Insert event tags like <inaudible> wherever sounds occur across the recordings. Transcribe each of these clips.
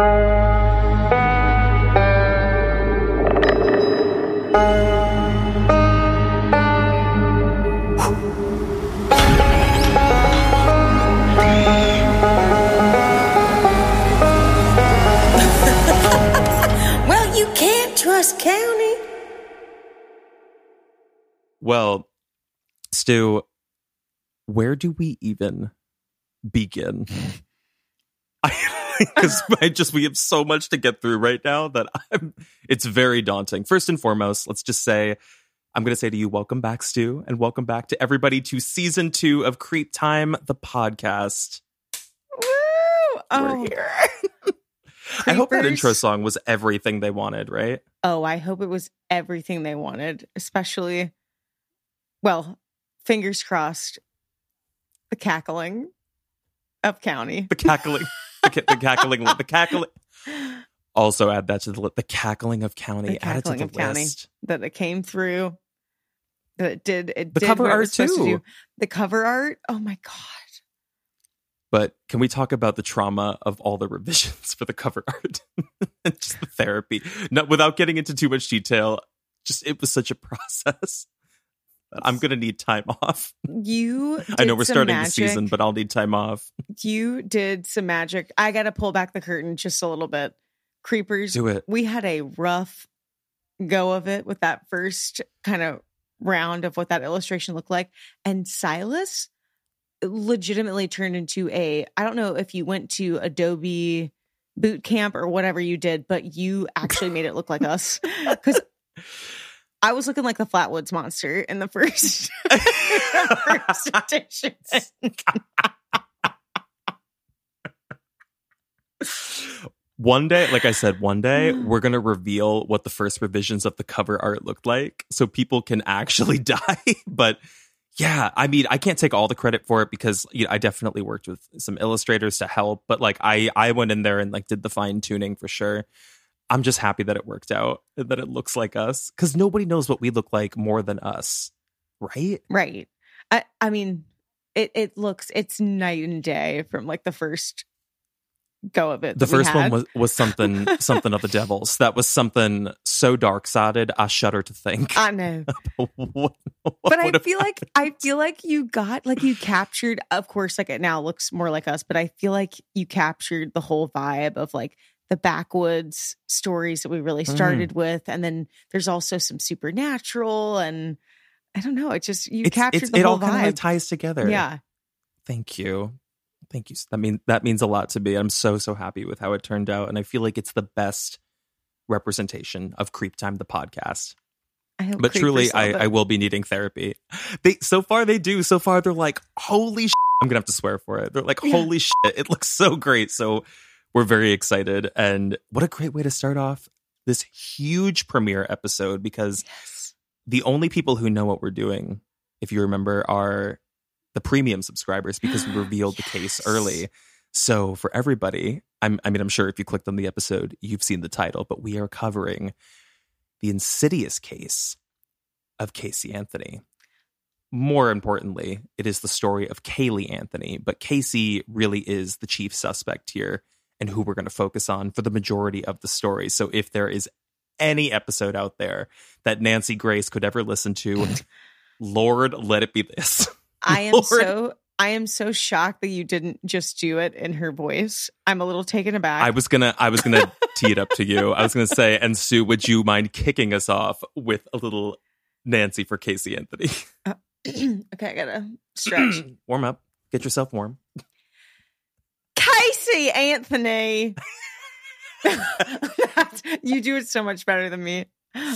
<laughs> County. Well, Stu, where do we even begin? <laughs> <laughs> Because I, just we have so much to get through right now that I'm. It's very daunting. First and foremost, let's just say I'm going to say to you, welcome back, Stu, and welcome back to everybody to season two of Creep Time, the podcast. Woo! We're Oh, here. <laughs> I hope that intro song was everything they wanted, right? oh, I hope it was everything they wanted, especially, well, fingers crossed, the cackling of County. The cackling, <laughs> the, the cackling, the cackling. Also add that to the the cackling of county. The add it to the of County. that it came through. That it did. It The did cover art supposed to too. The cover art. Oh my god. But can we talk about the trauma of all the revisions <laughs> for the cover art <laughs> just the therapy? Not without getting into too much detail. Just it was such a <laughs> process. I'm gonna need time <laughs> off. You. I know we're starting magic. the season, but I'll need time off. you did some magic. I got to pull back the curtain just a little bit. Creepers. Do it. We had a rough go of it with that first kind of round of what that illustration looked like. And Sylas legitimately turned into a, I don't know if you went to Adobe boot camp or whatever you did, but you actually made it look like us. <laughs> Because I was looking like the Flatwoods monster in the first, <laughs> first edition. One day, like I said, one day <gasps> we're gonna reveal what the first revisions of the cover art looked like, so people can actually <laughs> die. but yeah, I mean, I can't take all the credit for it because you know, I definitely worked with some illustrators to help. But like, I I went in there and like did the fine tuning for sure. I'm just happy that it worked out, that it looks like us, because nobody knows what we look like more than us, right? Right. I I mean, it it looks it's night and day from like the first go of it. The first one was was something <laughs> something of the devil's. That was something so dark sided. I shudder to think. I know. <laughs> what, what But I feel like I feel like you got like you captured of course like it now looks more like us, but I feel like you captured the whole vibe of like the backwoods stories that we really Mm. started with and then there's also some supernatural and I don't know, it just you it's, captured it's, the it whole all kind of ties together. yeah. Thank you. Thank you. That mean that means a lot to me. I'm so so happy with how it turned out, and I feel like it's the best representation of Creep Time, the podcast. I hope But truly, I. I will be needing therapy. They so far they do. So far they're like, holy. Shit. I'm gonna have to swear for it. They're like, Yeah. holy shit, it looks so great. So we're very excited, and what a great way to start off this huge premiere episode because Yes. the only people who know what we're doing, if you remember, are the premium subscribers <gasps> because we revealed the case early. So for everybody, I'm, I mean, I'm sure if you clicked on the episode, you've seen the title, but we are covering the insidious case of Casey Anthony. More importantly, it is the story of Caylee Anthony, but Casey really is the chief suspect here and who we're going to focus on for the majority of the story. So if there is any episode out there that Nancy Grace could ever listen to, <laughs> Lord, let it be this. I <laughs> am Lord. so I am so shocked that you didn't just do it in her voice. I'm a little taken aback. I was gonna, I was gonna <laughs> tee it up to you. I was gonna say, and Sue, would you mind kicking us off with a little Nancy for Casey Anthony? Uh, <clears throat> okay, I gotta stretch. <clears throat> warm up, get yourself warm. Casey Anthony. <laughs> You do it so much better than me.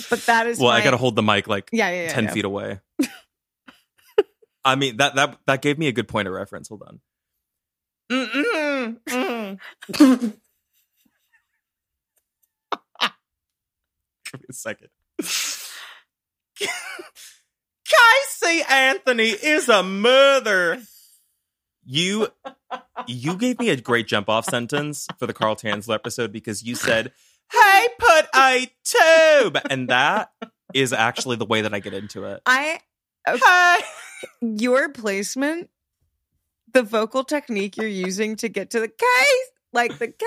But that is Well, I gotta hold the mic like yeah, yeah, yeah, ten yeah. feet away. <laughs> I mean that that that gave me a good point of reference. Hold on. Mm-mm, mm. <laughs> Give me a second. Casey Anthony is a mother. You you gave me a great jump off sentence for the Carl Tanzler episode because you said, "Hey, put a tube," and that is actually the way that I get into it. I Hey. your placement, the vocal technique you're using to get to the K, like the K,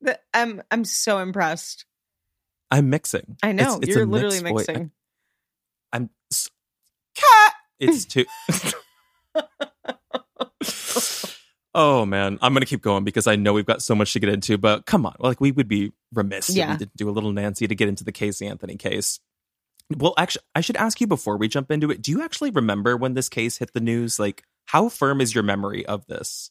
The- I'm I'm so impressed. I'm mixing. I know It's- it's you're literally voice. mixing. I'm cat. It's too. <laughs> <laughs> oh man, I'm gonna keep going because I know we've got so much to get into. But come on, like we would be remiss if Yeah. we didn't do a little Nancy to get into the Casey Anthony case. Well, actually, I should ask you before we jump into it. Do you actually remember when this case hit the news? Like, how firm is your memory of this?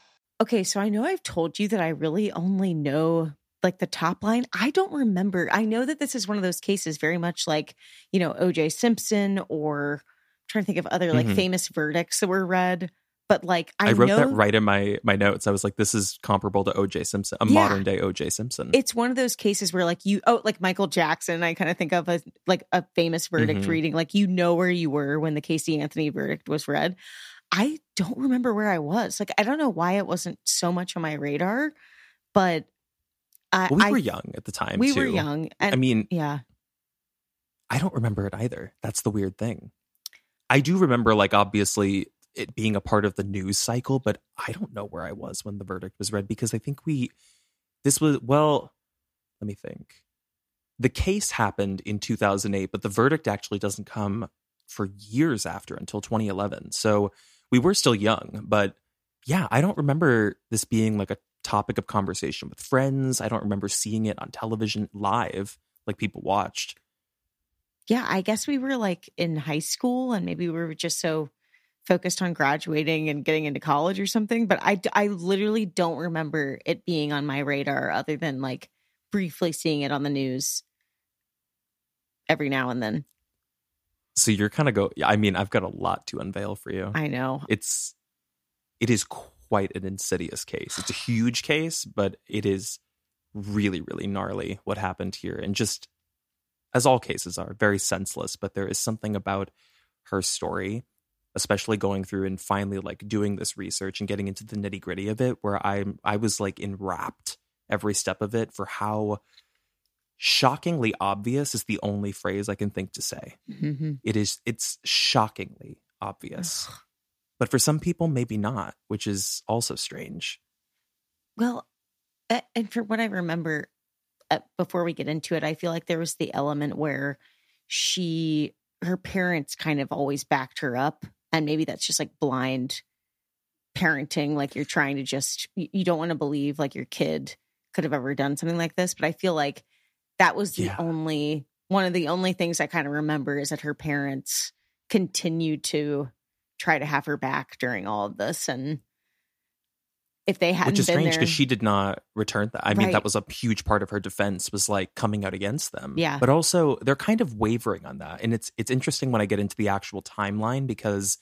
Okay, so I know I've told you that I really only know like the top line. I don't remember. I know that this is one of those cases very much like, you know, OJ Simpson or I'm trying to think of other like Mhm. famous verdicts that were read. But like I, I, wrote know that right in my my notes. I was like, this is comparable to O.J. Simpson, a Yeah. modern day O.J. Simpson. it's one of those cases where like you oh like Michael Jackson, I kind of think of as like a famous verdict Mhm. reading. Like you know where you were when the Casey Anthony verdict was read. I don't remember where I was. Like I don't know why it wasn't so much on my radar, but I, well, we I- were young at the time. We were too. young, and I mean, yeah, I don't remember it either. That's the weird thing. I do remember, like, obviously it being a part of the news cycle, but I don't know where I was when the verdict was read because I think we, this was, well, let me think. The case happened in 2008, but the verdict actually doesn't come for years after until 2011. So we were still young, but yeah, I don't remember this being like a topic of conversation with friends. I don't remember seeing it on television live, like people watched. yeah. I guess we were like in high school, and maybe we were just so focused on graduating and getting into college or something. But I, I literally don't remember it being on my radar, other than like briefly seeing it on the news every now and then. So you're kind of go. I mean, I've got a lot to unveil for you. I know. It's it is quite an insidious case. It's a huge case, but it is really, really gnarly what happened here, and just as all cases are, very senseless. But there is something about her story, especially going through and finally like doing this research and getting into the nitty gritty of it, where I I was like enwrapped every step of it for how shockingly obvious is the only phrase I can think to say Mhm. it is it's shockingly obvious but for some people maybe not which is also strange Well, and for what I remember, uh, before we get into it, I feel like there was the element where she, her parents kind of always backed her up. And maybe that's just like blind parenting. Like you're trying to just, you don't want to believe like your kid could have ever done something like this. But I feel like that was the Yeah. only, one of the only things I kind of remember is that her parents continued to try to have her back during all of this. And if they hadn't which is strange because she did not return that i mean that was a huge part of her defense was like coming out against them Yeah. but also they're kind of wavering on that and it's it's interesting when i get into the actual timeline because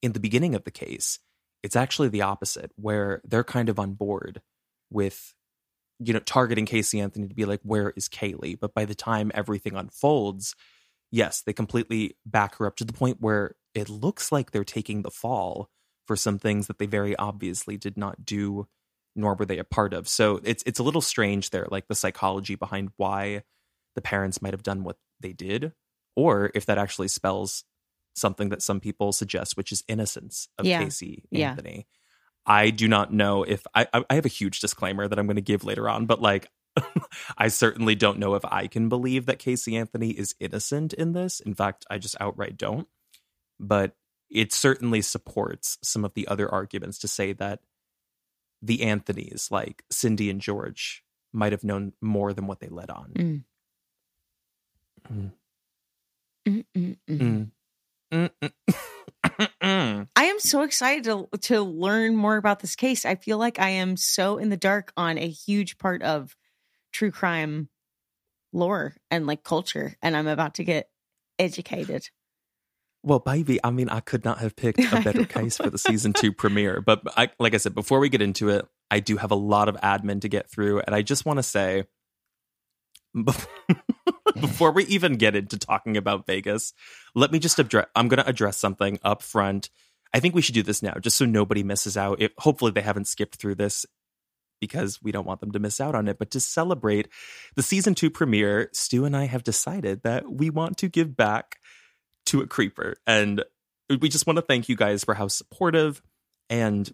in the beginning of the case it's actually the opposite where they're kind of on board with you know targeting casey anthony to be like where is caylee but by the time everything unfolds yes they completely back her up to the point where it looks like they're taking the fall for some things that they very obviously did not do nor were they a part of so it's it's a little strange there like the psychology behind why the parents might have done what they did or if that actually spells something that some people suggest which is innocence of Yeah. casey Yeah. I do not know if i i have a huge disclaimer that i'm going to give later on but like <laughs> I certainly don't know if I can believe that Casey Anthony is innocent in this. In fact, I just outright don't. But it certainly supports some of the other arguments to say that the Anthonys, like Cindy and George, might have known more than what they let on. Mm. Mm. Mm. <laughs> Mm, mm. Mm. I am so excited to to learn more about this case. I feel like I am so in the dark on a huge part of true crime lore and like culture, and I'm about to get educated. Well, baby, I mean, I could not have picked a <laughs> better case for the season two premiere. But I, like I said, before we get into it, I do have a lot of admin to get through, and I just want to say, <laughs> before we even get into talking about Vegas, let me just address. I'm going to address something up front. I think we should do this now, just so nobody misses out. It, hopefully, they haven't skipped through this because we don't want them to miss out on it. But to celebrate the season two premiere, Stu and I have decided that we want to give back to a creeper. And we just want to thank you guys for how supportive and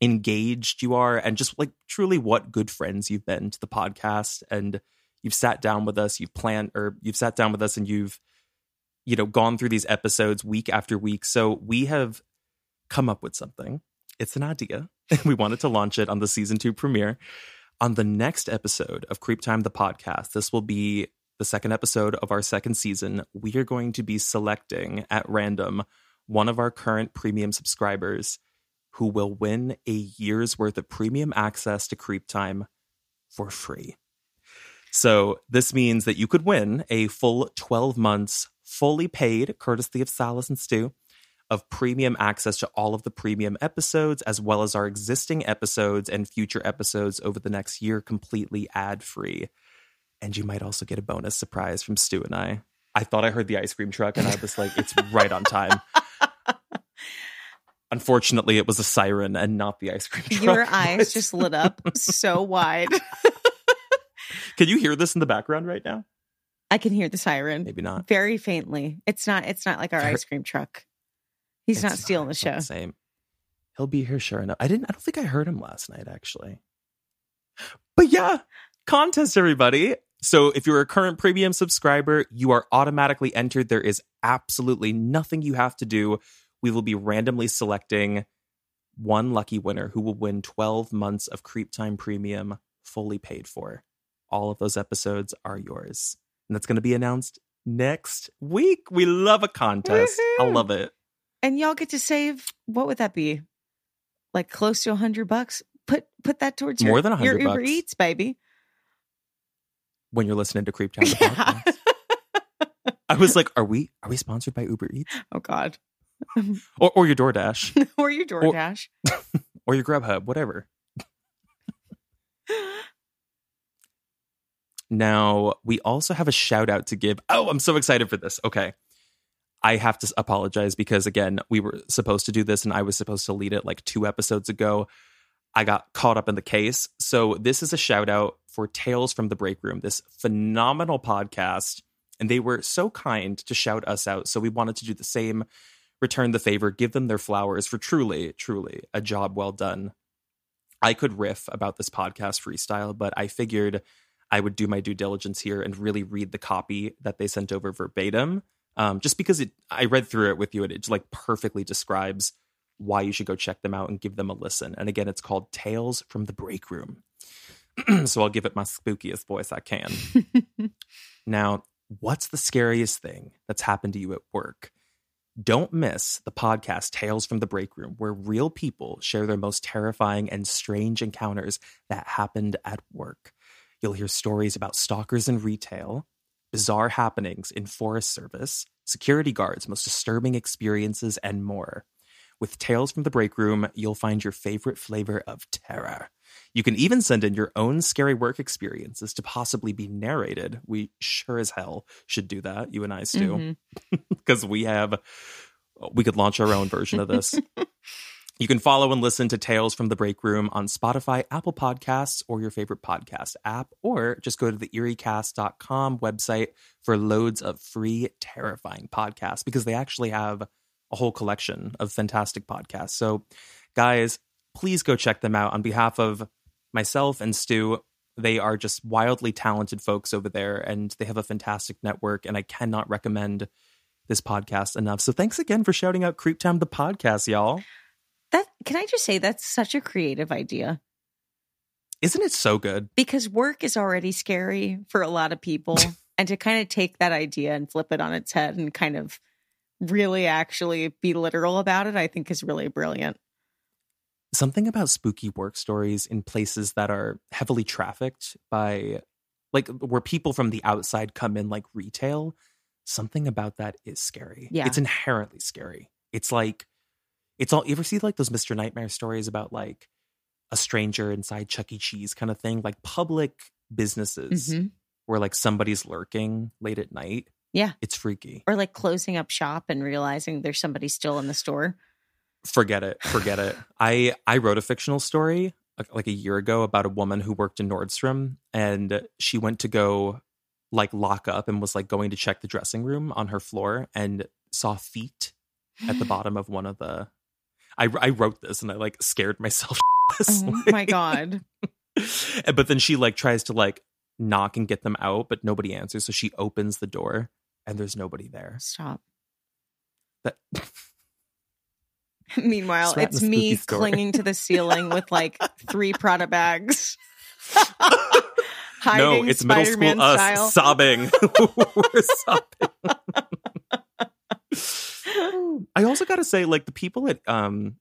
engaged you are and just like truly what good friends you've been to the podcast and you've sat down with us you've planned or you've sat down with us and you've you know gone through these episodes week after week. So we have come up with something. It's an idea. <laughs> We wanted to launch it on the season 2 premiere. On the next episode of creep time the podcast this will be the second episode of our second season. We are going to be selecting at random one of our current premium subscribers who will win a year's worth of premium access to Creep Time for free. So, this means that you could win a full 12 months, fully paid, courtesy of Sylas and Stu, of premium access to all of the premium episodes, as well as our existing episodes and future episodes over the next year, completely ad free. And you might also get a bonus surprise from Stu and I. I thought I heard the ice cream truck, and I was like, it's right on time. <laughs> Unfortunately, it was a siren and not the ice cream truck. Your eyes just lit up so wide. <laughs> Can you hear this in the background right now? I can hear the siren Maybe not. very faintly. It's not. It's not like our Very- ice cream truck. He's not stealing the not show. Same. He'll be here sure enough. I didn't. I don't think I heard him last night actually. But yeah, contest everybody. So if you're a current premium subscriber, you are automatically entered. There is absolutely nothing you have to do. We will be randomly selecting one lucky winner who will win 12 months of Creep Time Premium fully paid for. All of those episodes are yours. And that's going to be announced next week. We love a contest. I love it. And y'all get to save. What would that be? Like close to a hundred bucks. Put put that towards More your, than your 100 Uber bucks. Eats, baby. when you're listening to Creep <laughs> Town, Yeah. I was like, are we are we sponsored by Uber Eats <laughs> oh God. or or your DoorDash <laughs> or your DoorDash. or your Grubhub, whatever? Now we also have a shout out to give. Oh, I'm so excited for this. Okay. I have to apologize because again, we were supposed to do this and I was supposed to lead it like two episodes ago. I got caught up in the case. So this is a shout out for Tales from the Break Room, this phenomenal podcast. And they were so kind to shout us out. So we wanted to do the same, return the favor, give them their flowers for truly, truly a job well done. I could riff about this podcast freestyle, but I figured I would do my due diligence here and really read the copy that they sent over verbatim. Um, just because it, I read through it with you and it like perfectly describes why you should go check them out and give them a listen. And again, it's called Tales from the Break Room. <clears throat> so I'll give it my spookiest voice I can. <laughs> now, what's the scariest thing that's happened to you at work? Don't miss the podcast Tales from the Break Room, where real people share their most terrifying and strange encounters that happened at work. You'll hear stories about stalkers in retail, bizarre happenings in forest service, security guards' most disturbing experiences, and more. With Tales from the Break Room, you'll find your favorite flavor of terror. You can even send in your own scary work experiences to possibly be narrated. We sure as hell should do that, you and I, Stu, mm-hmm. <laughs> because we have, we could launch our own version of this. <laughs> You can follow and listen to Tales from the Break Room on Spotify, Apple Podcasts, or your favorite podcast app, or just go to the eeriecast.com website for loads of free, terrifying podcasts because they actually have a whole collection of fantastic podcasts. So, guys, please go check them out on behalf of myself and Stu. They are just wildly talented folks over there, and they have a fantastic network. And I cannot recommend this podcast enough. So, thanks again for shouting out Creep Time, the podcast, y'all. That can I just say that's such a creative idea. Isn't it so good? because work is already scary for a lot of people <laughs> and to kind of take that idea and flip it on its head and kind of really actually be literal about it i think is really brilliant Something about spooky work stories in places that are heavily trafficked by, like, where people from the outside come in, like retail. Something about that is scary. Yeah. It's inherently scary. It's like, it's all, you ever see like those Mr. Nightmare stories about like a stranger inside Chuck E. Cheese kind of thing? Like public businesses Mhm. where like somebody's lurking late at night. Yeah. It's freaky. or like closing up shop and realizing there's somebody still in the store forget it forget it i i wrote a fictional story like- like a year ago about a woman who worked in nordstrom and she went to go like lock up and was like going to check the dressing room on her floor and saw feet at the <gasps> bottom of one of the i, I wrote this and i like scared myself <laughs> oh my god. <laughs> But then she like tries to like knock and get them out but nobody answers so she opens the door and there's nobody there. Stop. That <laughs> meanwhile it's me story. clinging to the ceiling with like three prada bags. No it's middle Spider-Man school us style. sobbing. We're sobbing <laughs> i also gotta say like the people at um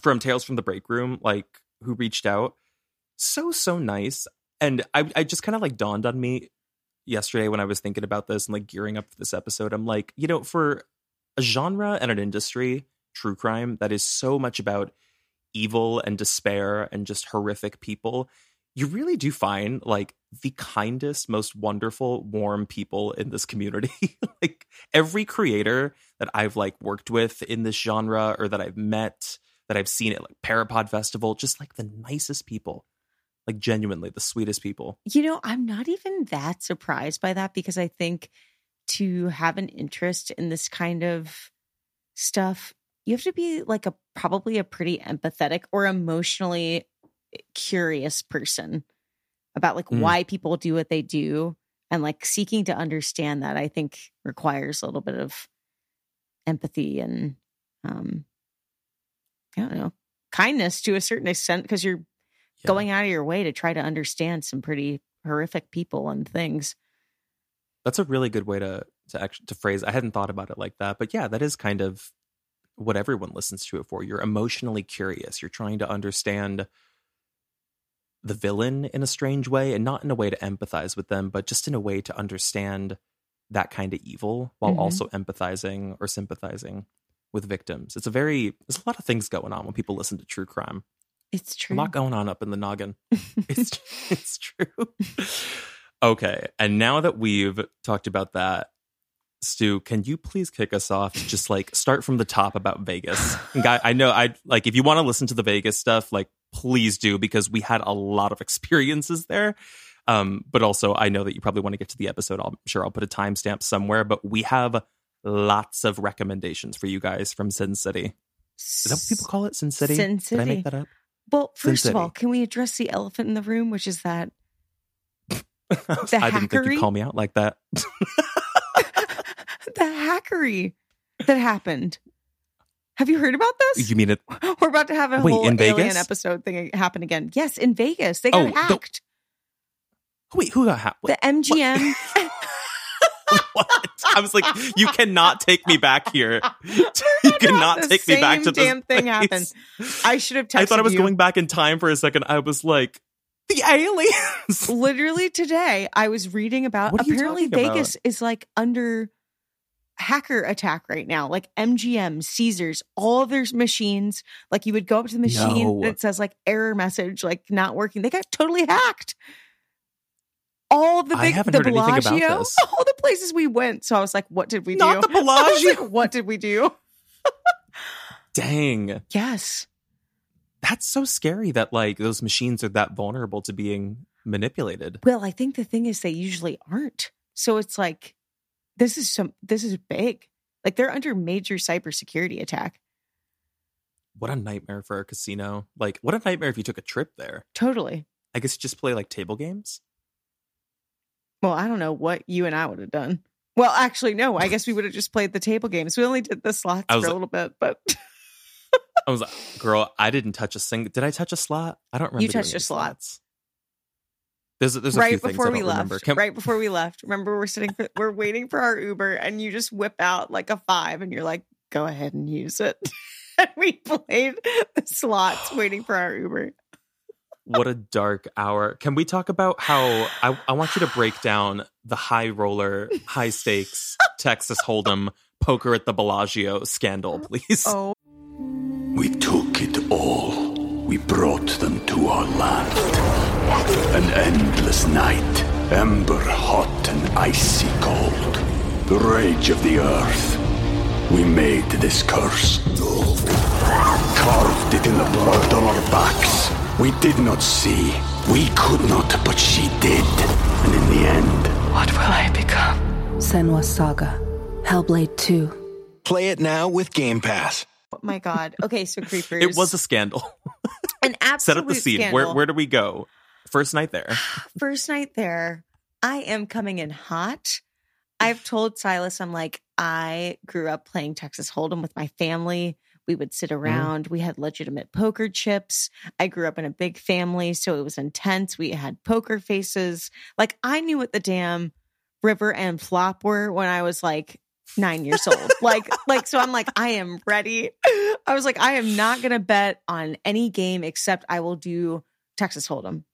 from tales from the break room like who reached out so so nice. And i i just kind of like dawned on me yesterday when i was thinking about this and like gearing up for this episode. I'm like you know for a genre and an industry true crime that is so much about evil and despair and just horrific people you really do find like the kindest, most wonderful, warm people in this community. <laughs> like every creator that I've like worked with in this genre or that I've met, that I've seen at like Parapod Festival, just like the nicest people. Like genuinely the sweetest people. You know, I'm not even that surprised by that because I think to have an interest in this kind of stuff, you have to be like a probably a pretty empathetic or emotionally curious person about like Mm. why people do what they do and like seeking to understand that I think requires a little bit of empathy and um I don't know, kindness to a certain extent because you're Yeah. going out of your way to try to understand some pretty horrific people and things. That's a really good way to to actually to phrase. I hadn't thought about it like that, but yeah, that is kind of what everyone listens to it for. You're emotionally curious. You're trying to understand the villain in a strange way, and not in a way to empathize with them, but just in a way to understand that kind of evil while Mhm. also empathizing or sympathizing with victims. It's a very there's a lot of things going on when people listen to true crime. It's true. A lot going on up in the noggin. <laughs> It's it's true. <laughs> Okay, and now that we've talked about that, Stu, can you please kick us off? Just like start from the top about Vegas. <laughs> Guy, I know I like if you want to listen to the Vegas stuff, like please do because we had a lot of experiences there. Um, but also I know that you probably want to get to the episode. I'm sure I'll put a timestamp somewhere, but we have lots of recommendations for you guys from Sin City. Is that what people call it? Sin City? Sin Did I City. make that up? Well, Sin first of all, can we address the elephant in the room, which is that <laughs> the I didn't think you'd call me out like that. <laughs> the hackery that happened? Have you heard about this? you mean it? <laughs> We're about to have a Wait, whole in alien episode thing happen again. Yes, in Vegas, they got Oh, the- hacked. Wait, who got hacked? The MGM. <laughs> <laughs> what? I was like, you cannot take me back here. you cannot the take me back to this damn thing place. happened. I should have I thought I was you. going back in time for a second. I was like, the aliens. literally today i was reading about What apparently talking about? vegas is like under hacker attack right now like mgm caesars all of their machines. Like you would go up to the machine No. it says like error message like not working. They got totally hacked. All the big the heard anything about Bellagio, <laughs> all the places we went. So i was like what did we Not do? Not the <laughs> Bellagio. like, what did we do? Dang. yes. That's so scary that like those machines are that vulnerable to being manipulated. well i think the thing is they usually aren't. So it's like this is some this is big like they're under major cybersecurity attack What a nightmare for a casino. Like, what a nightmare if you took a trip there. totally I guess just play like table games. well i don't know what you and i would have done well actually no i guess we would have just played the table games we only did the slots for was a little bit but I was like, girl, I didn't touch a single. Did I touch a slot? I don't remember. You touched slot. slots. There's, there's a few right things before we don't left. Can- right before we left. Remember, we're sitting, for, we're waiting for our Uber, and you just whip out like a five, and you're like, "Go ahead and use it." <laughs> and we played the slots, waiting for our Uber. what a dark hour. Can we talk about how I, I want you to break <sighs> down the high roller, high stakes Texas Hold'em poker at the Bellagio scandal, please? Oh, We took it all. We brought them to our land. An endless night, ember hot and icy cold. The rage of the earth. We made this curse. Carved it in the blood on our backs. We did not see. We could not, but she did. And in the end, What will I become? Senua's Saga. Hellblade 2. Play it now with Game Pass. oh my god. Okay, so creepers. <laughs> it was a scandal. an absolute <laughs> Set up the scene. Where where do we go? First night there. <sighs> first night there, I am coming in hot. I've <sighs> told Sylas, I'm like, I grew up playing Texas Hold'em with my family. We would sit mm-hmm. around. We had legitimate poker chips. I grew up in a big family, so it was intense. We had poker faces. Like I knew what the damn river and flop were when I was like nine years old. <laughs> like, like, so I'm like, I am ready. I was like, I am not gonna bet on any game except I will do Texas Hold'em.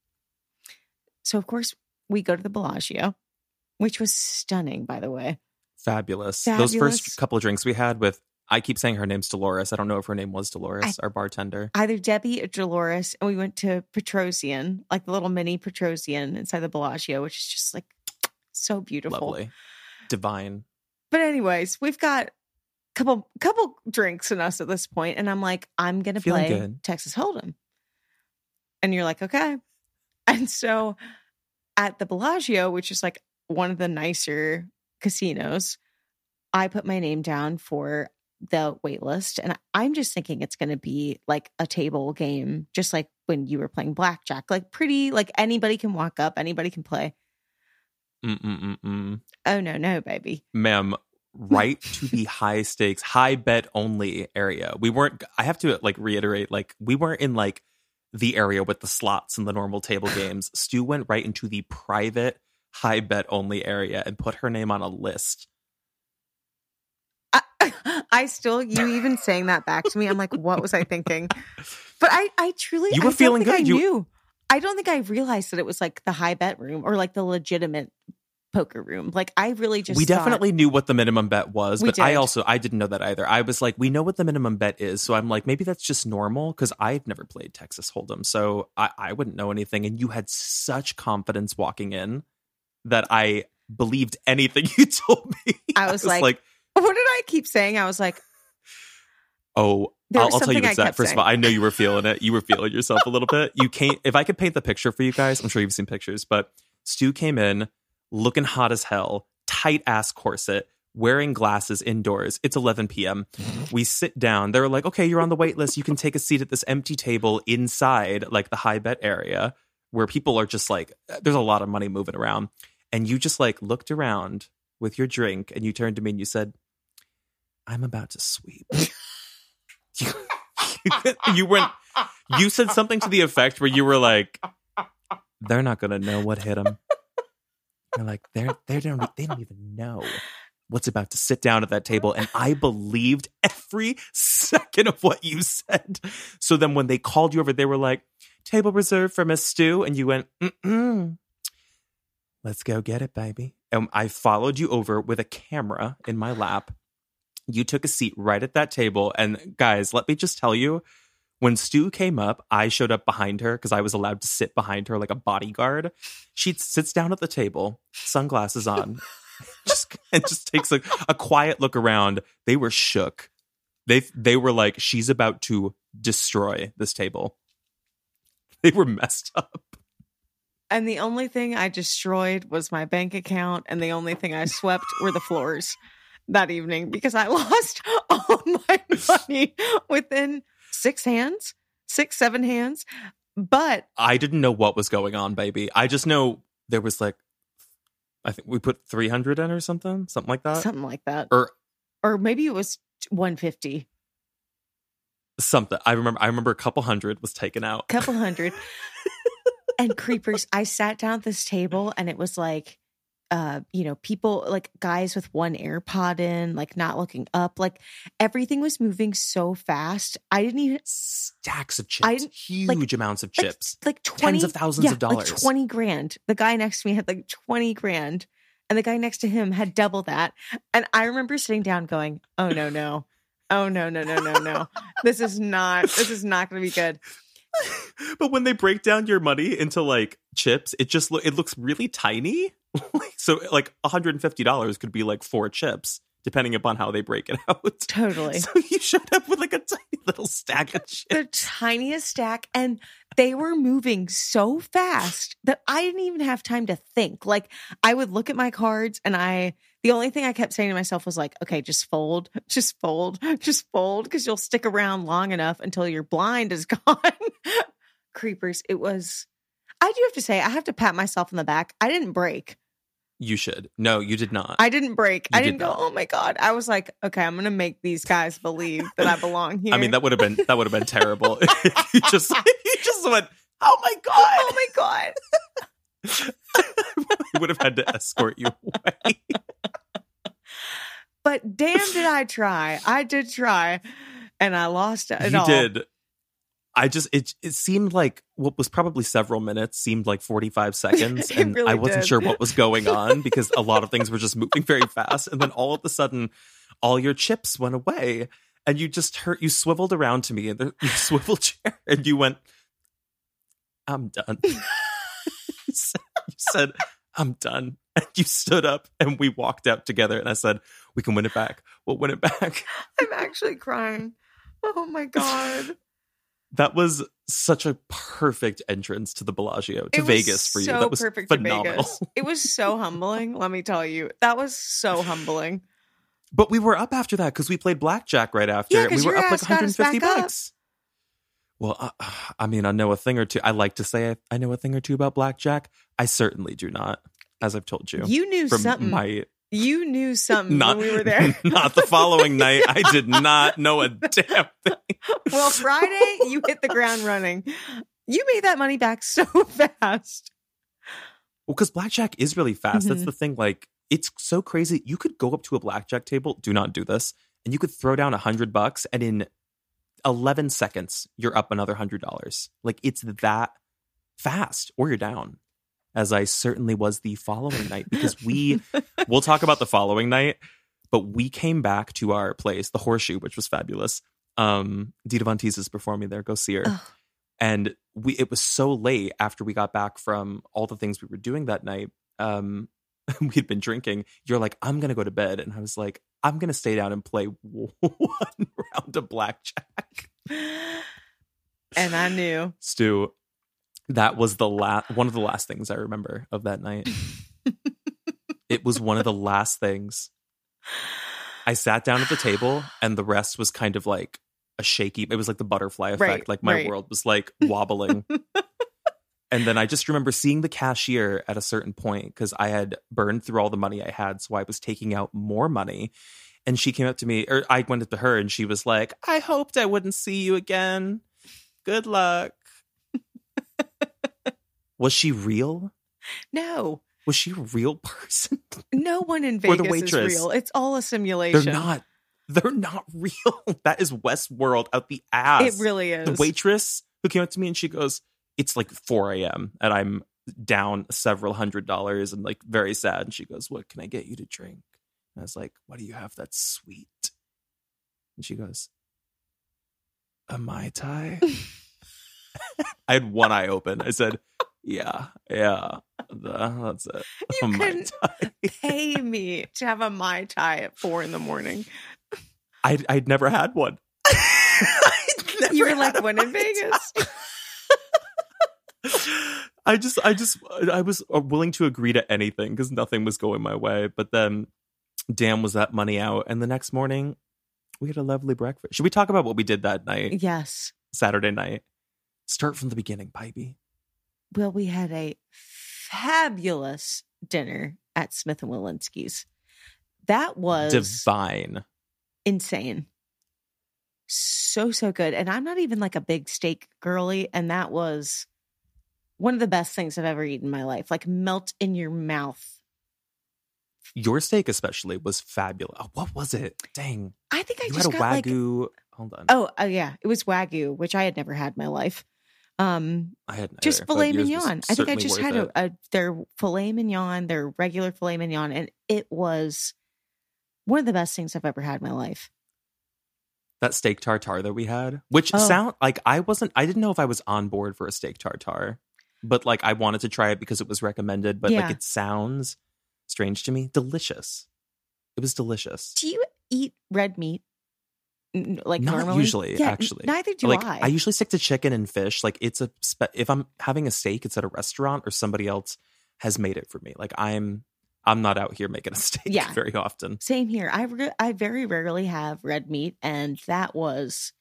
So of course we go to the Bellagio, which was stunning, by the way. Fabulous. Those first couple of drinks we had with I keep saying her name's Dolores. I don't know if her name was Dolores, our bartender. Either Debbie or Dolores, and we went to Petrossian, like the little mini Petrossian inside the Bellagio, which is just like so beautiful. Lovely. Divine. But anyways, we've got a couple couple drinks in us at this point, and I'm like, I'm gonna Feeling play good. Texas Hold'em, and you're like, okay. And so at the Bellagio, which is like one of the nicer casinos, I put my name down for the wait list, and I'm just thinking it's going to be like a table game, just like when you were playing blackjack, like pretty, like anybody can walk up, anybody can play. Mm-mm-mm-mm. Oh no, no, baby. ma'am right to the high stakes high bet only area we weren't i have to like reiterate like we weren't in like the area with the slots and the normal table <sighs> games stu went right into the private high bet only area and put her name on a list I, <laughs> I still, you even saying that back to me, I'm like, what was I thinking? But I, I truly, You I were don't feeling think I good. You- knew. I don't think I realized that it was like the high bet room or like the legitimate poker room. Like I really just we thought- definitely knew what the minimum bet was but i also i didn't know that either. I was like we know what the minimum bet is. So i'm like maybe that's just normal because i've never played texas hold'em so I, I wouldn't know anything. And you had such confidence walking in that i believed anything <laughs> you told me. I was <laughs> like- like, what did I keep saying? I was like, oh I'll, I'll tell you I exact kept first of all i know you were feeling it. You were feeling yourself a little bit. You <laughs> can't if i could paint the picture for you guys i'm sure you've seen pictures but stu came in looking hot as hell tight ass corset wearing glasses indoors. It's 11 p.m mm-hmm. we sit down. They're like okay you're on the wait list. You can take a seat at this empty table inside like the high bet area where people are just like uh, there's a lot of money moving around. And you just like looked around with your drink and you turned to me and you said i'm about to sweep. <laughs> You, <laughs> you went you said something to the effect where you were like they're not gonna know what hit them you're like they're they don't they don't even know what's about to sit down at that table and <laughs> i believed every second of what you said. So then when they called you over they were like table reserved for miss Stu and you went mm let's go get it baby. And i followed you over with a camera in my lap. You took a seat right at that table and guys let me just tell you when Stu came up, I showed up behind her because I was allowed to sit behind her like a bodyguard. She sits down at the table, sunglasses on, <laughs> just and just takes a, a quiet look around. They were shook. They they were like, she's about to destroy this table. They were messed up. and the only thing I destroyed was my bank account, and the only thing I swept were the floors that evening because I <laughs> lost all my money within six hands, six, seven hands. But I didn't know what was going on, baby. I just know there was like, I think we put three hundred in or something, something like that. something like that. or or maybe it was 150 something. I remember. I remember a couple hundred was taken out. a couple hundred. <laughs> and creepers, I sat down at this table and it was like, uh, you know, people like guys with one AirPod in, like not looking up. Like everything was moving so fast. I didn't even Stacks of chips, didn't- like- huge amounts of like- chips. like 20 Tens of thousands yeah, of dollars. Like 20 grand. The guy next to me had like 20 grand. And the guy next to him had double that. And I remember sitting down going, oh no, no. Oh no, no, no, no, no. This is not this is not gonna be good. <laughs> but when they break down your money into like chips, it just lo- it looks really tiny. <laughs> so like $150 could be like four chips, depending upon how they break it <laughs> out. Totally. So you showed up with like a tiny little stack of chips. the tiniest stack and they were moving so fast that I didn't even have time to think. Like I would look at my cards and I the only thing I kept saying to myself was like, okay, just fold, <laughs> just fold, <laughs> just fold because you'll stick around long enough until your blind is <laughs> gone. Creepers, it was I do have to say I have to pat myself on the back. I didn't break. You should. No, you did not. I didn't break. You I did didn't go, not. "Oh my god." I was like, "Okay, I'm going to make these guys believe that I belong here." I mean, that would have been that would have been terrible. you just you just went, oh my god! Oh my god. I would have had to escort you away. But damn, did I try? I did try, and I lost it you all. did. I just it it seemed like what was probably several minutes seemed like 45 <laughs> seconds and really I wasn't did. sure what was going on because a lot of things were just moving very fast and then all of a sudden all your chips went away and you just hurt you swiveled around to me in the <laughs> your swivel <laughs> chair and you went I'm done. you said I'm done and you stood up and we walked out together and I said we can win it back. We'll win it back. <laughs> I'm actually crying. Oh my god. <laughs> That was such a perfect entrance to the Bellagio, to Vegas for you. so That was perfect phenomenal. Vegas. <laughs> It was so humbling, let me tell you. That was so humbling. But we were up after that because we played blackjack right after, Yeah, and we were up like us 150 back up. bucks. Well, uh, <sighs> I mean, I know a thing or two. I like to say I, I know a thing or two about blackjack. I certainly do not, as I've told you. You knew from something. my you knew something not when we were there. <laughs> not the following night. I did <laughs> not know a damn thing. well, Friday, you hit the ground running. You made that money back <laughs> so fast. Well, because blackjack is really fast. That's Mhm. the thing. Like, it's so crazy. You could go up to a blackjack table. Do not do this, and you could throw down a hundred bucks, and in eleven seconds, you're up another hundred dollars. Like, it's that fast, or you're down. As I certainly was the following night, because we <laughs> we'll talk about the following night, but we came back to our place, the Horseshoe, which was fabulous. Um, Dita Von Teese is performing there. Go see her Ugh. and we it was so late after we got back from all the things we were doing that night um <laughs> we had been drinking you're like i'm gonna go to bed and i was like i'm gonna stay down and play <laughs> one round of blackjack And I knew. stu that was the last one of the last things i remember of that night. <laughs> It was one of the last things. I sat down at the table and the rest was kind of like a shaky it was like the butterfly effect. Right, like my right. world was like wobbling. <laughs> And then i just remember seeing the cashier at a certain point because i had burned through all the money i had so i was taking out more money. And she came up to me or i went up to her and she was like i hoped i wouldn't see you again. Good luck was she real No, was she a real person no one in <laughs> Or the Vegas is real. It's all a simulation. they're not they're not <laughs> real that is westworld out the ass It really is. the waitress who came up to me and she goes, It's like 4 a.m. and I'm down several hundred dollars and like very sad. And she goes, What can I get you to drink? And I was like, What do you have that's sweet? And she goes, A Mai Tai? <laughs> I had one eye open. I said, Yeah, yeah, the- that's it. <laughs> <laughs> You couldn't <laughs> pay me to have a Mai Tai at four in the morning. I'd, I'd never had one. Never You were like, one in Vegas? I just, I just, I was uh, willing to agree to anything because nothing was going my way. But then, damn, was that money out? And the next morning, we had a lovely breakfast. Should we talk about what we did that night, yes. Saturday night? Start from the beginning, Pipey. Well, we had a fabulous dinner at Smith and Wollensky's. That was Divine. insane. so so good. And I'm not even like a big steak girly, and that was one of the best things I've ever eaten in my life. Like melt in your mouth. Your steak, especially, was fabulous. Oh, what was it? Dang, I think I you just had a got like wagyu. Hold on, oh oh yeah, it was wagyu, which I had never had in my life. Um, I had just filet mignon. I think I just had a, a their filet mignon, their regular filet mignon, and it was one of the best things I've ever had in my life. that steak tartare that we had, which Oh. sound like I wasn't. I didn't know if I was on board for a steak tartare, but like I wanted to try it because it was recommended. But Yeah. like it sounds strange to me. Delicious. It was delicious. Do you eat red meat? Like Not normally? usually, Yeah, actually. Neither do I. like I. usually stick to chicken and fish. Like it's a spe- if I'm having a steak, it's at a restaurant or somebody else has made it for me. Like I'm I'm not out here making a <laughs> steak Yeah. very often. Same here. I re- I very rarely have red meat, and that was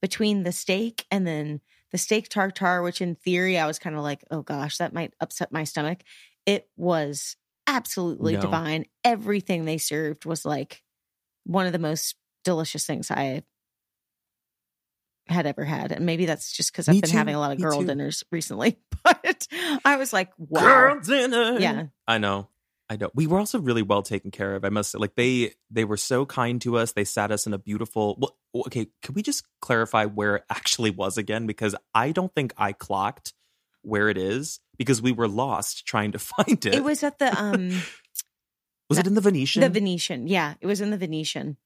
between the steak and then the steak tartare, which in theory I was kind of like, oh gosh, that might upset my stomach. It was absolutely No. divine. Everything they served was like one of the most delicious things I had ever had, and maybe that's just because I've been too. having a lot of girl too. dinners recently. <laughs> But I was like, wow, Girl dinner. yeah, I know. I know. We were also really well taken care of. I must say, like they they were so kind to us. They sat us in a beautiful. Well, okay, could we just clarify where it <laughs> actually was again? Because I don't think I clocked where it is because we were lost trying to <laughs> find it. it was at the um Was it in the Venetian? the Venetian. Yeah, it was in the Venetian.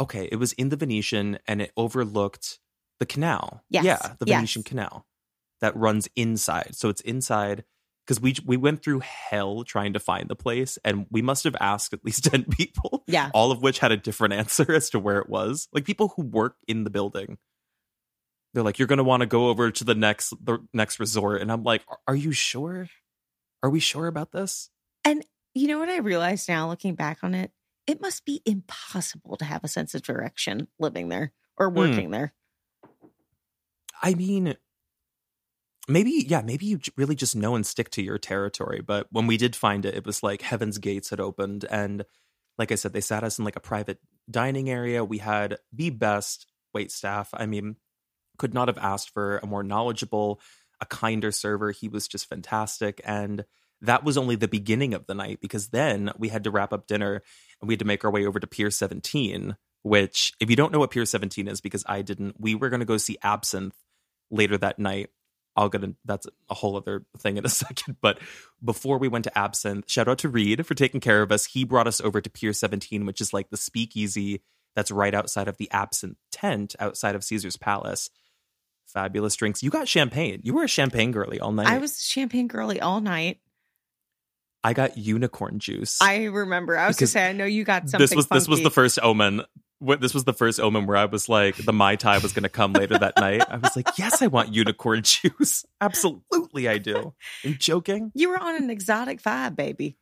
Okay, it was in the Venetian, and it overlooked the canal. Yes, Yeah, the yes. Venetian canal that runs inside. So it's inside because we we went through hell trying to find the place, and we must have asked at least <laughs> ten people. Yeah. all of which had a different <laughs> answer as to where it was. Like people who work in the building. They're like, you're going to want to go over to the next the next resort, and I'm like, "Are- are you sure? Are we sure about this? And you know what I realized now, looking back on it, it must be impossible to have a sense of direction living there or Hmm. working there. I mean, maybe yeah, maybe you really just know and stick to your territory. But when we did find it, it was like Heaven's Gates had opened, and like I said, they sat us in like a private dining area. We had the best wait staff. I mean, could not have asked for a more knowledgeable, a kinder server. He was just fantastic, and that was only the beginning of the night because then we had to wrap up dinner and we had to make our way over to Pier 17. Which, if you don't know what Pier 17 is, because I didn't, we were going to go see Absinthe later that night. I'll get in, that's a whole other thing in a <laughs> second. But before we went to Absinthe, shout out to Reed for taking care of us. He brought us over to Pier 17, which is like the speakeasy that's right outside of the Absinthe tent outside of Caesar's Palace. Fabulous drinks. You got champagne. You were a champagne girly all night. I was champagne girly all night. I got unicorn juice. I remember. I was Because to say, I know you got something. this was this was the first omen. This was the first omen where I was like, the mai tai was going to come later that night. I was like, yes, I want unicorn <laughs> juice. Absolutely, I do. Are you joking? You were on an exotic vibe, baby.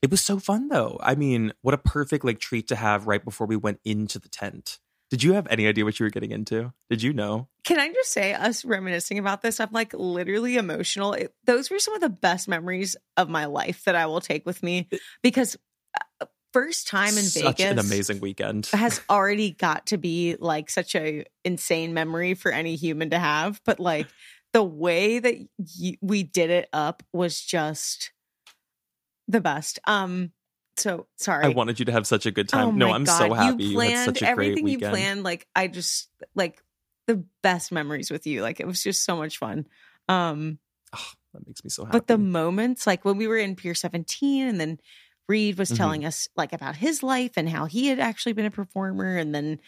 It was so fun though. I mean, what a perfect like treat to have right before we went into the tent. Did you have any idea what you were getting into? Did you know? Can I just say, us reminiscing about this, I'm like literally emotional. It, those were some of the best memories of my life that I will take with me because uh, first time in Vegas, Such Vegas an amazing weekend. has already got to be like such a insane memory for any human to have. But like the way that y- we did it up was just the best. Um, so sorry. I wanted you to have such a good Oh time. no, I'm God. so happy You you, planned had such a everything great you planned. Like I just like the best memories with you. Like it was just so much fun. Um, Oh, that makes me so happy. but the moments, like when we were in Pier 17 and then Reed was Mhm. telling us like about his life and how he had actually been a performer and then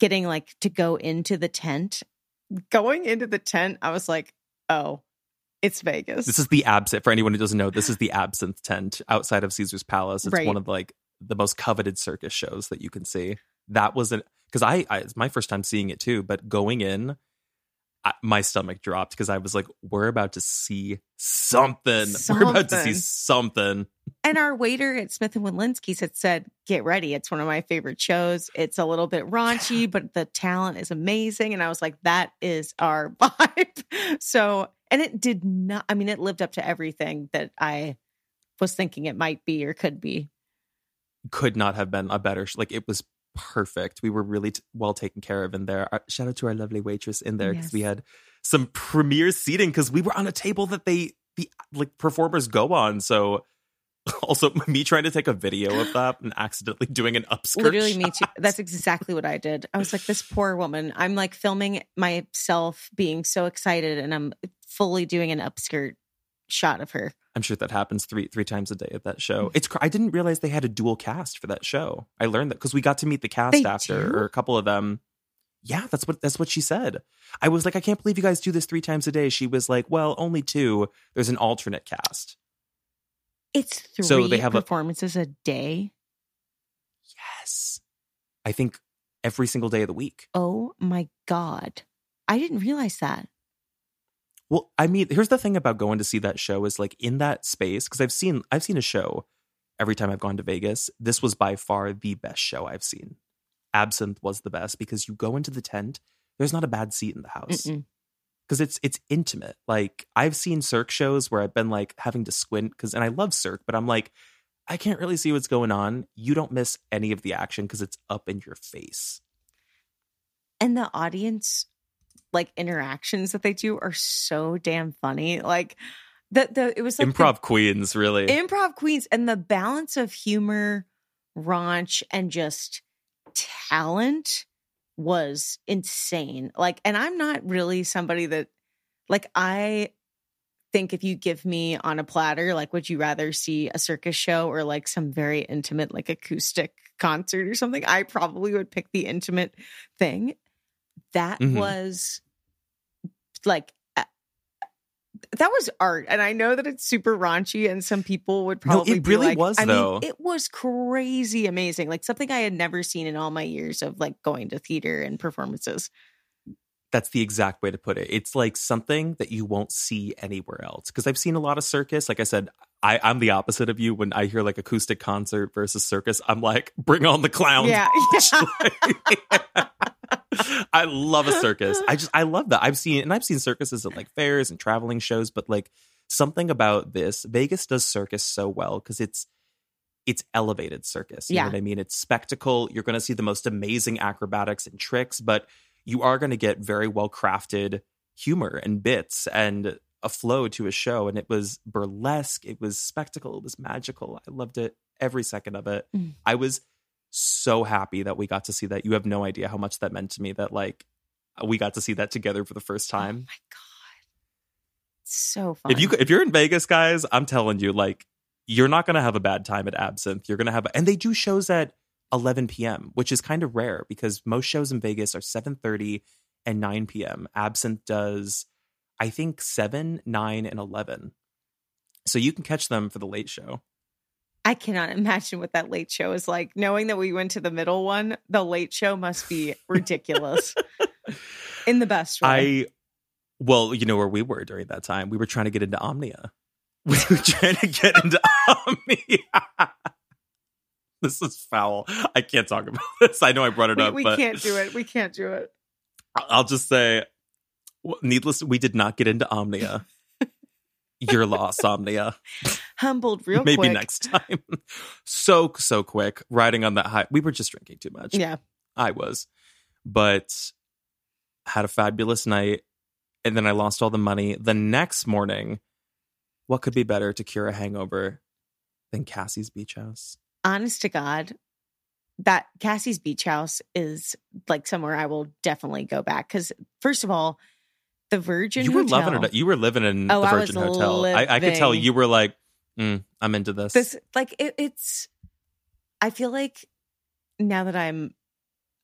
getting like to go into the tent. Going into the tent, I was like, oh, it's Vegas. This is the absinthe. For anyone who doesn't know, this is the absinthe tent outside of Caesar's Palace. It's Right. one of like the most coveted circus shows that you can see. That wasn't because I, I it's my first time seeing it too. But going in, I, my stomach dropped because I was like, "We're about to see something. We're about to see Something. something." And our waiter at Smith and Wollensky's had said, "Get ready! It's one of my favorite shows. It's a little bit raunchy, but the talent is amazing." And I was like, "That is our <laughs> vibe." So, and it did not. I mean, it lived up to everything that I was thinking it might be or could be. Could not have been a better. Like it was perfect. We were really t- well taken care of in there. Our, shout out to our lovely waitress in there because we had some premier seating because we were on a table that they the like performers go on. So <laughs> also <laughs> me trying to take a video of that and accidentally doing an upskirt. Literally, me too. That's exactly what I did. I was like, this poor woman. I'm like filming myself being so excited, and I'm fully doing an upskirt shot of her. I'm sure that happens three three times a day at that show. Mm-hmm. It's cr- I didn't realize they had a dual cast for that show. I learned that because we got to meet the cast They after, do? or a couple of them. Yeah, that's what that's what she said. I was like, I can't believe you guys do this three times a day. She was like, Well, only two. There's an alternate cast. It's three So they have a- performances a day. Yes, I think every single day of the week. Oh my god, I didn't realize that. Well, I mean, here's the thing about going to see that show is like in that space because I've seen I've seen a show every time I've gone to Vegas. This was by far the best show I've seen. Absinthe was the best because you go into the tent, there's not a bad seat in the house because it's it's intimate. Like I've seen Cirque shows where I've been like having to squint because and I love Cirque, but I'm like I can't really see what's going on. You don't miss any of the action because it's up in your face. And the audience like interactions that they do are so damn funny. Like the the it was like the- Improv queens, really. improv queens and the balance of humor, raunch, and just talent was insane. Like, and I'm not really somebody that, like, I think if you give me on a platter, like, would you rather see a circus show or like some very intimate, like acoustic concert or something? I probably would pick the intimate thing. That Mhm. was like, uh, that was art. And I know that it's super raunchy and some people would probably No, it really like- was, I though. mean, it was crazy amazing. Like something I had never seen in all my years of like going to theater and performances. That's the exact way to put it. It's like something that you won't see anywhere else. Because I've seen a lot of circus. Like I said, I, I'm the opposite of you. When I hear like acoustic concert versus circus, I'm like, bring on the clowns. Yeah. <laughs> bitch. <laughs> <laughs> I love a circus. I just I love that. I've seen and I've seen circuses at like fairs and traveling shows, but like something about this, Vegas does circus so well because it's it's elevated circus. You Yeah. know what I mean? It's spectacle. You're gonna see the most amazing acrobatics and tricks, but you are gonna get very well crafted humor and bits and a flow to a show. And it was burlesque, it was spectacle, it was magical. I loved it every second of it. Mm. I was so happy that we got to see that. You have no idea how much that meant to me that like we got to see that together for the first Oh time. my god, so fun. if you if you're in Vegas, guys, I'm telling you, like you're not gonna have a bad time at Absinthe. You're gonna have, and they do shows at 11 p.m., which is kind of rare because most shows in Vegas are 7:30 and 9 p.m. Absinthe does, I think, seven, nine, and 11. So you can catch them for the late show. I cannot <laughs> imagine what that late show is like. Knowing that we went to the middle one, the late show must be ridiculous <laughs> in the best way. I, well, you know where we were during that time. We were trying to get into Omnia. <laughs> We were trying to get into Omnia. this is foul. I can't talk about this. I know I brought it we, up, we can't do it. We can't do it. I'll just say, needless, we did not get into Omnia. Your loss, Omnia. Humbled real Maybe quick. next time. <laughs> so so quick, riding on that high. We were just drinking too much. Yeah. I was, but had a fabulous night, and then I lost all the money. The next morning, what could be better to cure a hangover than Kassi's Beach House? honest to God, that Kassi's Beach House is like somewhere I will definitely go back. Because first of all, the Virgin you were Hotel, loving it. You were living in Oh, the Virgin Hotel. I, I could tell you were like, mm, I'm into this. this like it, it's. I feel like now that I'm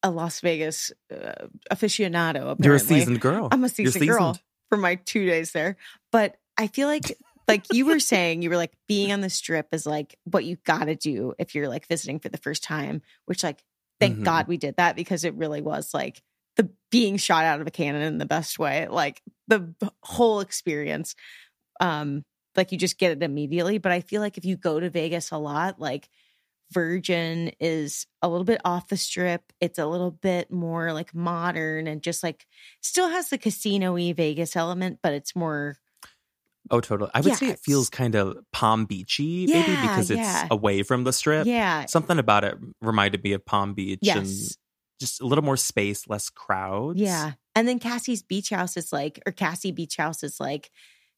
a Las Vegas uh, aficionado, apparently, You're a seasoned girl. I'm a You're seasoned girl for my two days there. But I feel like, like you were saying, you were like being on the strip is like what you got to do if you're like visiting for the first time. Which, like, thank Mhm. God we did that because it really was like the being shot out of a cannon in the best way. Like the whole experience. Um, like you just get it immediately. But I feel like if you go to Vegas a lot, like Virgin is a little bit off the strip. It's a little bit more like modern and just like still has the casino y Vegas element, but it's more Oh, totally. I would Yeah, say it feels kind of Palm Beachy, maybe Yeah, because it's yeah. away from the strip. Yeah. Something about it reminded me of Palm Beach and just a little more space, less crowds. Yeah. And then Kassi's beach house is like, or Kassi beach house is like,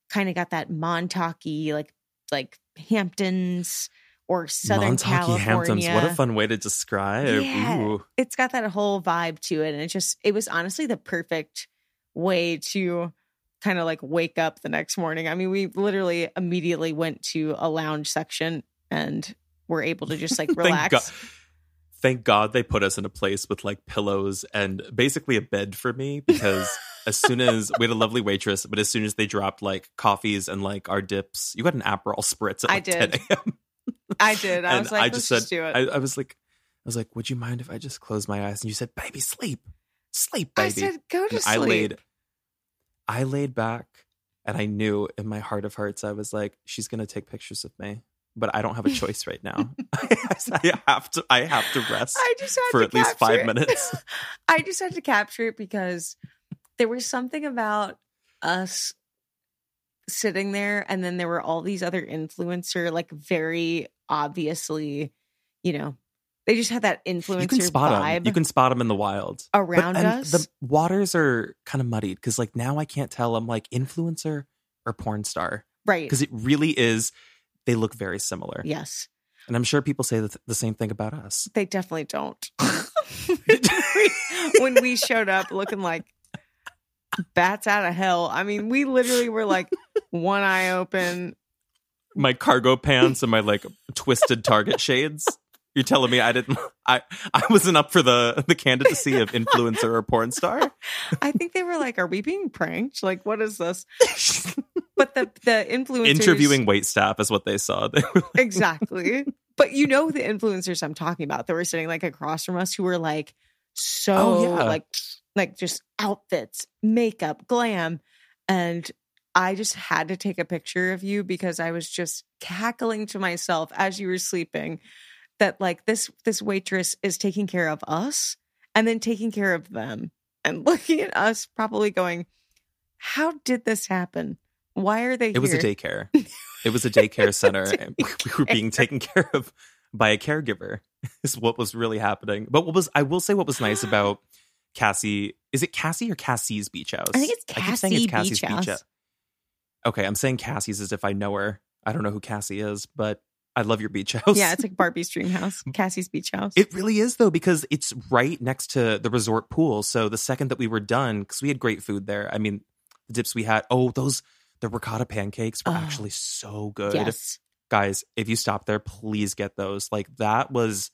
kind of got that Montauk like, like Hamptons or Southern Montauk California. Hamptons. What a fun way to describe. Yeah. Ooh. It's got that whole vibe to it. And it just, it was honestly the perfect way to kind of like wake up the next morning. I mean, we literally immediately went to a lounge section and were able to just like <laughs> Thank relax. God. Thank God they put us in a place with like pillows and basically a bed for me <laughs> because as soon as we had a lovely waitress, but as soon as they dropped like coffees and like our dips, you got an Aperol spritz at I did. 10 a.m. I did. I and was like, I let's just just, said, do it. I, I was like, I was like, would you mind if I just close my eyes? And you said, baby, sleep, sleep, I said, go to and sleep. I laid, I laid back, and I knew in my heart of hearts, I was like, she's gonna take pictures of me, but I don't have a <laughs> choice right now. <laughs> I have to, I have to rest I just had for at least five it. minutes. <laughs> I just had to capture it because there was something about us sitting there, and then there were all these other influencer, like very obviously, you know, they just had that influencer You can spot vibe them. You can spot them in the wild. But- around and us. The waters are kind of muddied because, like, now I can't tell. I'm like influencer or porn star right? because it really is. They look very similar. Yes, And I'm sure people say the, the same thing about us. they definitely don't. <laughs> <laughs> when we showed up looking like bats out of hell, I mean, we literally were like one eye open, My cargo pants and my like twisted Target shades. You're telling me I didn't I I wasn't up for the the candidacy of influencer or porn star? I think they were like, "Are we being pranked? Like, what is this?" <laughs> But the the influencers Interviewing wait staff is what they saw. <laughs> They like, exactly. But you know the influencers I'm talking about that were sitting like across from us who were like so Oh, yeah. like like just outfits, makeup, glam, and I just had to take a picture of you because I was just cackling to myself as you were sleeping that like this this waitress is taking care of us and then taking care of them and <laughs> looking at us probably going how did this happen why are they it was a <laughs> daycare. It was a <laughs> daycare center. and we were being taken care of by a caregiver. Is what was really happening. But what was I will say what was nice about <gasps> <gasps> <gasps> Kassi is it Kassi or Kassi's beach house? I think it's i keep saying it's Kassi Beach House. House. Okay, I'm saying Kassi's as if I know her. I don't know who Kassi is, but I love your beach house. yeah it's like <laughs> barbie's dream house kassi's beach house It really is though because it's right next to the resort pool. So the second that we were done, because we had great food there. I mean, the dips we had. Oh, those the ricotta pancakes were Oh. actually so good, yes guys. If you stop there, please get those. Like that was.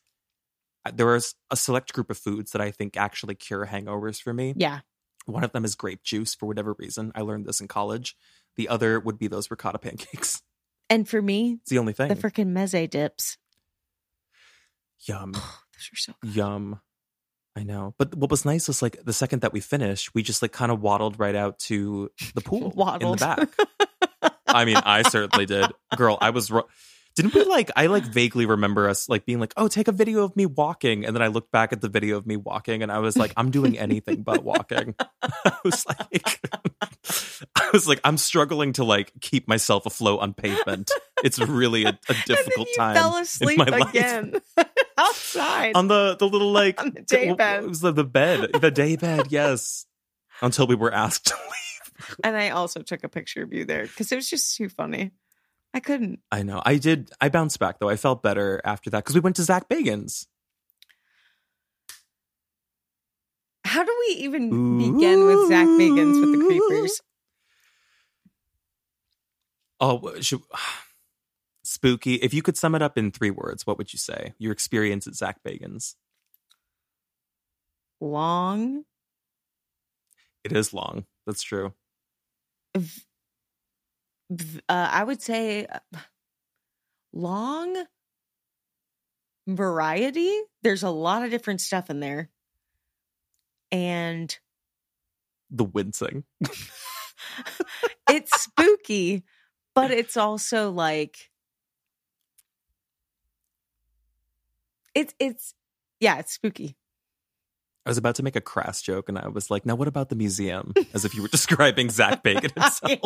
There was a select group of foods that I think actually cure hangovers for me. yeah One of them is grape juice for whatever reason. I learned this in college. The other would be those ricotta pancakes. <laughs> and for me It's the only thing. the freaking meze dips Yum. Oh, those are so good Yum. I know. But what was nice was like the second that we finished, we just like kind of waddled right out to the <laughs> pool in the back. <laughs> I mean, I certainly did. Girl, I was ro- didn't we like I like vaguely remember us like being like, "Oh, take a video of me walking." And then I looked back at the video of me walking and I was like, "I'm doing anything but walking." <laughs> I was like <laughs> I was like, "I'm struggling to like keep myself afloat on pavement." It's really a, a and then difficult you time fell in asleep my life again <laughs> outside on the the little like On the day bed. It was the, the bed, the day bed. Yes, until we were asked to leave. and i also took a picture of you there because it was just too funny i couldn't I know. I did. I bounced back though. I felt better after that because we went to Zach Bagans. how do we even begin with zach bagans with the creepers Oh, should, <sighs> spooky. If you could sum it up in three words, what would you say? Your experience at Zach Bagans. long It is long. That's true. v- uh, I would say uh, long variety. There's a lot of different stuff in there. And The wincing. <laughs> it's spooky, but it's also like it's it's yeah, it's spooky. I was about to make a crass joke, and I was like, "Now, what about the museum?" As if you were <laughs> describing Zach Bagans <laughs> himself.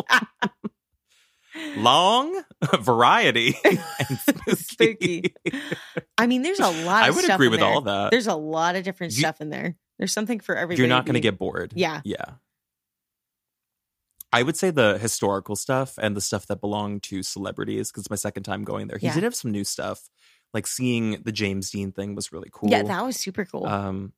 Long, <laughs> variety, <laughs> and spooky. Spooky. I mean, there's a lot. I would stuff agree with there. all that. There's a lot of different You- stuff in there. There's something for everybody. You're not going to get bored. Yeah. Yeah. I would say the historical stuff and the stuff that belonged to celebrities because it's my second time going there. He Yeah. did have some new stuff. Like seeing the James Dean thing was really cool. Yeah, that was super cool. um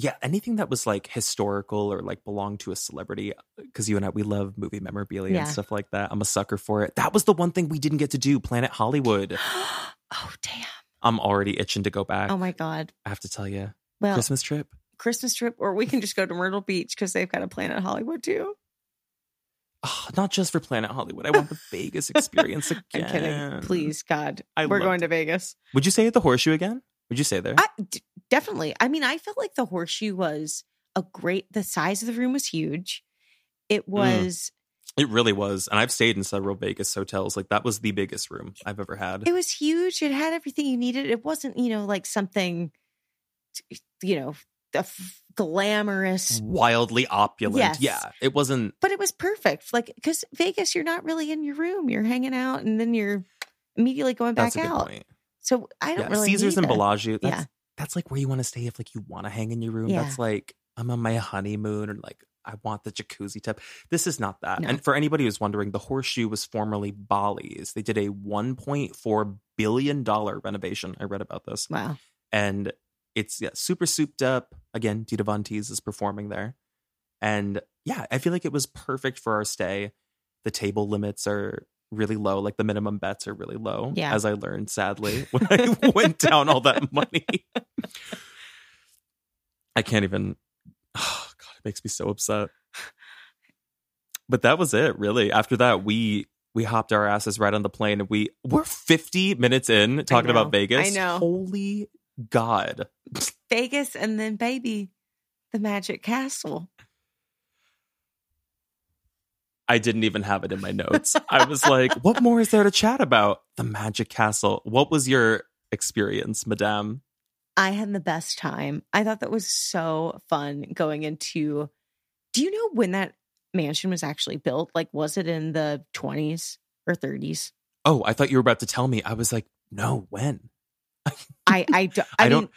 yeah, anything that was like historical or like belonged to a celebrity because you and I we love movie memorabilia Yeah. and stuff like that. I'm a sucker for it. That was the one thing we didn't get to do, Planet Hollywood. <gasps> oh damn! I'm already itching to go back. Oh my god. I have to tell you. Well, Christmas trip. Christmas trip, or we can just go to Myrtle Beach because they've got a Planet Hollywood too. Oh, not just for Planet Hollywood. I want the Vegas experience again. <laughs> I'm kidding. Please, God, I we're going it. to Vegas. Would you say at the horseshoe again? Would you say there? I, d- definitely. I mean, I felt like the horseshoe was a great. The size of the room was huge. Mm. It was. it really was. And I've stayed in several Vegas hotels. Like that was the biggest room I've ever had. It was huge. It had everything you needed. It wasn't, you know, like something, you know, the glamorous. Wildly opulent. Yes. Yeah. It wasn't But it was perfect. Like because Vegas, you're not really in your room. You're hanging out, and then you're immediately going back a out. point. So I don't Yeah. really. Caesars and the- Bellagio. That's Yeah. That's like where you want to stay if like you want to hang in your room. Yeah. That's like I'm on my honeymoon or like I want the jacuzzi tub. This is not that. No. And for anybody who's wondering, the horseshoe was formerly Bally's. They did a $1.4 billion renovation. I read about this. Wow. and it's yeah, super souped up. Again, Dita Von Teese is performing there, and yeah, I feel like it was perfect for our stay. The table limits are really low, like the minimum bets are really low. Yeah. as I learned sadly <laughs> when I went down all that <laughs> money. I can't even. <sighs> Oh God, it makes me so upset. But that was it, really. After that, we we hopped our asses right on the plane, and we we're 50 minutes in talking about Vegas. I know. Holy God. Vegas, and then baby, the Magic Castle. I didn't even have it in my notes. I was like, what more is there to chat about? The Magic Castle. What was your experience, Madame? I had the best time. I thought that was so fun going into. Do you know when that mansion was actually built? Like, was it in the 20s or 30s? Oh, I thought you were about to tell me. I was like, no, when? I I, do, <laughs> I, I don't- mean,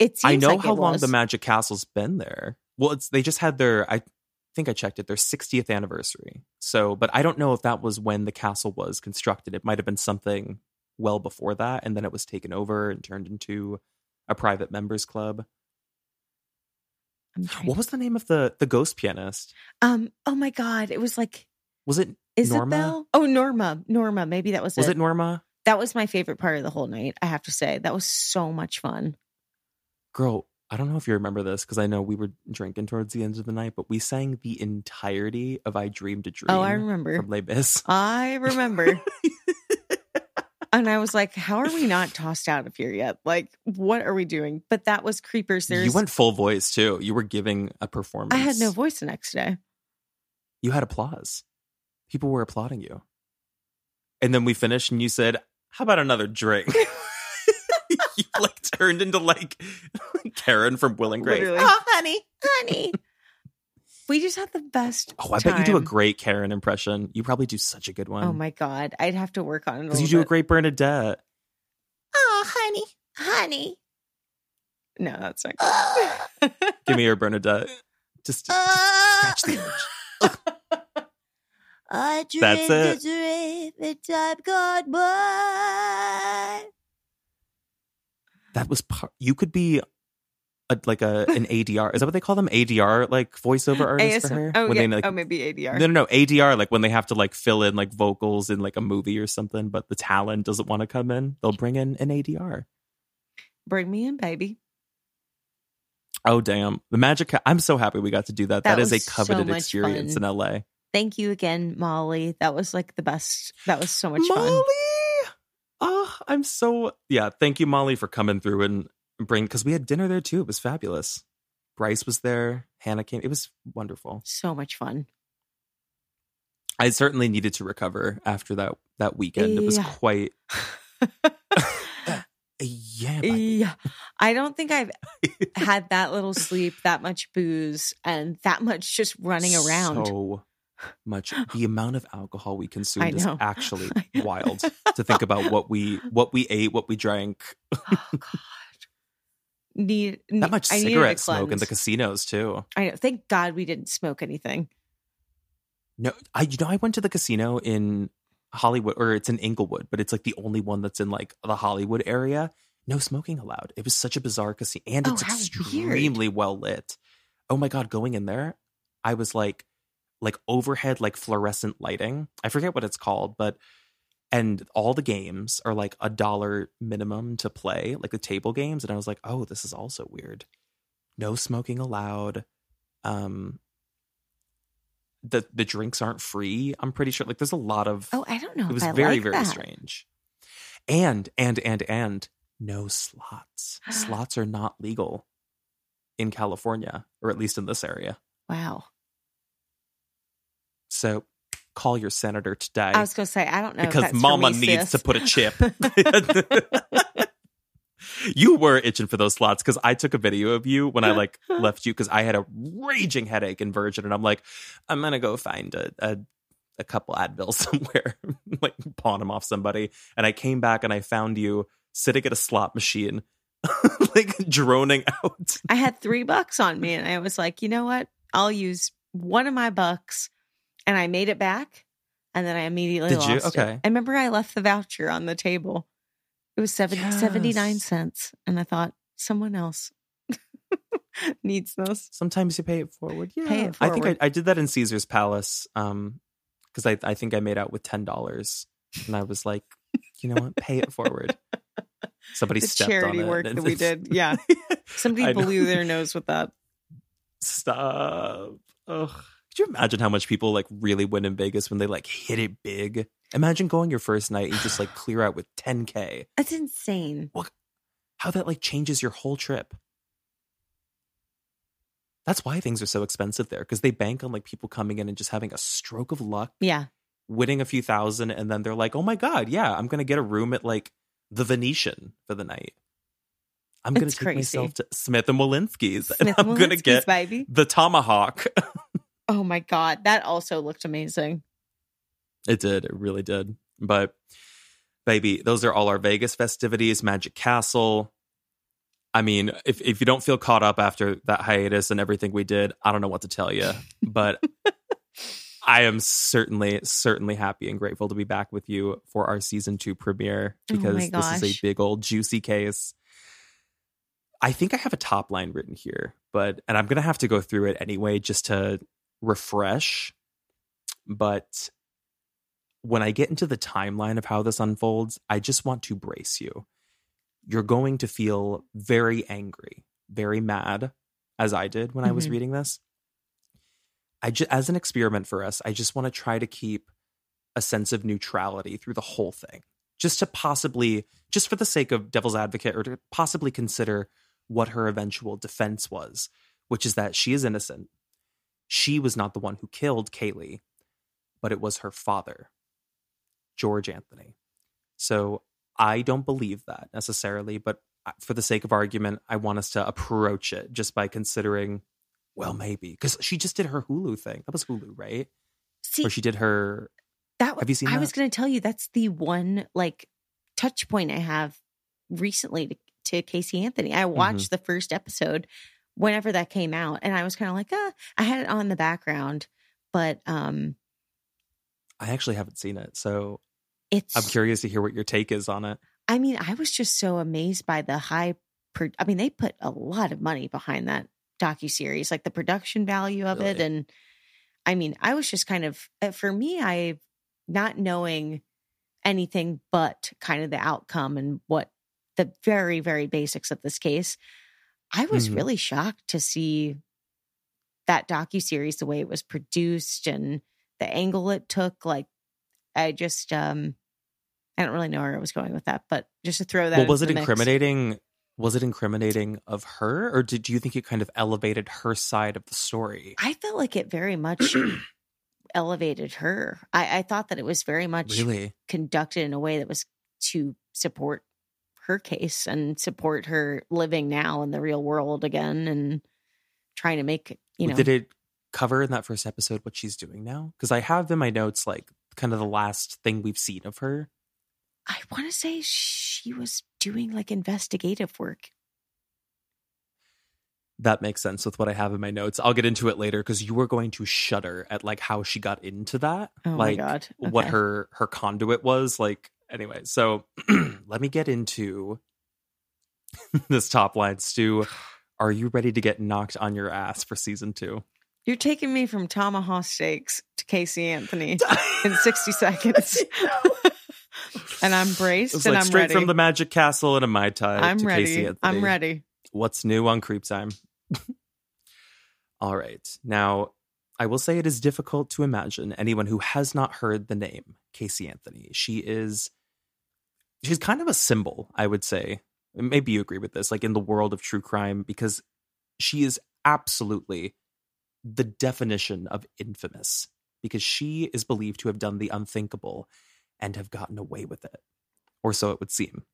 It seems I know like how it long was. the Magic Castle's been there. Well, it's they just had their I think I checked it, their 60th anniversary. So, but I don't know if that was when the castle was constructed. It might have been something well before that and then it was taken over and turned into a private members club. What was the name of the the ghost pianist? um. Oh my god! It was like Was it Isabel. Norma? Oh, Norma. Norma. Maybe that was, Was it. it Norma? That was my favorite part of the whole night. I have to say that was so much fun. Girl, I don't know if you remember this because I know we were drinking towards the end of the night, but we sang the entirety of "I Dreamed a Dream." Oh, I remember. from Les Mis. I remember. <laughs> and I was like, how are we not <laughs> tossed out of here yet? Like, what are we doing? But that was Creepers. There's you went full voice too. You were giving a performance. I had no voice the next day. You had applause. People were applauding you. And then we finished, and you said, "How about another drink?" <laughs> <laughs> you like turned into like Karen from Will and Grace. Literally. Oh, honey. Honey. We just had the best. Oh, I bet you do a great Karen impression. You probably do such a good one. Oh my God. I'd have to work on it. Because you do a great Bernadette. Oh, honey. Honey. No, that's not Good. <laughs> Give me your Bernadette. Just, just <laughs> Uh, scratch the itch. I dreamed That's it. a dream in time gone by. That was part. You could be a, like a an <laughs> ADR. Is that what they call them? ADR, like voiceover artist for her. Oh, when yeah. they like oh, maybe ADR. No, no, no. ADR, like when they have to like fill in like vocals in like a movie or something, but the talent doesn't want to come in, they'll bring in an ADR. Bring me in, baby. Oh, damn. The Magic. Ca- I'm so happy we got to do that. That that is a was so coveted experience fun. in LA. Thank you again, Molly. That was like the best. That was so much Molly. fun. Molly. Oh, I'm so. Yeah. Thank you, Molly, for coming through and bring, because we had dinner there too. It was fabulous. Bryce was there. Hannah came. It was wonderful. So much fun. I certainly needed to recover after that that weekend. It was quite. <laughs> Uh, yeah. Yeah. I don't think I've <laughs> had that little sleep, that much booze, and that much just running around. So much <gasps> the amount of alcohol we consumed is actually <laughs> wild to think about what we what we ate, what we drank. oh God. Need, That much I cigarette smoke in the casinos too. I know. Thank God we didn't smoke anything. No, I you know I went to the casino in Hollywood or it's in Inglewood, but it's like the only one that's in like the Hollywood area. No smoking allowed. It was such a bizarre casino and Oh, it's how weird. extremely well lit. Oh my god, going in there, I was like like overhead like fluorescent lighting. I forget what it's called, but and all the games are like a dollar minimum to play, like the table games and I was like, "Oh, this is also weird." No smoking allowed. Um the the drinks aren't free. I'm pretty sure. Like there's a lot of Oh, I don't know. it was very like very that. strange. And and and and no slots. <gasps> slots are not legal in California or at least in this area. Wow. So call your senator today I was gonna say I don't know because mama me, needs to put a chip. <laughs> <laughs> you were itching for those slots because I took a video of you when I like <laughs> left you because I had a raging headache in Virgin, and I'm like, I'm gonna go find a a, a couple Advil somewhere, like pawn them off somebody. And I came back and I found you sitting at a slot machine, like droning out. I had three bucks on me, and I was like, you know what? I'll use one of my bucks, and I made it back, and then I immediately Did you? lost it. Okay. I remember I left the voucher on the table. It was 70, 79 cents, and I thought someone else <laughs> needs this. Sometimes you pay it forward. Yeah, Pay it I think I. I did that in Caesar's Palace. Um, because I I think I made out with ten dollars, and I was like, you know what, pay it forward. Somebody The stepped charity on it. work and that we did. <laughs> Yeah. Somebody blew their nose with that. Stop. Ugh. Could you imagine how much people like really win in Vegas when they like hit it big? Imagine going your first night and just like <sighs> clear out with 10k. That's insane. How that like changes your whole trip. That's why things are so expensive there because they bank on like people coming in and just having a stroke of luck, Yeah. winning a few thousand, and then they're like, "Oh my god, yeah, I'm gonna get a room at like the Venetian for the night. I'm gonna It's take crazy. myself to Smith and Wollensky's, and I'm gonna get baby. the tomahawk." <laughs> Oh my God. That also looked amazing. It did. It really did. But baby, those are all our Vegas festivities, Magic Castle. I mean, if if you don't feel caught up after that hiatus and everything we did, I don't know what to tell you. But <laughs> I am certainly certainly happy and grateful to be back with you for our season 2 premiere Oh because this is a big old juicy case. I think I have a top line written here, but and I'm going to have to go through it anyway just to refresh. But when I get into the timeline of how this unfolds, I just want to brace you. You're going to feel very angry, very mad, as I did when I was Mhm. reading this. I just, as an experiment for us, I just want to try to keep a sense of neutrality through the whole thing, just to possibly, just for the sake of devil's advocate, or to possibly consider what her eventual defense was, which is that she is innocent. She was not the one who killed Caylee, but it was her father, George Anthony. So I don't believe that necessarily, but uh, for the sake of argument, I want us to approach it just by considering, well, maybe because she just did her Hulu thing. That was Hulu, right? See, Or she did her. that have you seen I was going to tell you that's the one like touch point I have recently to, to Casey Anthony. I Mm-hmm. watched the first episode whenever that came out, and I was kind of like, ah, I had it on the background, but um, I actually haven't seen it, so it's. I'm curious to hear what your take is on it. I mean, I was just so amazed by the high. Pro- I mean, they put a lot of money behind that docu series, like the production value of it, and I mean, I was just kind of uh, for me, I not knowing anything but kind of the outcome and what the very very basics of this case. I was Mhm. really shocked to see that docu series, the way it was produced and the angle it took. Like, I just um I don't really know where I was going with that, but just to throw that. Well, was it the mix. incriminating? Was it incriminating of her, or did do you think it kind of elevated her side of the story? I felt like it very much <clears throat> elevated her. I, I thought that it was very much Really? conducted in a way that was to support her case and support her living now in the real world again and trying to make you know Did it cover in that first episode what she's doing now? Because I have in my notes like kind of the last thing we've seen of her. I want to say she was doing like investigative work. That makes sense with what I have in my notes. I'll get into it later because you were going to shudder at like how she got into that. Oh my like God. what her her conduit was. Like anyway, so <clears throat> let me get into <laughs> this top line. Stu, are you ready to get knocked on your ass for season two? You're taking me from tomahawk steaks to Casey Anthony <laughs> in 60 seconds. <laughs> and I'm braced It's and I'm straight ready. from the Magic Castle and a Mai Tai I'm to ready. Casey Anthony. I'm ready. What's new on Creep Time? All right. Now, I will say it is difficult to imagine anyone who has not heard the name Casey Anthony. She is she's kind of a symbol, I would say. Maybe you agree with this, like in the world of true crime, because she is absolutely the definition of infamous because she is believed to have done the unthinkable and have gotten away with it. Or so it would seem.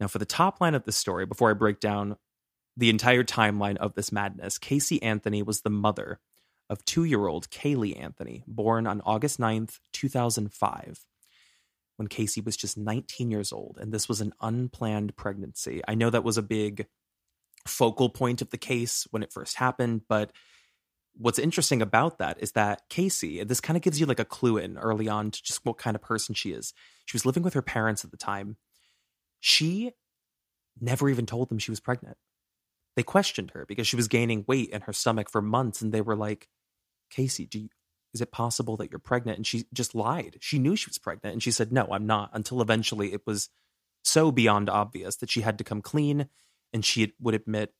Now, for the top line of this story, before I break down the entire timeline of this madness, Casey Anthony was the mother of two year old Caylee Anthony, born on August 9th, 2005, when Casey was just 19 years old. And this was an unplanned pregnancy. I know that was a big focal point of the case when it first happened, but what's interesting about that is that Casey, this kind of gives you like a clue in early on to just what kind of person she is. She was living with her parents at the time. She never even told them she was pregnant. They questioned her because she was gaining weight in her stomach for months, and they were like, Casey, do you, is it possible that you're pregnant? And she just lied. She knew she was pregnant, and she said, No, I'm not, until eventually it was so beyond obvious that she had to come clean and she would admit,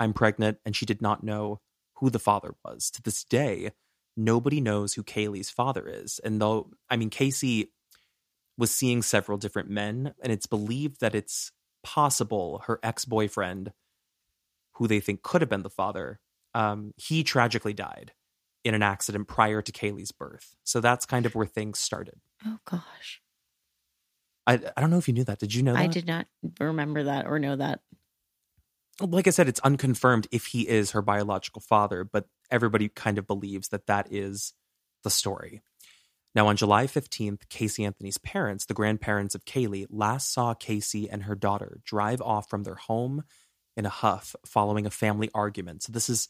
I'm pregnant, and she did not know who the father was. To this day, nobody knows who Caylee's father is. And though, I mean, Casey was seeing several different men, and it's believed that it's possible her ex boyfriend, who they think could have been the father, um, he tragically died in an accident prior to Caylee's birth. So that's kind of where things started. Oh gosh. I, I don't know if you knew that. Did you know that? I did not remember that or know that. like I said, it's unconfirmed if he is her biological father, but everybody kind of believes that that is the story. Now, on July 15th, Casey Anthony's parents, the grandparents of Caylee, last saw Casey and her daughter drive off from their home in a huff following a family argument. So, this is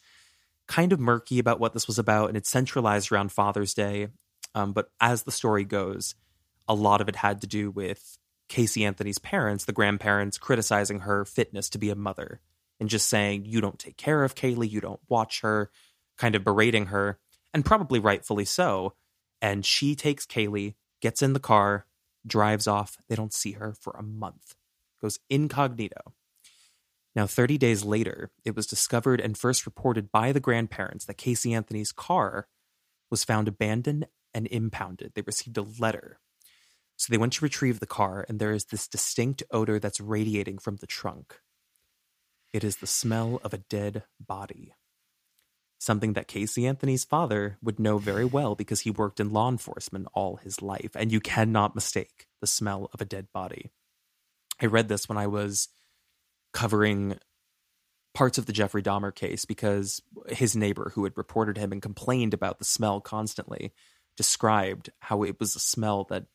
kind of murky about what this was about, and it's centralized around Father's Day. Um, but as the story goes, a lot of it had to do with Casey Anthony's parents, the grandparents, criticizing her fitness to be a mother and just saying, you don't take care of Caylee, you don't watch her, kind of berating her, and probably rightfully so. And she takes Caylee, gets in the car, drives off. They don't see her for a month, goes incognito. Now, 30 days later, it was discovered and first reported by the grandparents that Casey Anthony's car was found abandoned and impounded. They received a letter. So they went to retrieve the car, and there is this distinct odor that's radiating from the trunk. It is the smell of a dead body. Something that Casey Anthony's father would know very well because he worked in law enforcement all his life, and you cannot mistake the smell of a dead body. I read this when I was covering parts of the Jeffrey Dahmer case because his neighbor, who had reported him and complained about the smell constantly, described how it was a smell that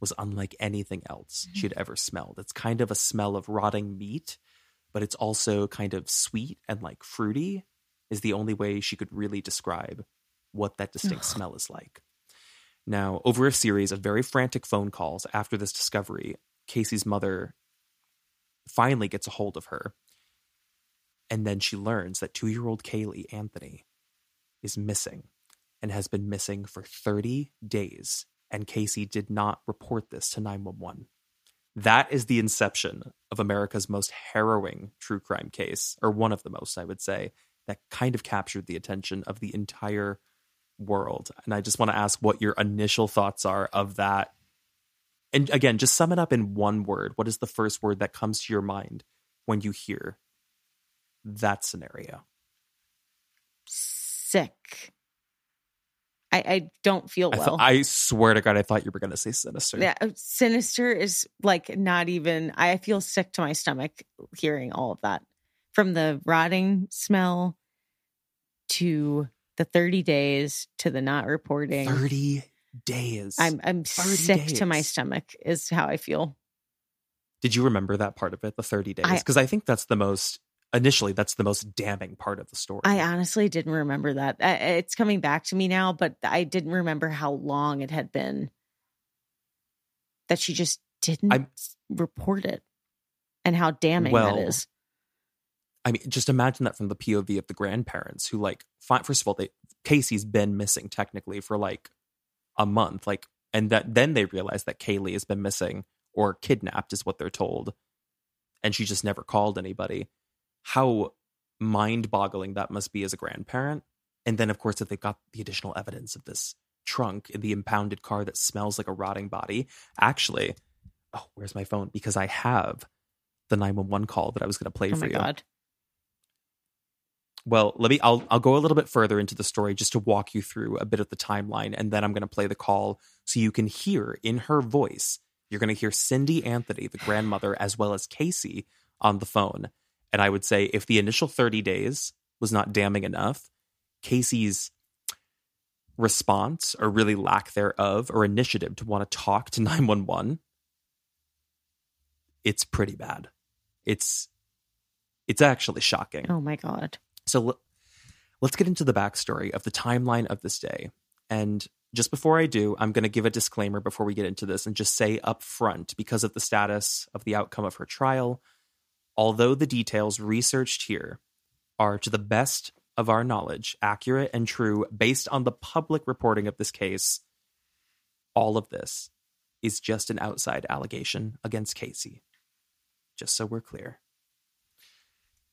was unlike anything else mm-hmm. she had ever smelled. It's kind of a smell of rotting meat, but it's also kind of sweet and like fruity, is the only way she could really describe what that distinct smell is like. Now, over a series of very frantic phone calls after this discovery, Casey's mother finally gets a hold of her. And then she learns that two year old Caylee Anthony is missing and has been missing for 30 days. And Casey did not report this to 911. That is the inception of America's most harrowing true crime case, or one of the most, I would say, that kind of captured the attention of the entire world. And I just want to ask what your initial thoughts are of that. And again, just sum it up in one word. What is the first word that comes to your mind when you hear that scenario? Sick. I, I don't feel I, well. I swear to God, I thought you were going to say sinister. yeah, uh, sinister is like not even. I feel sick to my stomach hearing all of that from the rotting smell. to the 30 days to the not reporting. 30 days. I'm I'm 30 sick to my stomach is how I feel. Did you remember that part of it, the 30 days? Because I, think that's the most, initially, that's the most damning part of the story. I honestly didn't remember that. It's coming back to me now, but I didn't remember how long it had been that she just didn't I'm- report it and how damning Well, that is. I mean, just imagine that from the POV of the grandparents who, like, fi- first of all, they Casey's been missing technically for like a month, like, and that then they realize that Caylee has been missing or kidnapped, is what they're told, and she just never called anybody. How mind-boggling that must be as a grandparent, and then of course that they've got the additional evidence of this trunk in the impounded car that smells like a rotting body. Actually, oh, where's my phone? Because I have the 911 call that I was going to play Oh for my you. god. Well, let me I'll I'll go a little bit further into the story just to walk you through a bit of the timeline and then I'm going to play the call so you can hear in her voice. You're going to hear Cindy Anthony, the grandmother, as well as Casey on the phone. And I would say if the initial 30 days was not damning enough, Casey's response or really lack thereof or initiative to want to talk to <laughs> 911 it's pretty bad. It's it's actually shocking. Oh my god. So let's get into the backstory of the timeline of this day. And just before I do, I'm going to give a disclaimer before we get into this and just say up front, because of the status of the outcome of her trial, although the details researched here are to the best of our knowledge accurate and true based on the public reporting of this case, all of this is just an outside allegation against Casey. Just so we're clear.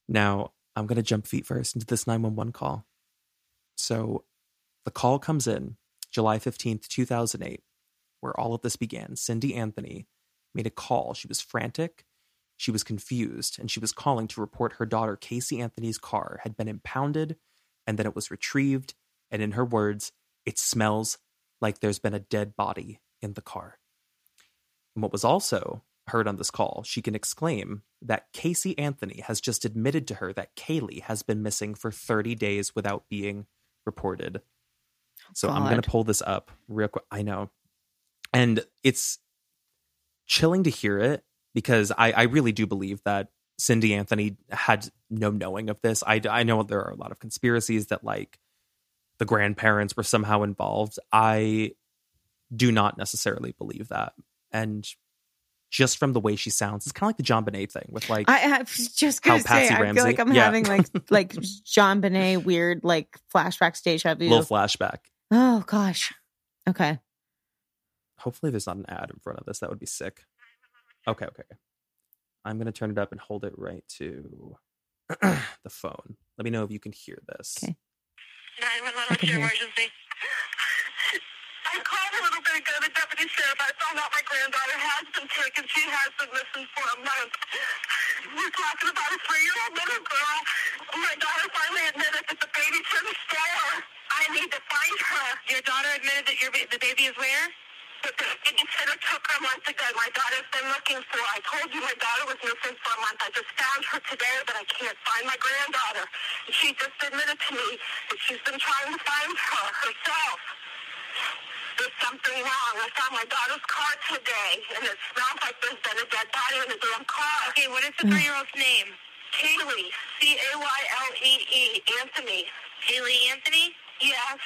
Now, I'm going to jump feet first into this 911 call. So, the call comes in July 15th, 2008, where all of this began. Cindy Anthony made a call. She was frantic, she was confused, and she was calling to report her daughter Casey Anthony's car had been impounded and then it was retrieved. And in her words, it smells like there's been a dead body in the car. And what was also heard on this call, she can exclaim that Casey Anthony has just admitted to her that Caylee has been missing for 30 days without being reported. Oh, so I'm going to pull this up real quick. I know. And it's chilling to hear it because I, I really do believe that Cindy Anthony had no knowing of this. I, I know there are a lot of conspiracies that like the grandparents were somehow involved. I do not necessarily believe that. And just from the way she sounds, it's kind of like the JonBenét thing with like I, I was just How gonna say, I Ramsey- feel like I'm yeah. having like <laughs> like JonBenét weird like flashback deja vu. little flashback. oh gosh. Okay. Hopefully, there's not an ad in front of this. That would be sick. Okay, okay. I'm gonna turn it up and hold it right to <clears throat> the phone. Let me know if you can hear this. Okay. 911, what's your emergency? I called a little bit ago, the deputy sheriff. I found out my granddaughter has been taken. She has been missing for a month. We're talking about a three-year-old little girl. My daughter finally admitted that the baby's in the store. I need to find her. Your daughter admitted that your ba- the baby is where? But the babysitter took her months ago. My daughter's been looking for her. I told you my daughter was missing for a month. I just found her today, but I can't find my granddaughter. She just admitted to me that she's been trying to find her herself. There's something wrong. I found my daughter's car today, and it smells like there's been a dead body in the damn car. Okay, what is the mm. three-year-old's name? Caylee. C-A-Y-L-E-E. Anthony. Caylee Anthony? Yes.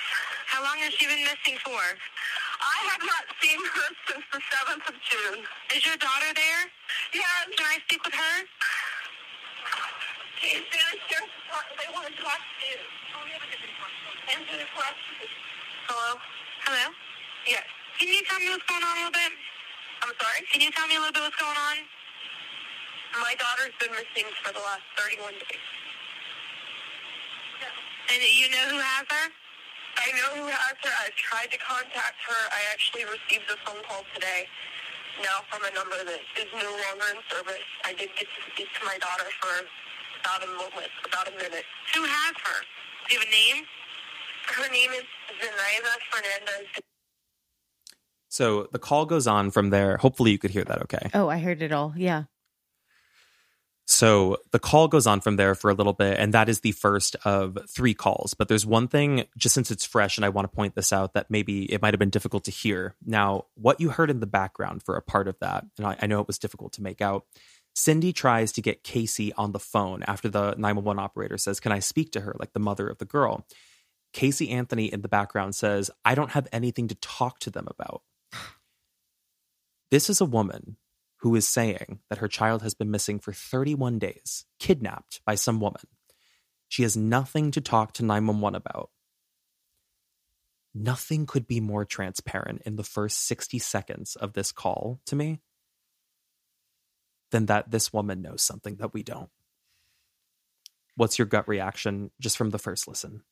How long has she been missing for? I have not seen her since the 7th of June. Is your daughter there? Yes. Can I speak with her? She's downstairs. They want to talk to you. Oh, we have a different the question. Hello? Hello? Yes. Can you tell me what's going on a little bit? I'm sorry? Can you tell me a little bit what's going on? My daughter's been missing for the last 31 days. And you know who has her? I know who has her. I've tried to contact her. I actually received a phone call today now from a number that is no longer in service. I did get to speak to my daughter for about a moment, about a minute. Who has her? Do you have a name? Her name is Zenaida Fernandez. So the call goes on from there. Hopefully, you could hear that okay. Oh, I heard it all. Yeah. So the call goes on from there for a little bit, and that is the first of three calls. But there's one thing, just since it's fresh, and I want to point this out, that maybe it might have been difficult to hear. Now, what you heard in the background for a part of that, and I, I know it was difficult to make out, Cindy tries to get Casey on the phone after the 911 operator says, Can I speak to her, like the mother of the girl? Casey Anthony in the background says, I don't have anything to talk to them about. This is a woman who is saying that her child has been missing for 31 days, kidnapped by some woman. She has nothing to talk to 911 about. Nothing could be more transparent in the first 60 seconds of this call to me than that this woman knows something that we don't. What's your gut reaction just from the first listen?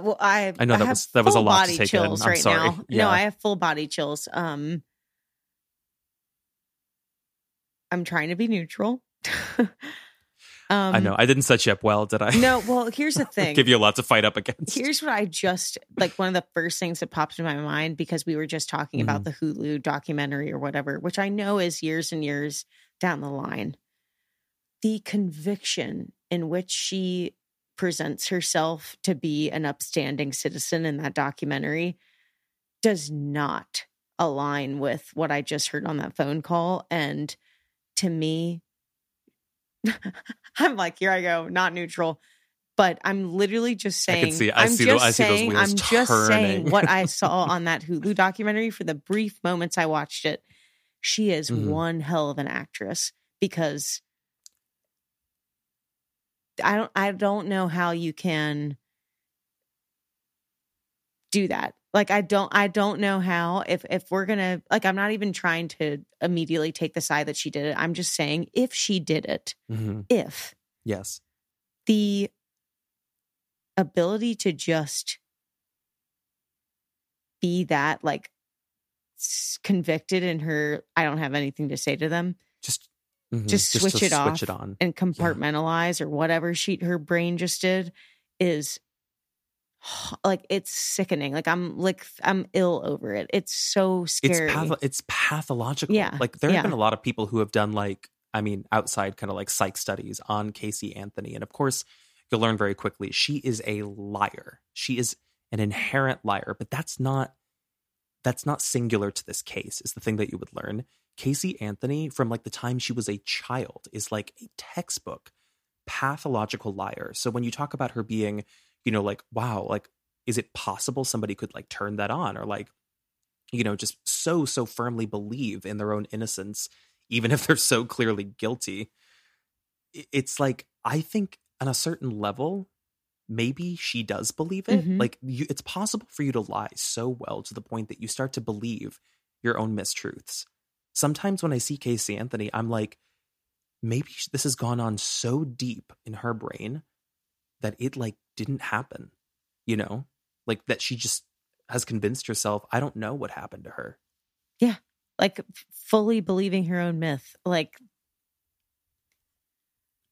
Well, I I know that have was- that was a lot to body take in. chills I'm right sorry. now. <laughs> Yeah. No, I have full body chills. Um, I'm trying to be neutral. <laughs> um, I know. I didn't set you up well, did I? No, <laughs> well, here's the thing. Give you a lot to fight up against. Here's what I just like one of the first things that popped into my mind because we were just talking about Mm-hmm. the Hulu documentary or whatever, which I know is years and years down the line. The conviction in which she presents herself to be an upstanding citizen in that documentary does not align with what I just heard on that phone call. And to me, <laughs> I'm like, here I go, not neutral. But I'm literally just saying, can see- I I'm see just saying, I'm just saying what I <laughs> saw on that Hulu documentary for the brief moments I watched it. She is Mhm. one hell of an actress because I don't I don't know how you can do that. Like I don't I don't know how if if we're going to like I'm not even trying to immediately take the side that she did it. I'm just saying if she did it, Mhm. if Yes. the ability to just be that like convicted in her I don't have anything to say to them Just mhm. just to switch it off it on. and compartmentalize or whatever she her brain just did is like it's sickening like i'm like i'm ill over it it's so scary It's it's pathological. Yeah, Like there yeah. have been a lot of people who have done like I mean outside kind of like psych studies on Casey Anthony, and of course you'll learn very quickly she is a liar. She is an inherent liar, but that's not that's not singular to this case. Is the thing that you would learn. Casey Anthony from like the time she was a child is like a textbook pathological liar. So when you talk about her being, you know, like wow, like is it possible somebody could like turn that on or like you know, just so, so firmly believe in their own innocence, even if they're so clearly guilty. It's like, I think on a certain level, maybe she does believe it. Mhm. Like, you, it's possible for you to lie so well to the point that you start to believe your own mistruths. Sometimes when I see Casey Anthony, I'm like, maybe this has gone on so deep in her brain that it like didn't happen, you know? Like that she just has convinced herself, I don't know what happened to her. Yeah. Like fully believing her own myth like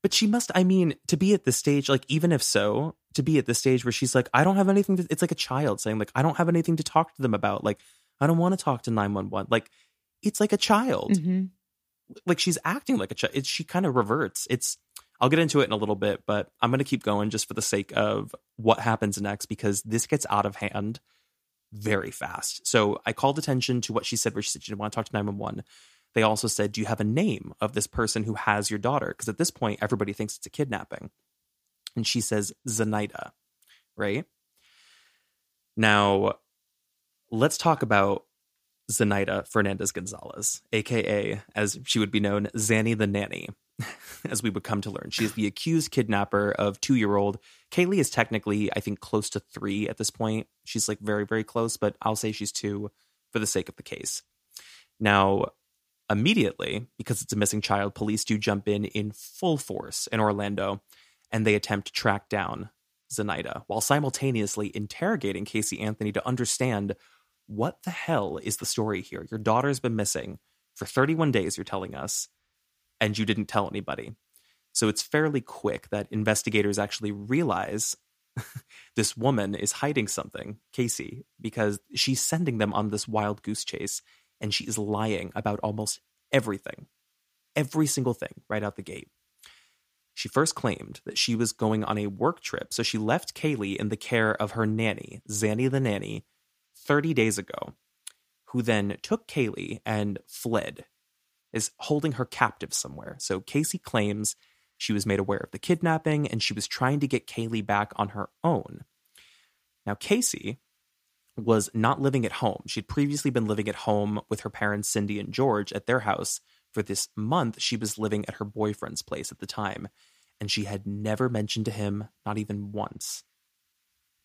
But she must, I mean, to be at this stage, like, even if so, to be at the stage where she's like, I don't have anything to, it's like a child saying, like, I don't have anything to talk to them about. Like, I don't want to talk to 911. Like, it's like a child. mhm. Like, she's acting like a child. She kind of reverts. It's, I'll get into it in a little bit, but I'm going to keep going just for the sake of what happens next because this gets out of hand very fast. So I called attention to what she said, where she said she didn't want to talk to 911. They also said, Do you have a name of this person who has your daughter? Because at this point, everybody thinks it's a kidnapping. And she says, Zenaida, right? Now, let's talk about Zenaida Fernandez Gonzalez, aka, as she would be known, Zanny the Nanny, <laughs> as we would come to learn. She is the accused kidnapper of two year old. Caylee is technically, I think, close to three at this point. She's like very, very close, but I'll say she's two for the sake of the case. Now, immediately, because it's a missing child, police do jump in in full force in Orlando and they attempt to track down Zenaida while simultaneously interrogating Casey Anthony to understand what the hell is the story here? Your daughter's been missing for 31 days, you're telling us, and you didn't tell anybody. So it's fairly quick that investigators actually realize <laughs> this woman is hiding something, Casey, because she's sending them on this wild goose chase and she is lying about almost everything, every single thing right out the gate. She first claimed that she was going on a work trip, so she left Caylee in the care of her nanny, Zanny the nanny, 30 days ago, who then took Caylee and fled, is holding her captive somewhere. So Casey claims she was made aware of the kidnapping and she was trying to get Caylee back on her own. Now, Casey was not living at home. She'd previously been living at home with her parents, Cindy and George, at their house. For this month, she was living at her boyfriend's place at the time, and she had never mentioned to him, not even once.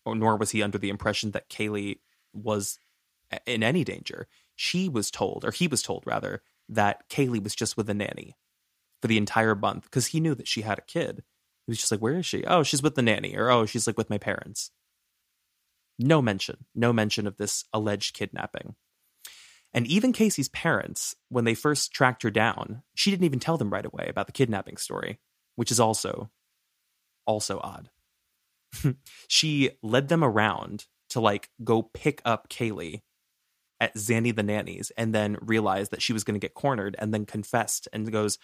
Or nor was he under the impression that Caylee was in any danger. She was told, or he was told rather, that Caylee was just with a nanny for the entire month because he knew that she had a kid. He was just like, Where is she? Oh, she's with the nanny, or oh, she's like with my parents. No mention, no mention of this alleged kidnapping. And even Casey's parents, when they first tracked her down, she didn't even tell them right away about the kidnapping story, which is also also odd. <laughs> she led them around to like go pick up Caylee at Zanny the nanny's and then realized that she was going to get cornered and then confessed and goes,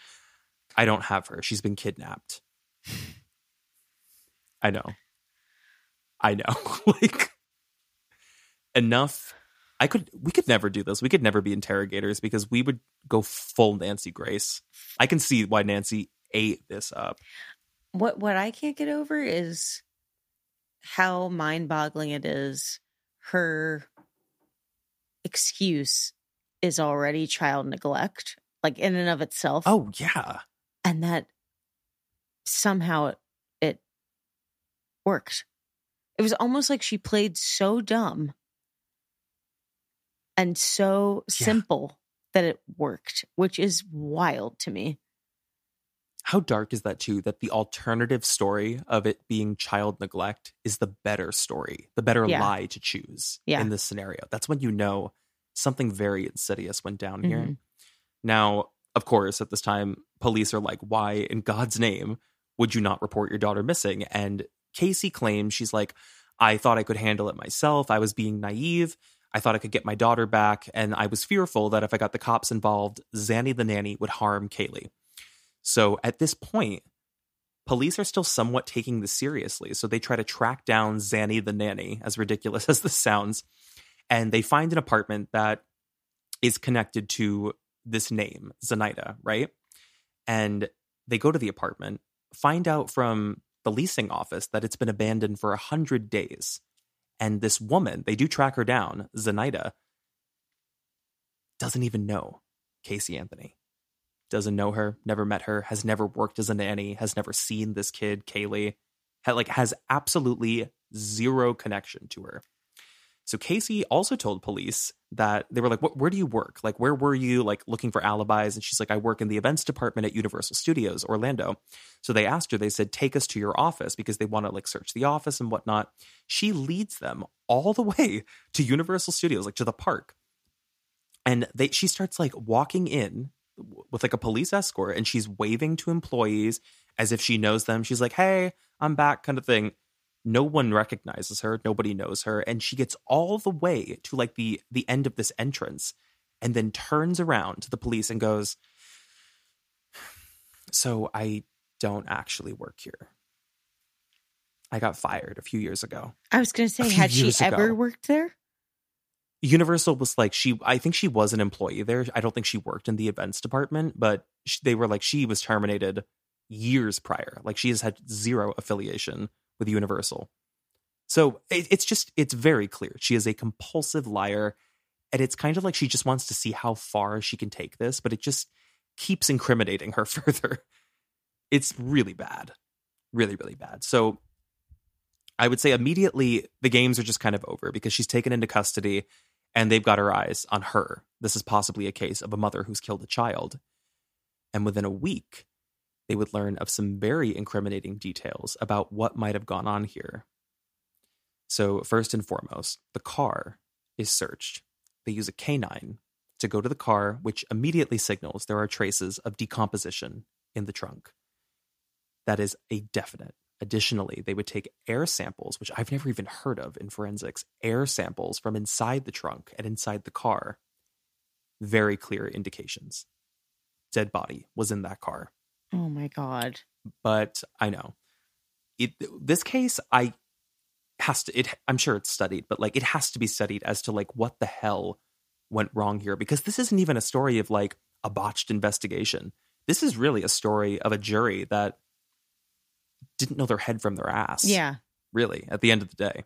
I don't have her. She's been kidnapped. I know. I know. <laughs> like enough I could we could never do this. We could never be interrogators because we would go full Nancy Grace. I can see why Nancy ate this up. What what I can't get over is how mind-boggling it is her excuse is already child neglect like in and of itself. Oh yeah. And that somehow it, it worked. It was almost like she played so dumb and so Yeah. simple that it worked, which is wild to me. How dark is that too? That the alternative story of it being child neglect is the better story, the better Yeah. lie to choose Yeah. in this scenario. That's when you know something very insidious went down here. Mhm. Now, of course, at this time, police are like, why in God's name would you not report your daughter missing? And Casey claims she's like, I thought I could handle it myself. I was being naive. I thought I could get my daughter back. And I was fearful that if I got the cops involved, Zanny the nanny would harm Caylee. So at this point, police are still somewhat taking this seriously. So they try to track down Zanny the nanny, as ridiculous <laughs> as this sounds. And they find an apartment that is connected to this name, Zenaida, right? And they go to the apartment, find out from the leasing office that it's been abandoned for a hundred days. And this woman, they do track her down, Zenaida, doesn't even know Casey Anthony. Doesn't know her, never met her, has never worked as a nanny, has never seen this kid, Caylee, like has absolutely zero connection to her. So Casey also told police that they were like, "What? Where do you work? Like, where were you? Like, looking for alibis?" And she's like, "I work in the events department at Universal Studios Orlando." So they asked her. They said, "Take us to your office because they want to like search the office and whatnot." She leads them all the <laughs> way to Universal Studios, like to the park, and they she starts like walking in with like a police escort, and she's waving to employees as if she knows them. She's like, "Hey, I'm back," kind of thing no one recognizes her nobody knows her and she gets all the way to like the the end of this entrance and then turns around to the police and goes so i don't actually work here i got fired a few years ago I was going to say, had she years ever ago. worked there? Universal was like she i think she was an employee there. I don't think she worked in the events department but sh they were like she was terminated years prior. Like she has had zero affiliation with universal. So it, it's just it's very clear. She is a compulsive liar and it's kind of like she just wants to see how far she can take this but it just keeps incriminating her <laughs> further. It's really bad. Really really bad. So i would say immediately the games are just kind of over because she's taken into custody and they've got her eyes on her this is possibly a case of a mother who's killed a child and within a week they would learn of some very incriminating details about what might have gone on here. So, first and foremost, the car is searched. They use a canine to go to the car, which immediately signals there are traces of decomposition in the trunk. That is a definite. Additionally, they would take air samples, which I've never even heard of in forensics, air samples from inside the trunk and inside the car. Very clear indications dead body was in that car. Oh my god. But I know it. This case, I has to. It. I'm sure it's studied, but like it has to be studied as to like what the hell went wrong here because this isn't even a story of like a botched investigation. This is really a story of a jury that didn't know their head from their ass. Yeah. Really, at the end of the day.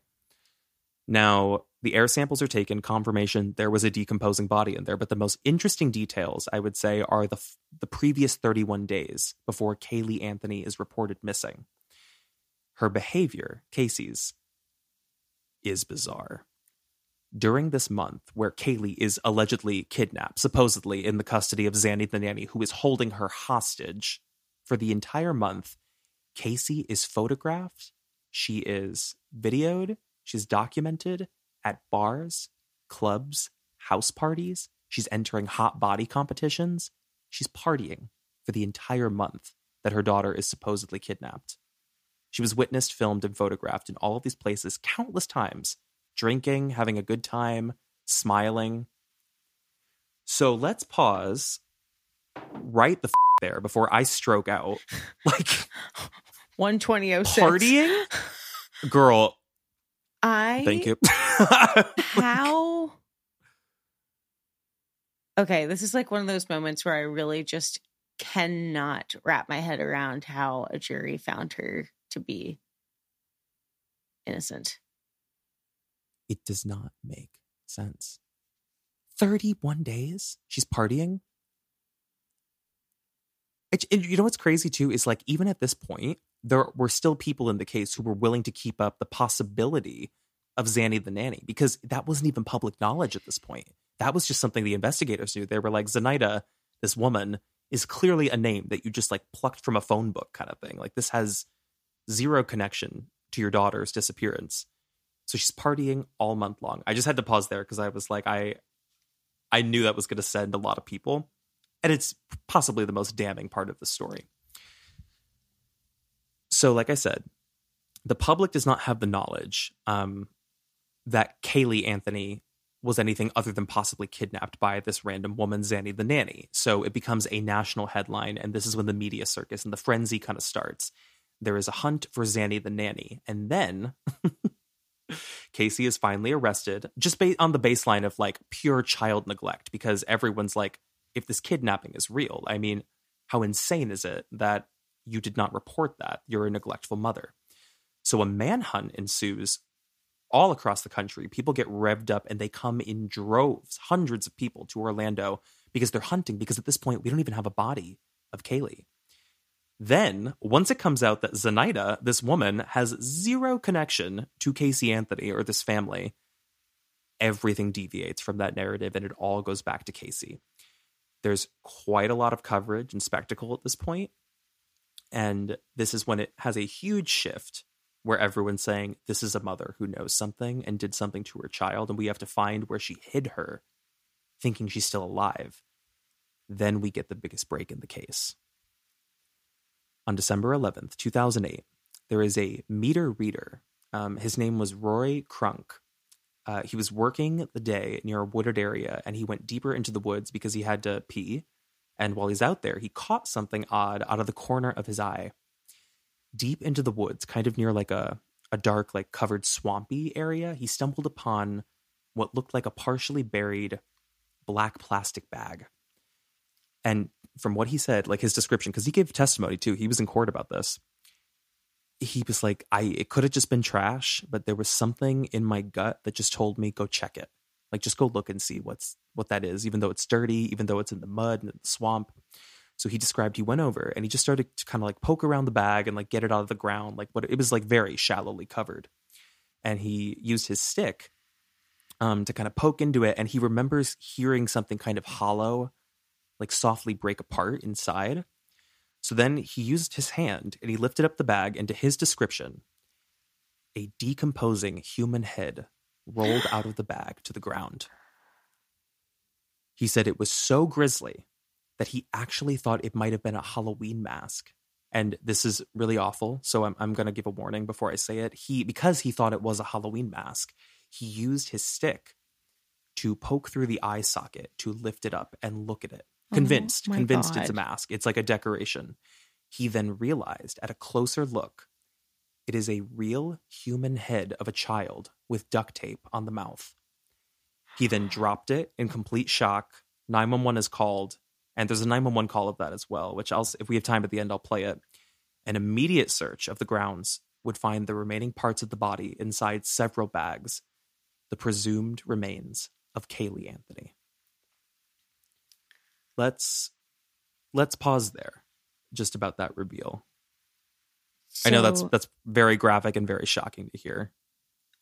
Now, the air samples are taken, confirmation there was a decomposing body in there, but the most interesting details, I would say, are the the previous 31 days before Caylee Anthony is reported missing. Her behavior, Casey's, is bizarre. During this month, where Caylee is allegedly kidnapped, supposedly in the custody of Zanny the nanny, who is holding her hostage for the entire month, Casey is photographed, she is videoed, she's documented at bars, clubs, house parties. She's entering hot body competitions. She's partying for the entire month that her daughter is supposedly kidnapped. She was witnessed, filmed, and photographed in all of these places countless times, drinking, having a good time, smiling. So let's pause right the f- there before I stroke out. <laughs> Like 12006. partying? Girl, I thank you. <laughs> How Okay, this is like one of those moments where I really just cannot wrap my head around how a jury found her to be innocent. it does not make sense. 31 days? She's partying? It, and you know what's crazy too is like even at this point, there were still people in the case who were willing to keep up the possibility of Zanny the nanny because that wasn't even public knowledge at this point. That was just something the investigators knew. They were like, Zenaida, this woman, is clearly a name that you just like plucked from a phone book kind of thing. Like this has zero connection to your daughter's disappearance. So she's partying all month long. I just had to pause there because I was like, I I knew that was going to send a lot of people. And it's possibly the most damning part of the story. So, like I said, the public does not have the knowledge um, that Caylee Anthony was anything other than possibly kidnapped by this random woman, Zanny the nanny. So it becomes a national headline, and this is when the media circus and the frenzy kind of starts. There is a hunt for Zanny the nanny, and then <laughs> Casey is finally arrested, just on the baseline of like pure child neglect, because everyone's like, if this kidnapping is real, I mean, how insane is it that you did not report that? You're a neglectful mother. So a manhunt ensues all across the country. People get revved up and they come in droves, hundreds of people to Orlando because they're hunting. Because at this point, we don't even have a body of Caylee. Then, once it comes out that Zenaida, this woman, has zero connection to Casey Anthony or this family, everything deviates from that narrative and it all goes back to Casey. There's quite a lot of coverage and spectacle at this point, And this is when it has a huge shift where everyone's saying, This is a mother who knows something and did something to her child, and we have to find where she hid her, thinking she's still alive. Then we get the biggest break in the case. On December 11th, 2008, there is a meter reader. Um, his name was Roy Kronk. Uh, he was working the day near a wooded area and he went deeper into the woods because he had to pee. And while he's out there, he caught something odd out of the corner of his eye. Deep into the woods, kind of near like a, a dark, like covered swampy area, he stumbled upon what looked like a partially buried black plastic bag. And from what he said, like his description, because he gave testimony too, he was in court about this. He was like, I it could have just been trash, but there was something in my gut that just told me go check it. Like just go look and see what's what that is, even though it's dirty, even though it's in the mud and the swamp. So he described he went over and he just started to kind of like poke around the bag and like get it out of the ground. Like what it was like very shallowly covered. And he used his stick um, to kind of poke into it. And he remembers hearing something kind of hollow, like softly break apart inside. So then he used his hand and he lifted up the bag, and to his description, a decomposing human head rolled out of the bag to the ground. He said it was so grisly that he actually thought it might have been a Halloween mask. And this is really awful. So I'm, I'm going to give a warning before I say it. He, because he thought it was a Halloween mask, he used his stick to poke through the eye socket to lift it up and look at it. Oh convinced, Oh convinced it's a mask. It's like a decoration. He then realized at a closer look, it is a real human head of a child with duct tape on the mouth. He then dropped it in complete shock. 911 is called, and there's a 911 call of that as well, which I'll, if we have time at the end, I'll play it. An immediate search of the grounds would find the remaining parts of the body inside several bags, the presumed remains of Caylee Anthony. Let's let's pause there just about that reveal. I know that's that's very graphic and very shocking to hear.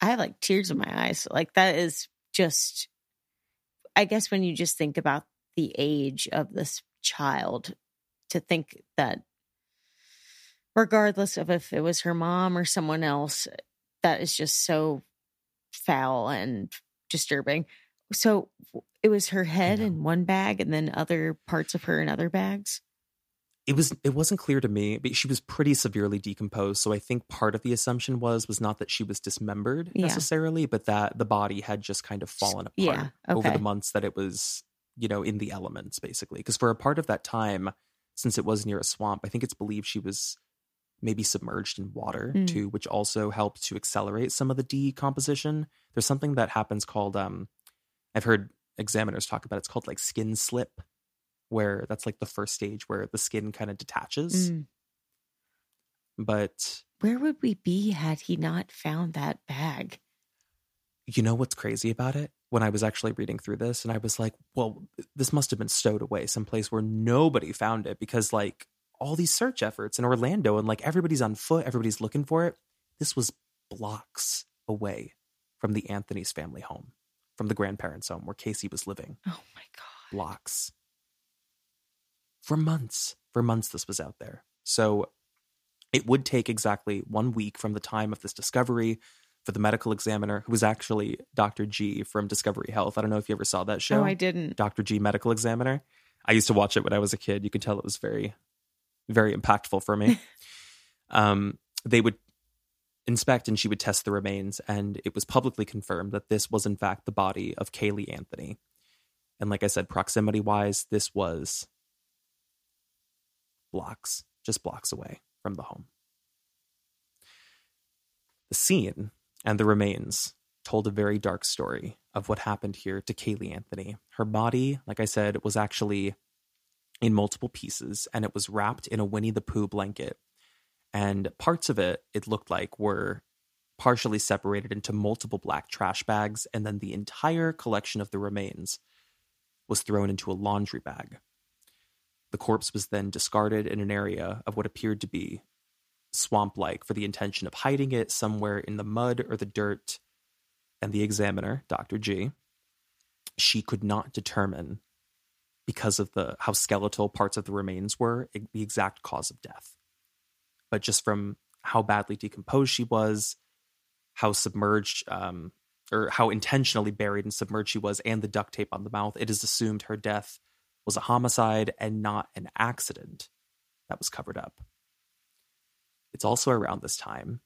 I have like tears in my eyes. Like that is just I guess when you just think about the age of this child to think that regardless of if it was her mom or someone else that is just so foul and disturbing. So it was her head in one bag and then other parts of her in other bags. It was it wasn't clear to me, but she was pretty severely decomposed. So I think part of the assumption was was not that she was dismembered Yeah. necessarily, but that the body had just kind of fallen apart Yeah, over the months that it was, you know, in the elements basically. Because for a part of that time, since it was near a swamp, I think it's believed she was maybe submerged in water Mm. too, which also helped to accelerate some of the decomposition. There's something that happens called um I've heard examiners talk about it. it's called like skin slip, where that's like the first stage where the skin kind of detaches. Mm. But Where would we be had he not found that bag? you know what's crazy about it? When I was actually reading through this and I was like, well, this must have been stowed away someplace where nobody found it because like all these search efforts in Orlando and like everybody's on foot, everybody's looking for it. This was blocks away from the Anthony's family home, from the grandparents' home where Casey was living. Oh my god. blocks. For months, for months, this was out there. So it would take exactly one week from the time of this discovery for the medical examiner, who was actually Dr. G from Discovery Health. I don't know if you ever saw that show. No, I didn't. Dr. G Medical Examiner. I used to watch it when I was a kid. You could tell it was very, very impactful for me. <laughs> um, they would inspect and she would test the remains, and it was publicly confirmed that this was, in fact, the body of Caylee Anthony. And like I said, proximity wise, this was blocks, just blocks away from the home. The scene and the remains told a very dark story of what happened here to Caylee Anthony. Her body, like I said, was actually in multiple pieces and it was wrapped in a Winnie the Pooh blanket. And parts of it, it looked like, were partially separated into multiple black trash bags, and then the entire collection of the remains was thrown into a laundry bag. The corpse was then discarded in an area of what appeared to be swamp like for the intention of hiding it somewhere in the mud or the dirt. And the examiner, Dr. G, she could not determine because of the how skeletal parts of the remains were the exact cause of death. But just from how badly decomposed she was, how submerged um, or how intentionally buried and submerged she was, and the duct tape on the mouth, it is assumed her death was a homicide and not an accident that was covered up. It's also around this time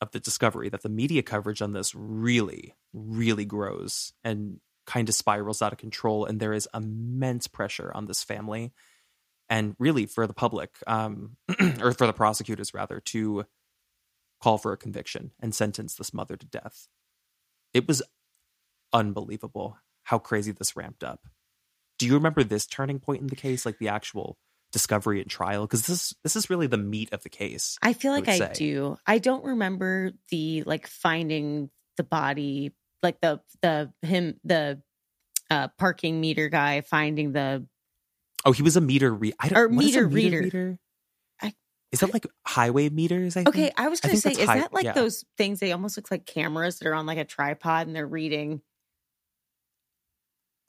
of the discovery that the media coverage on this really, really grows and kind of spirals out of control. And there is immense pressure on this family and really for the public, um, <clears throat> or for the prosecutors rather, to call for a conviction and sentence this mother to death. It was unbelievable how crazy this ramped up. Do you remember this turning point in the case, like the actual discovery and trial? Because this this is really the meat of the case. I feel like would I do. I don't remember the like finding the body, like the the him the uh parking meter guy finding the Oh, he was a meter re- I don't, Or a meter reader. reader? I- is that like highway meters? I think? Okay, I was gonna say, is high- that like yeah. those things they almost look like cameras that are on like a tripod and they're reading?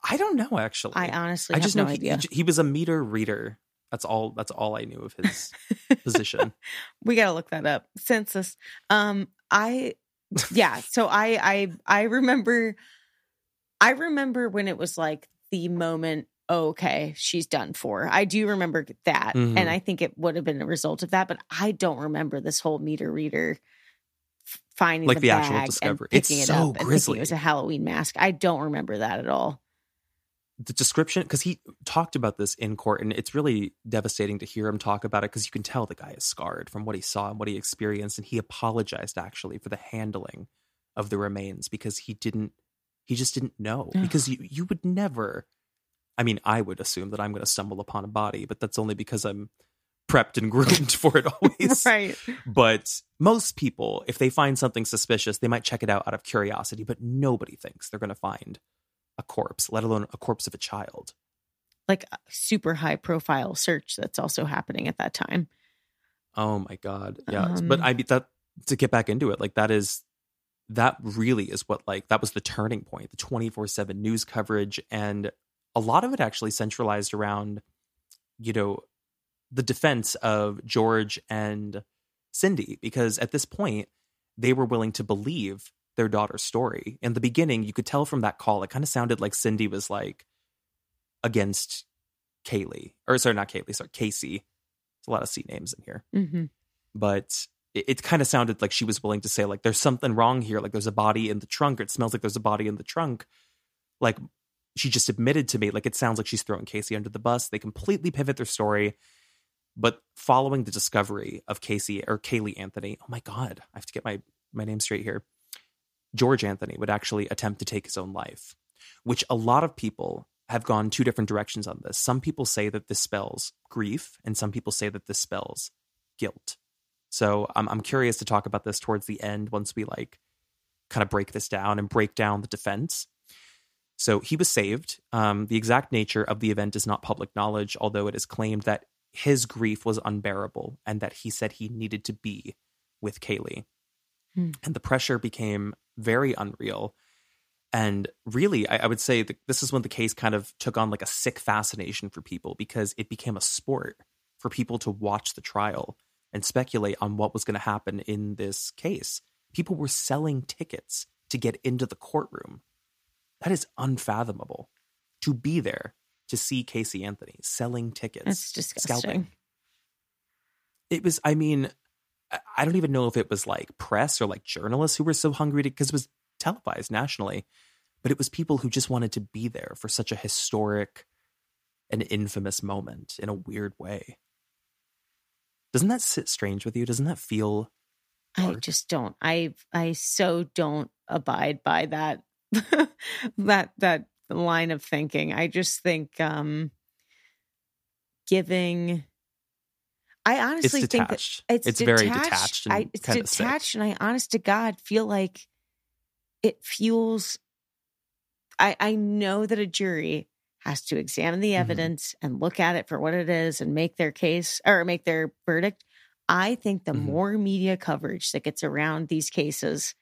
I don't know actually. I honestly I just no know he, idea. he he was a meter reader. That's all. That's all I knew of his <laughs> position. we gotta look that up. Census. Um, I yeah. So I I I remember. I remember when it was like the moment. okay, she's done for. I do remember that, Mhm. and I think it would have been a result of that. But I don't remember this whole meter reader finding Like the, the actual discovery. It's picking it so up grisly. it was a Halloween mask. I don't remember that at all. The description because he talked about this in court and it's really devastating to hear him talk about it because you can tell the guy is scarred from what he saw and what he experienced and he apologized actually for the handling of the remains because he didn't he just didn't know because you you would never i mean i would assume that i'm going to stumble upon a body but that's only because i'm prepped and <laughs> groomed for it always <laughs> right. but most people if they find something suspicious they might check it out out of curiosity but nobody thinks they're going to find a corpse let alone a corpse of a child Like a super high profile search that's also happening at that time. Oh my god. Yeah. but Um, I mean that to get back into it, like that is that really is what like that was the turning point, the 24/7 news coverage and a lot of it actually centralized around you know the defense of George and Cindy because at this point they were willing to believe their daughter's story. In the beginning, you could tell from that call it kind of sounded like Cindy was like against Caylee. Or sorry, not Caylee, sorry, Casey. There's a lot of C names in here Mm-hmm. but it, it kind of sounded like she was willing to say like there's something wrong here like there's a body in the trunk or it smells like there's a body in the trunk like she just admitted to me like it sounds like she's throwing casey under the bus they completely pivot their story but following the discovery of casey or caylee anthony oh my god i have to get my my name straight here george anthony would actually attempt to take his own life which a lot of people have gone two different directions on this some people say that this spells grief and some people say that this spells guilt so I'm I'm curious to talk about this towards the end once we like kind of break this down and break down the defense. So he was saved. Um, the exact nature of the event is not public knowledge, although it is claimed that his grief was unbearable and that he said he needed to be with Caylee. Hmm. And the pressure became very unreal. And really, I, I would say that this is when the case kind of took on like a sick fascination for people because it became a sport for people to watch the trial and speculate on what was going to happen in this case. People were selling tickets to get into the courtroom. That is unfathomable. To be there to see Casey Anthony selling tickets, That's disgusting. scalping. It was, I mean, I- don't even know if it was like press or like journalists who were so hungry to, because it was televised nationally, but it was people who just wanted to be there for such a historic and infamous moment in a weird way. Doesn't that sit strange with you? Doesn't that feel I just don't. I I so don't abide by that <laughs> that that line of thinking. I just think um giving I honestly it's think that detached? it's, it's very detached and I, it's of sick. detached, and I, honest to God, feel like it fuels. I I know that a jury has to examine the Mhm. evidence and look at it for what it is and make their case or make their verdict. I think the Mhm. more media coverage that gets around these cases,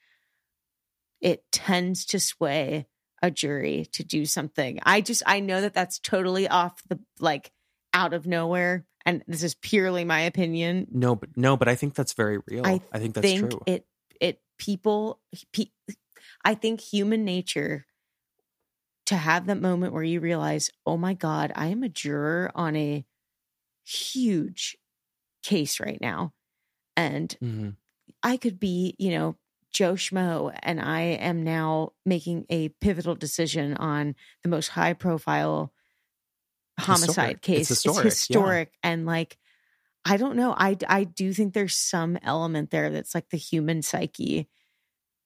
it tends to sway a jury to do something. I just I know that that's totally off the like out of nowhere, and this is purely my opinion. No, but no, but I think that's very real. I, I think that's think true. it it people pe- I think human nature to have that moment where you realize, oh my God, I am a juror on a huge case right now. And Mhm. I could be, you know, Joe Schmo, and I am now making a pivotal decision on the most high profile homicide Historic. case. It's historic, yeah. historic. And like, I don't know. I, I do think there's some element there that's like the human psyche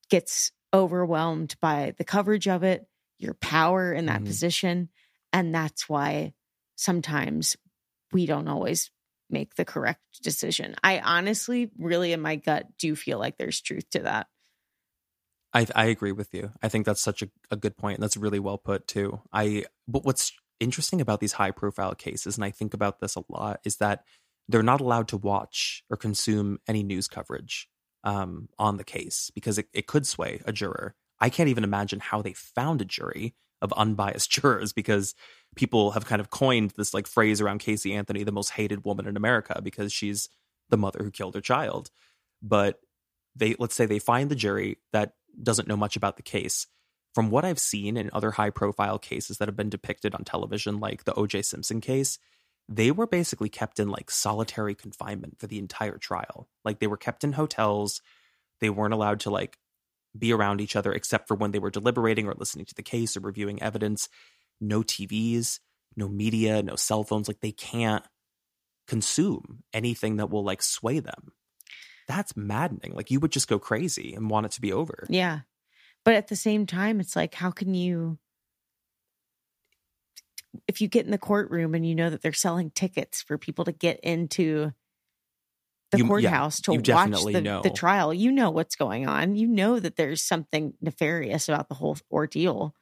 gets overwhelmed by the coverage of it, your power in that Mhm. position. And that's why sometimes we don't always make the correct decision. I honestly, really, in my gut, do feel like there's truth to that. I I agree with you. I think that's such a, a good point. And that's really well put too. I but what's interesting about these high profile cases, and I think about this a lot, is that they're not allowed to watch or consume any news coverage um, on the case because it, it could sway a juror. I can't even imagine how they found a jury of unbiased <laughs> jurors because people have kind of coined this like phrase around Casey Anthony, the most hated woman in America, because she's the mother who killed her child. But they let's say they find the jury that doesn't know much about the case. From what I've seen in other high profile cases that have been depicted on television, like the OJ Simpson case, they were basically kept in like solitary confinement for the entire trial. Like they were kept in hotels. They weren't allowed to like be around each other except for when they were deliberating or listening to the case or reviewing evidence. no TVs, no media, no cell phones. Like they can't consume anything that will like sway them. That's maddening. Like you would just go crazy and want it to be over. Yeah. But at the same time, it's like, how can you, if you get in the courtroom and you know that they're selling tickets for people to get into the You- yeah, courthouse to watch the, the trial, you know what's going on. You know that there's something nefarious about the whole ordeal.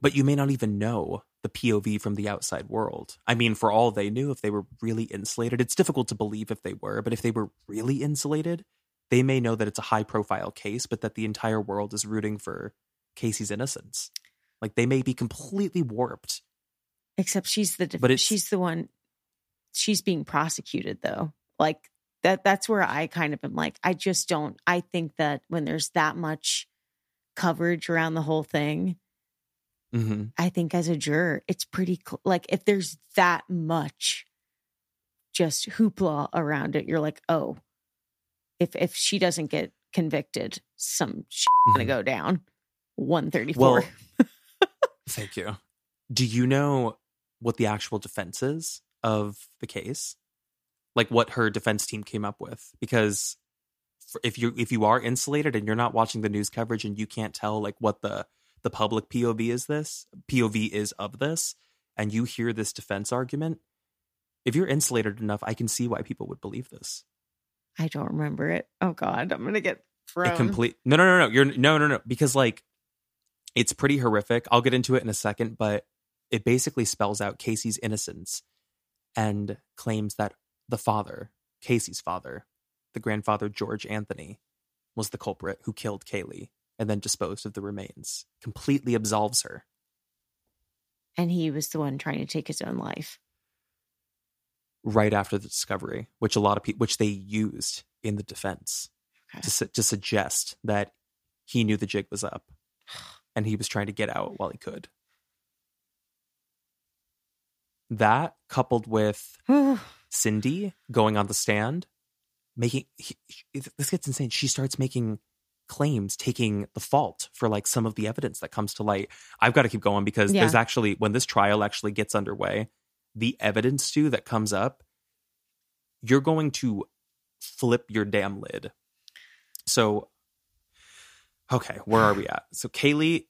But you may not even know the POV from the outside world. I mean, for all they knew, if they were really insulated, it's difficult to believe if they were, but if they were really insulated, they may know that it's a high profile case, but that the entire world is rooting for Casey's innocence. Like they may be completely warped. Except she's the def- But she's the one she's being prosecuted though. Like that that's where I kind of am like I just don't I think that when there's that much coverage around the whole thing, hmm I think as a juror, it's pretty cl- like if there's that much just hoopla around it, you're like, oh, if if she doesn't get convicted, some shit gonna mm-hmm. go down. One thirty four. Well, <laughs> thank you. Do you know what the actual defense is of the case? Like what her defense team came up with? Because if you if you are insulated and you're not watching the news coverage and you can't tell like what the the public POV is this POV is of this, and you hear this defense argument, if you're insulated enough, I can see why people would believe this. I don't remember it. Oh God, I'm gonna get thrown. a complete no no no no you're no no no because like it's pretty horrific i'll get into it in a second but it basically spells out casey's innocence and claims that the father casey's father the grandfather george anthony was the culprit who killed caylee and then disposed of the remains completely absolves her and he was the one trying to take his own life. Right after the discovery which a lot of people which they used in the defense Okay. to, su- to suggest that he knew the jig was up <sighs> and he was trying to get out while he could. That coupled with <sighs> Cindy going on the stand, making he, he- this gets insane. She starts making claims, taking the fault for like some of the evidence that comes to light. I've got to keep going because Yeah. there's actually when this trial actually gets underway, the evidence to that comes up, you're going to flip your damn lid. So, okay, where are we at? So Caylee,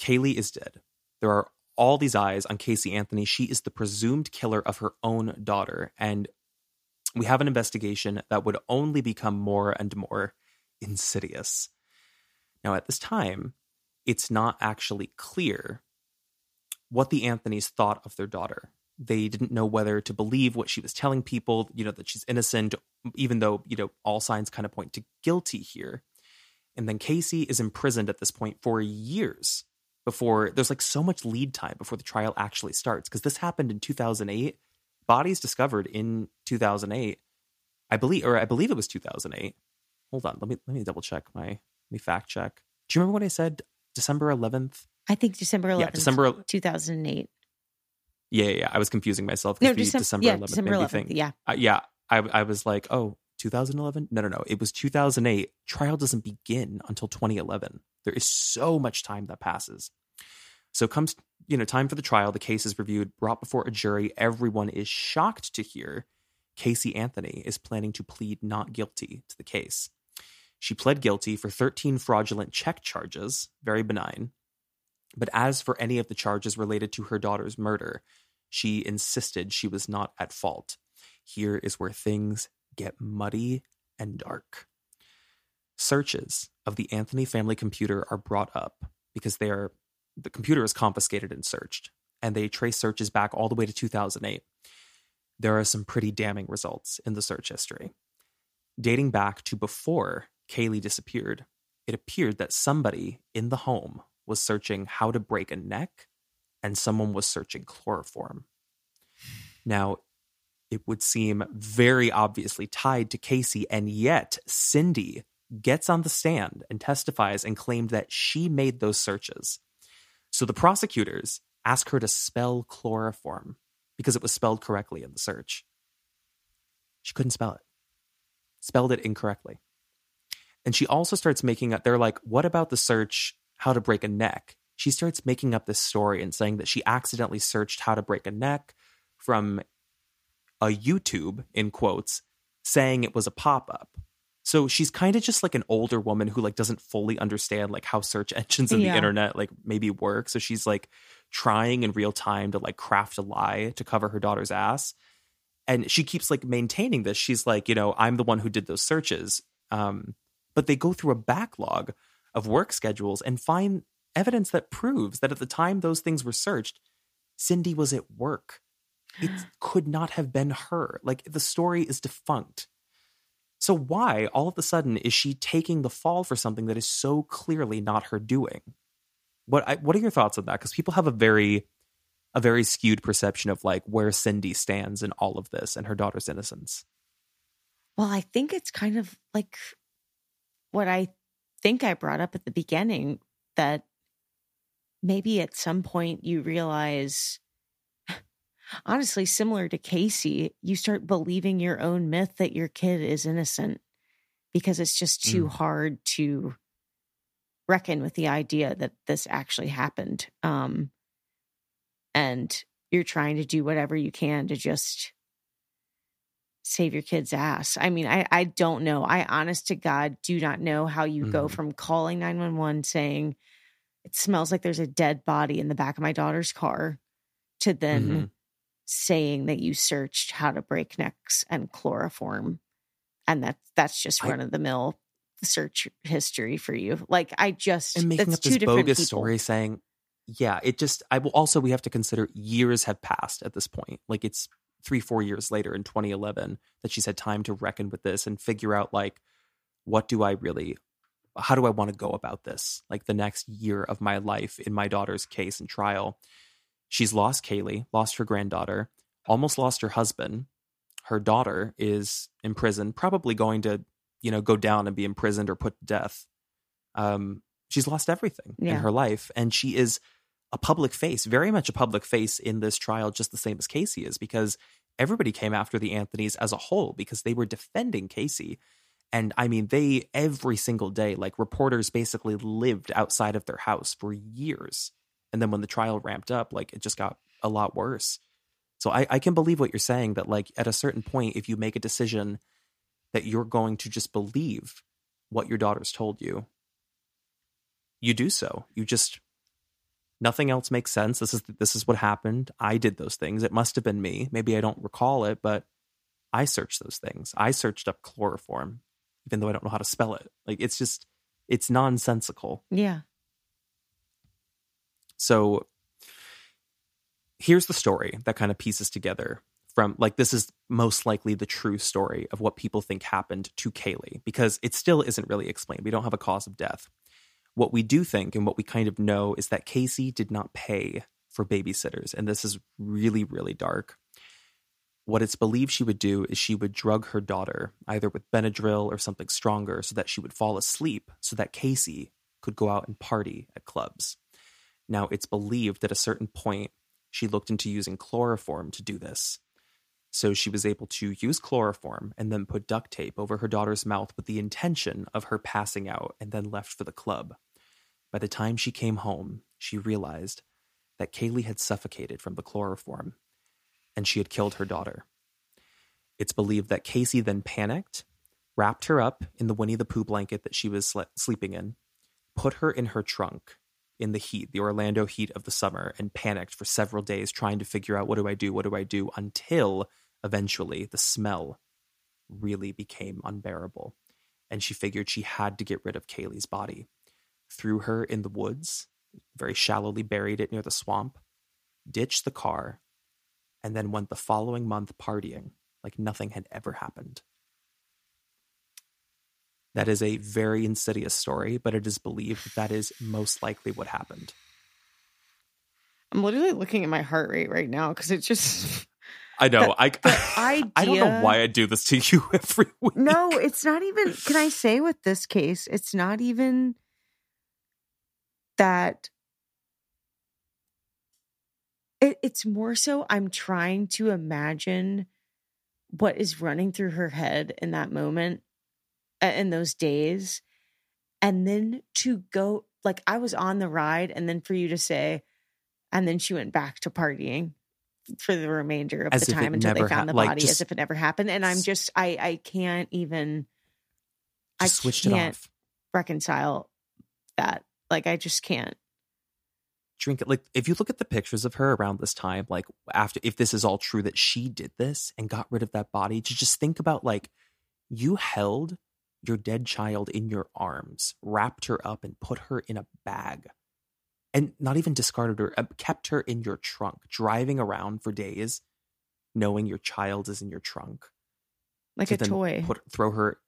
Caylee is dead. There are all these eyes on Casey Anthony. She is the presumed killer of her own daughter, and we have an investigation that would only become more and more insidious. Now, at this time, it's not actually clear what the Anthonys thought of their daughter. They didn't know whether to believe what she was telling people, you know, that she's innocent, even though, you know, all signs kind of point to guilty here. And then Casey is imprisoned at this point for years before there's like so much lead time before the trial actually starts. Because this happened in 2008. Bodies discovered in 2008. I believe, or I believe it was 2008. Hold on, let me let me double check my let me fact check. Do you remember what I said? December 11th. I think December 11th, Yeah, December- 2008. Yeah, yeah, yeah. I was confusing myself. No, December, December yeah, 11th December 11th. think- Yeah. Uh, yeah, I, I was like, oh, 2011? No, no, no. It was 2008. Trial doesn't begin until 2011. There is so much time that passes. So comes, you know, time for the trial. The case is reviewed, brought before a jury. Everyone is shocked to hear Casey Anthony is planning to plead not guilty to the case. She pled guilty for 13 fraudulent check charges, very benign. But as for any of the charges related to her daughter's murder, she insisted she was not at fault. Here is where things get muddy and dark. Searches of the Anthony family computer are brought up because they are the computer is confiscated and searched, and they trace searches back all the way to 2008. There are some pretty damning results in the search history. Dating back to before Caylee disappeared, it appeared that somebody in the home was searching how to break a neck and someone was searching chloroform. Now, it would seem very obviously tied to Casey, and yet Cindy gets on the stand and testifies and claimed that she made those searches. So the prosecutors ask her to spell chloroform because it was spelled correctly in the search. She couldn't spell it, spelled it incorrectly. And she also starts making up, they're like, what about the search, how to break a neck? she starts making up this story and saying that she accidentally searched how to break a neck from a YouTube, in quotes, saying it was a pop up. So she's kind of just like an older woman who like doesn't fully understand like how search engines and Yeah. the internet like maybe work. So she's like trying in real time to like craft a lie to cover her daughter's ass. And she keeps like maintaining this. She's like, you know, I'm the one who did those searches. Um, but they go through a backlog of work schedules and find evidence that proves that at the time those things were searched, Cindy was at work. It <gasps> could not have been her. Like the story is defunct. So why all of a sudden is she taking the fall for something that is so clearly not her doing? What I, what are your thoughts on that? Because people have a very a very skewed perception of like where Cindy stands in all of this and her daughter's innocence. Well, I think it's kind of like what I think I brought up at the beginning that maybe at some point you realize, <sighs> honestly, similar to Casey, you start believing your own myth that your kid is innocent because it's just too Mm. hard to reckon with the idea that this actually happened. Um, and you're trying to do whatever you can to just save your kid's ass. I mean, I I don't know. I honest to God do not know how you go Mhm. from calling 911 saying it smells like there's a dead body in the back of my daughter's car to then Mhm. saying that you searched how to break necks and chloroform and that that's just run of the mill search history for you. Like I just and making that's up two this different bogus people. story saying yeah it just i will also we have to consider years have passed at this point like it's three four years later in 2011 that she's had time to reckon with this and figure out like what do i really how do i want to go about this like the next year of my life in my daughter's case and trial. She's lost caylee lost her granddaughter almost lost her husband. Her daughter is in prison probably going to you know go down and be imprisoned or put to death. Um she's lost everything Yeah. in her life and she is a public face very much a public face in this trial just the same as casey is because everybody came after the anthonys as a whole because they were defending casey. And i mean they every single day like reporters basically lived outside of their house for years. And then when the trial ramped up like it just got a lot worse. So I, I can believe what you're saying that like at a certain point if you make a decision that you're going to just believe what your daughter's told you you do so. You just nothing else makes sense. This is this is what happened. I did those things. It must have been me. Maybe i don't recall it but i searched those things. I searched up chloroform even though i don't know how to spell it. Like it's just it's nonsensical. Yeah. so here's the story that kind of pieces together from like this is most likely the true story of what people think happened to Caylee because it still isn't really explained. We don't have a cause of death. What we do think and what we kind of know is that Casey did not pay for babysitters and this is really really dark. What it's believed she would do is she would drug her daughter either with Benadryl or something stronger so that she would fall asleep so that Casey could go out and party at clubs. Now, it's believed at a certain point she looked into using chloroform to do this. So she was able to use chloroform and then put duct tape over her daughter's mouth with the intention of her passing out and then left for the club. By the time she came home, she realized that Caylee had suffocated from the chloroform and she had killed her daughter. It's believed that Casey then panicked, wrapped her up in the Winnie the Pooh blanket that she was sle- sleeping in, put her in her trunk in the heat, the Orlando heat of the summer, and panicked for several days trying to figure out what do I do, what do I do, until eventually the smell really became unbearable. And she figured she had to get rid of Caylee's body. Threw her in the woods, very shallowly buried it near the swamp, ditched the car, and then went the following month partying like nothing had ever happened. That is a very insidious story, but it is believed that that is most likely what happened. I'm literally looking at my heart rate right now because it just I know. I the <laughs> I don't know why I do this to you <laughs> every week. No, it's not even. Can I say with this case, it's not even that. It, it's more so I'm trying to imagine what is running through her head in that moment, in those days, and then to go like I was on the ride, and then for you to say, and then she went back to partying for the remainder of As the time until they found ha- the like, body, just- as if it never happened. And I'm just, I, I can't even, I switched it can't off. reconcile that. Like, I just can't. drink it like if you look at the pictures of her around this time like after if this is all true that she did this and got rid of that body to just think about like you held your dead child in your arms wrapped her up and put her in a bag and not even discarded her uh, kept her in your trunk driving around for days knowing your child is in your trunk Like to a toy, put throw her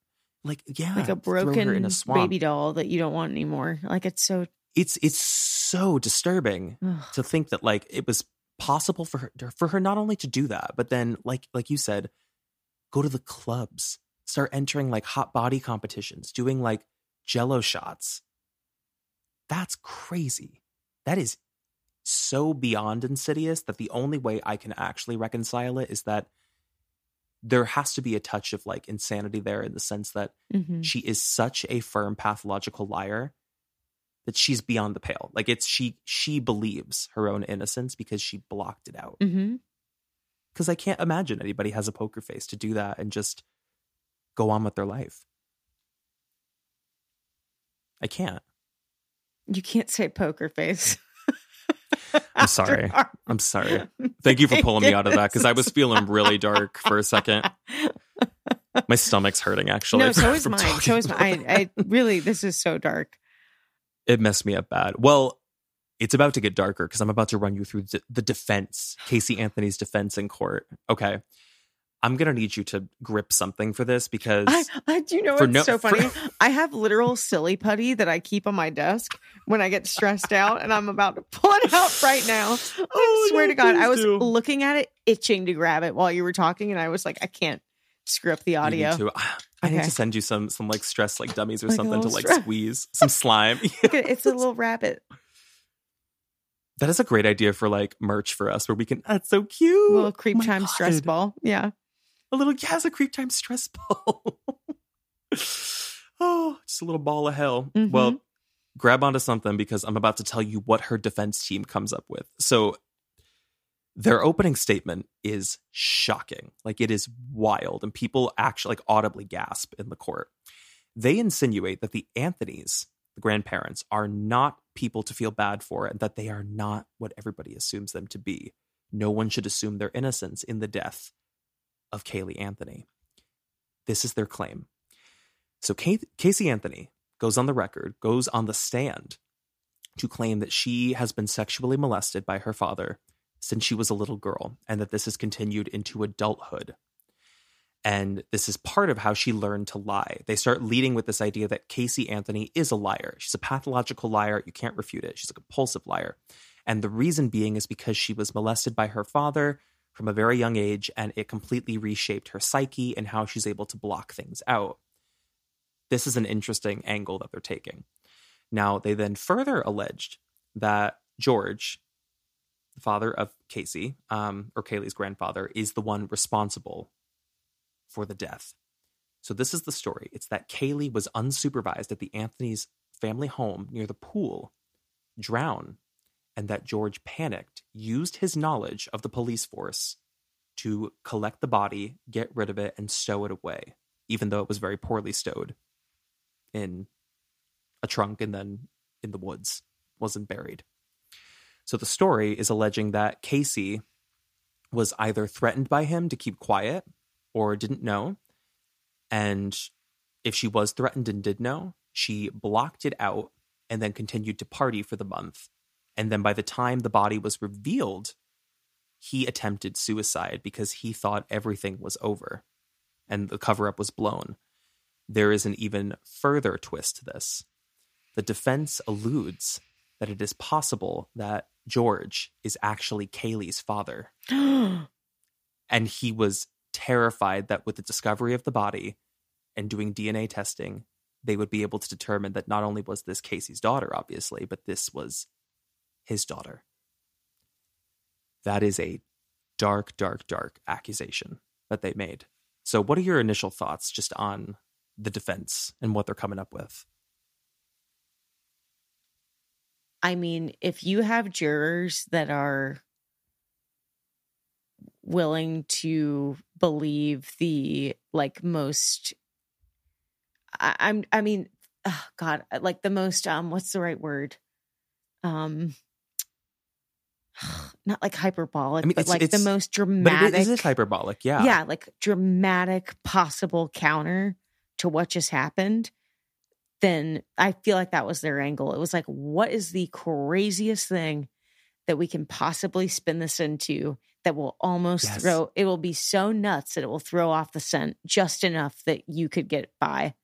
like yeah like a broken a baby doll that you don't want anymore. Like, it's so, it's it's so disturbing ugh. to think that like it was possible for her for her not only to do that but then like like you said go to the clubs start entering like hot body competitions doing like jello shots that's crazy that is so beyond insidious that the only way i can actually reconcile it is that there has to be a touch of like insanity there in the sense that Mhm. she is such a firm pathological liar that she's beyond the pale. Like it's she she believes her own innocence because she blocked it out. Because I can't imagine anybody has a poker face to do that and just go on with their life. I can't. you can't say poker face. <laughs> I'm sorry. I'm sorry. <laughs> Thank you for pulling me out of that because I was feeling really dark for a second. <laughs> My stomach's hurting actually. no, so <laughs> is mine. So is mine. I, I really, this is so dark. it messed me up bad. Well, it's about to get darker because I'm about to run you through the, the defense, Casey Anthony's defense in court. Okay. I'm going to need you to grip something for this because I, I do you know For what's no- so for- funny? <laughs> I have literal silly putty that I keep on my desk when I get stressed out, and I'm about to pull it out right now. <laughs> I Oh, swear no, to God, I was do. looking at it, itching to grab it while you were talking, and I was like, I can't screw up the need audio. to- I need to send you some some like stress like dummies or Like something to like stress. squeeze some slime. <laughs> It's a little rabbit, that is a great idea for like merch for us where we can. That's so cute. a little creep time stress ball. Yeah, A little yeah, a creep time stress <laughs> ball. oh, just a little ball of hell. Mhm. Well, grab onto something because I'm about to tell you what her defense team comes up with. So their opening statement is shocking. Like it is wild and people actually like audibly gasp in the court. They insinuate that the Anthonys, the grandparents, are not people to feel bad for and that they are not what everybody assumes them to be. No one should assume their innocence in the death of Caylee Anthony. This is their claim. So Casey Anthony goes on the record, goes on the stand to claim that she has been sexually molested by her father since she was a little girl and that this has continued into adulthood. And this is part of how she learned to lie. They start leading with this idea that Casey Anthony is a liar. She's a pathological liar. You can't refute it. She's a compulsive liar. And the reason being is because she was molested by her father from a very young age, and it completely reshaped her psyche and how she's able to block things out. This is an interesting angle that they're taking. Now, they then further alleged that George, the father of Casey, um, or Caylee's grandfather, is the one responsible for the death. So, this is the story. It's that Caylee was unsupervised at the Anthony's family home near the pool, drowned, and that George panicked, used his knowledge of the police force to collect the body, get rid of it, and stow it away, even though it was very poorly stowed in a trunk and then in the woods, wasn't buried. So the story is alleging that Casey was either threatened by him to keep quiet or didn't know. And if she was threatened and did know, she blocked it out and then continued to party for the month. And then by the time the body was revealed, he attempted suicide because he thought everything was over and the cover up was blown. There is an even further twist to this. The defense alludes that it is possible that George is actually Caylee's father. <gasps> And he was terrified that with the discovery of the body and doing DNA testing, they would be able to determine that not only was this Casey's daughter, obviously, but this was his daughter. That is a dark, dark, dark accusation that they made. So, what are your initial thoughts just on the defense and what they're coming up with? I mean, if you have jurors that are willing to believe the like most I, I'm I mean, oh God, like the most um what's the right word? Um <sighs> not like hyperbolic, I mean, but like the most But dramatic it is, it is hyperbolic, yeah. yeah, like dramatic possible counter to what just happened, then I feel like that was their angle. It was like, what is the craziest thing that we can possibly spin this into that will almost Yes. throw it will be so nuts that it will throw off the scent just enough that you could get by.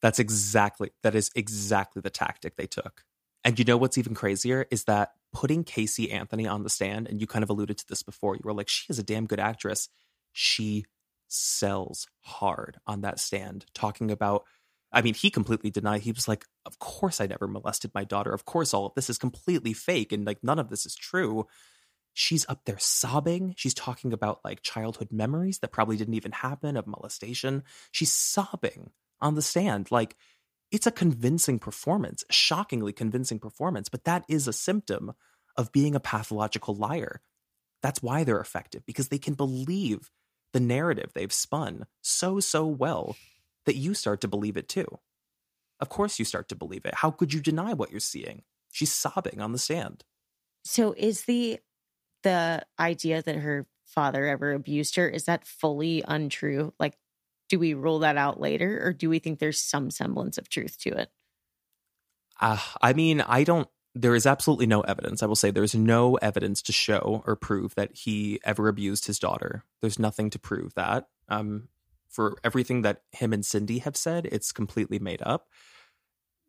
That's exactly that is exactly the tactic they took. And you know what's even crazier is that putting Casey Anthony on the stand, and you kind of alluded to this before, you were like, she is a damn good actress. She sells hard on that stand, talking about I mean, he completely denied. He was like, Of course I never molested my daughter. Of course all of this is completely fake and like none of this is true. She's up there sobbing. She's talking about like childhood memories that probably didn't even happen of molestation. She's sobbing on the stand. Like it's a convincing performance, shockingly convincing performance, but that is a symptom of being a pathological liar. That's why they're effective because they can believe the narrative they've spun so, so well that you start to believe it too. Of course, you start to believe it. How could you deny what you're seeing? She's sobbing on the stand. So is the the idea that her father ever abused her is that fully untrue? Like do we rule that out later or do we think there's some semblance of truth to it? Uh, I mean, I don't. There is absolutely no evidence. I will say there's no evidence to show or prove that he ever abused his daughter. There's nothing to prove that. Um, for everything that him and Cindy have said, it's completely made up.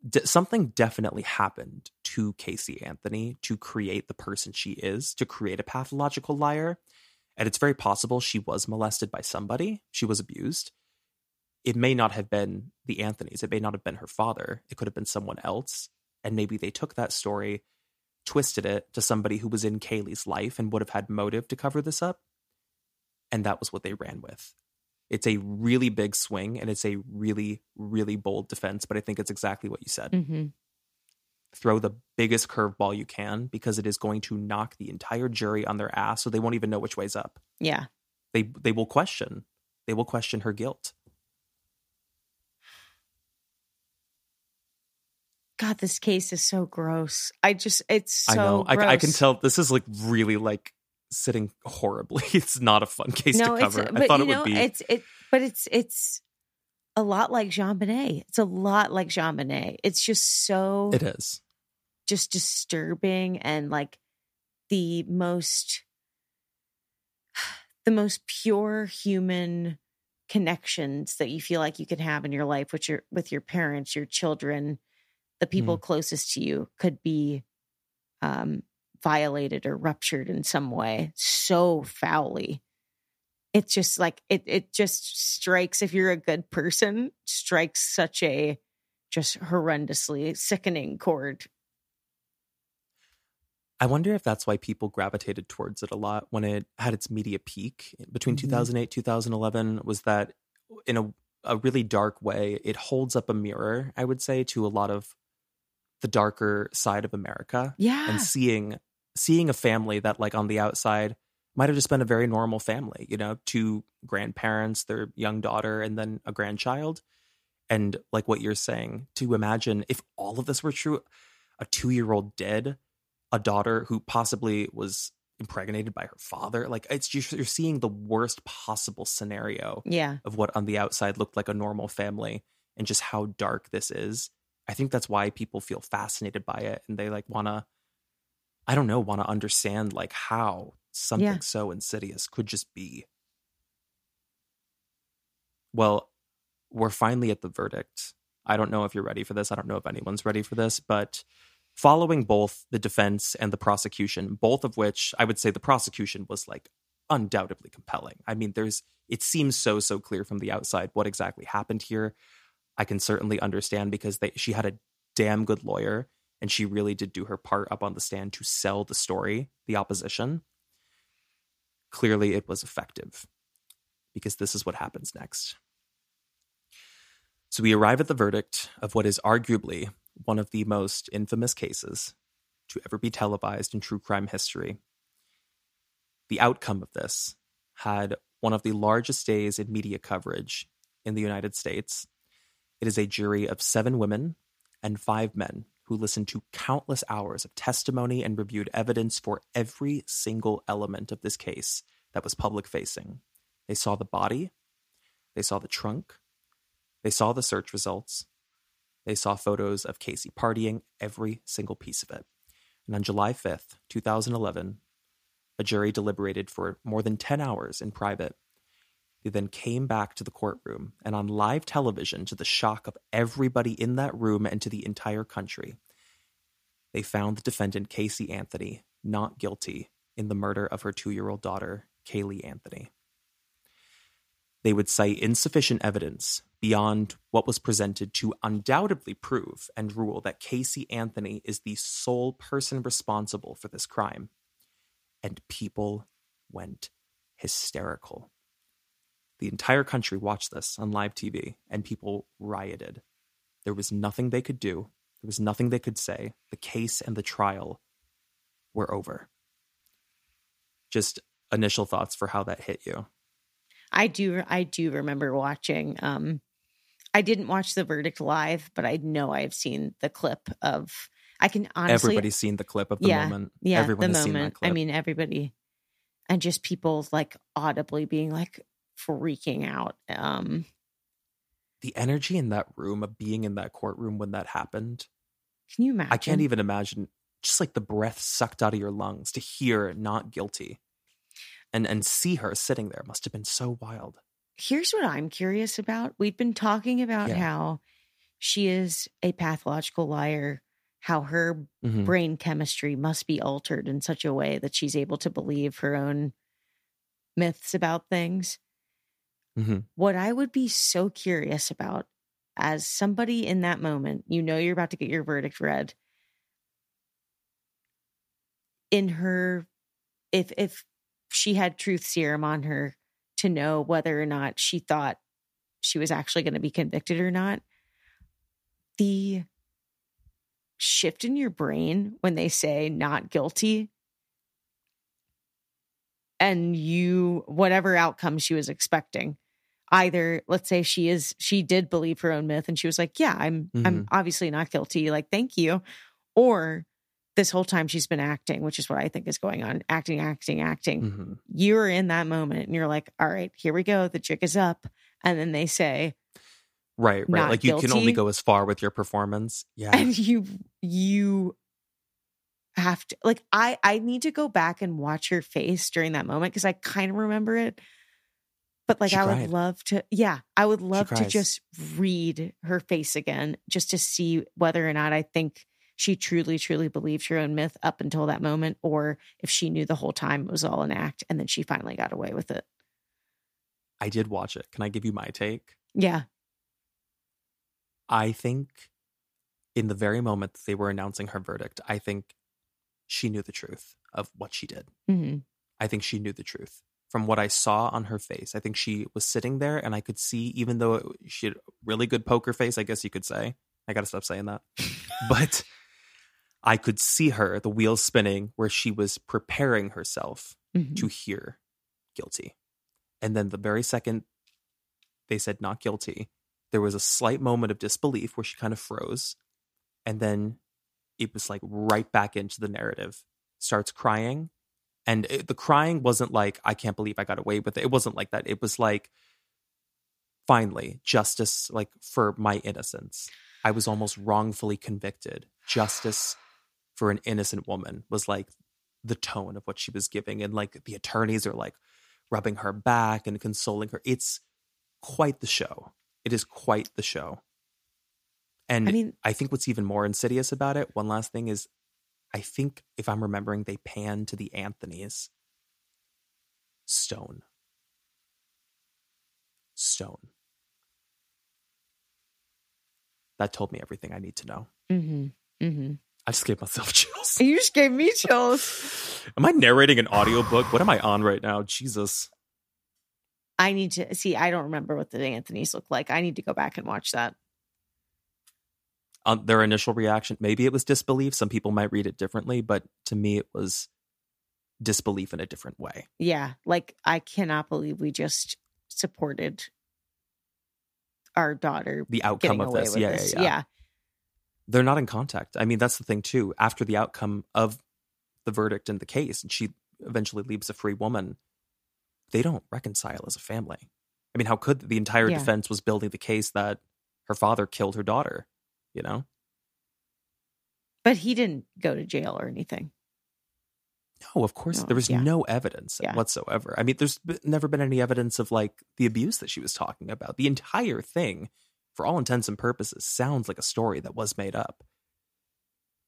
D- something definitely happened to Casey Anthony to create the person she is, to create a pathological liar. And it's very possible she was molested by somebody, she was abused. It may not have been the Anthony's, it may not have been her father, it could have been someone else. And maybe they took that story, twisted it to somebody who was in Caylee's life and would have had motive to cover this up. And that was what they ran with. It's a really big swing and it's a really, really bold defense, but I think it's exactly what you said. Mm-hmm. Throw the biggest curveball you can because it is going to knock the entire jury on their ass so they won't even know which way's up. Yeah. They they will question. They will question her guilt. God, this case is so gross. I just, it's so I know. I, I can tell this is like really like sitting horribly. <laughs> It's not a fun case no, to cover. I but thought you it would know, be. it's it, but it's it's a lot like JonBenét. It's a lot like JonBenét. It's just so It is. just disturbing and like the most <sighs> the most pure human connections that you feel like you can have in your life with your with your parents, your children, the people Mm. closest to you could be um violated or ruptured in some way so foully. It's just like it it just strikes if you're a good person, strikes such a just horrendously sickening chord. I wonder if that's why people gravitated towards it a lot when it had its media peak between Mhm. 2008 2011 was that in a a really dark way it holds up a mirror I would say to a lot of the darker side of America Yeah. and seeing seeing a family that like on the outside might have just been a very normal family, you know, two grandparents, their young daughter and then a grandchild. And like what you're saying, to imagine if all of this were true, a 2-year-old dead, a daughter who possibly was impregnated by her father, like it's just you're seeing the worst possible scenario Yeah. of what on the outside looked like a normal family and just how dark this is. I think that's why people feel fascinated by it and they like want to I don't know, want to understand like how something Yeah. so insidious could just be. Well, we're finally at the verdict. I don't know if you're ready for this. I don't know if anyone's ready for this, but following both the defense and the prosecution, both of which I would say the prosecution was like undoubtedly compelling. I mean, there's it seems so so clear from the outside what exactly happened here. I can certainly understand because they she had a damn good lawyer and she really did do her part up on the stand to sell the story, the opposition. Clearly it was effective because this is what happens next. So we arrive at the verdict of what is arguably one of the most infamous cases to ever be televised in true crime history. The outcome of this had one of the largest days in media coverage in the United States. It is a jury of seven women and five men who listened to countless hours of testimony and reviewed evidence for every single element of this case that was public facing. They saw the body, they saw the trunk, they saw the search results, they saw photos of Casey partying, every single piece of it. And on July 5th, 2011, a jury deliberated for more than 10 hours in private. They then came back to the courtroom and on live television, to the shock of everybody in that room and to the entire country, they found the defendant, Casey Anthony, not guilty in the murder of her two year old daughter, Caylee Anthony. They would cite insufficient evidence beyond what was presented to undoubtedly prove and rule that Casey Anthony is the sole person responsible for this crime. And people went hysterical. The entire country watched this on live TV, and people rioted. There was nothing they could do, there was nothing they could say. The case and the trial were over. Just initial thoughts for how that hit you. I do I do remember watching um I didn't watch the verdict live, but I know I've seen the clip of I can honestly Everybody's seen the clip of the yeah, moment. Yeah, Everyone the has seen that moment. clip. I mean everybody and just people like audibly being like freaking out. Um the energy in that room of being in that courtroom when that happened. can you imagine? I can't even imagine just like the breath sucked out of your lungs to hear not guilty and and see her sitting there must have been so wild. Here's what I'm curious about. We've been talking about Yeah. how she is a pathological liar, how her Mhm. brain chemistry must be altered in such a way that she's able to believe her own myths about things. Mhm. What I would be so curious about as somebody in that moment, you know, you're about to get your verdict read. In her, if, if she had truth serum on her to know whether or not she thought she was actually going to be convicted or not, the shift in your brain when they say not guilty and you whatever outcome she was expecting either let's say she is she did believe her own myth and she was like yeah i'm i'm obviously not guilty like thank you or this whole time she's been acting which is what i think is going on acting acting acting Mhm. you're in that moment and you're like all right here we go the jig is up and then they say Right, right. Like you can only go as far with your performance. Yeah. and you you have to like i i need to go back and watch her face during that moment because i kind of remember it. But like She i would love to yeah i would love to just read her face again just to see whether or not i think she truly truly believed her own myth up until that moment or if she knew the whole time it was all an act and then she finally got away with it. I did watch it. Can I give you my take? yeah. I think in the very moment that they were announcing her verdict, I think she knew the truth of what she did. hmm I think she knew the truth from what I saw on her face. I think she was sitting there and I could see, even though it, she had a really good poker face, I guess you could say. I got to stop saying that. <laughs> but I could see her, the wheels spinning, where she was preparing herself Mhm. to hear guilty. And then the very second they said not guilty, there was a slight moment of disbelief where she kind of froze. And then it was like right back into the narrative, starts crying. And it, the crying wasn't like, I can't believe I got away with it. It wasn't like that. It was like, finally, justice, like for my innocence. I was almost wrongfully convicted. Justice for an innocent woman was like the tone of what she was giving. And like the attorneys are like rubbing her back and consoling her. It's quite the show. It is quite the show. And I mean, I think what's even more insidious about it, one last thing is I think if I'm remembering, they pan to the Anthony's stone. Stone. That told me everything I need to know. Mm-hmm. Mm-hmm. I just gave myself <laughs> chills. you just gave me chills <laughs> Am I narrating an audiobook? What am I on right now? Jesus. I need to see. I don't remember what the Anthony's look like. I need to go back and watch that. On their initial reaction. Maybe it was disbelief. Some people might read it differently, but to me, it was disbelief in a different way. Yeah. Like, I cannot believe we just supported our daughter The outcome of this, yeah, this. yeah, yeah, They're not in contact. I mean, that's the thing too. After the outcome of the verdict in the case, and she eventually leaves a free woman, they don't reconcile as a family. I mean, how could the entire Yeah. defense was building the case that her father killed her daughter? You know, But he didn't go to jail or anything. no, of course No, there was yeah. no evidence Yeah. whatsoever. I mean, there's never been any evidence of like the abuse that she was talking about. The entire thing, for all intents and purposes, sounds like a story that was made up.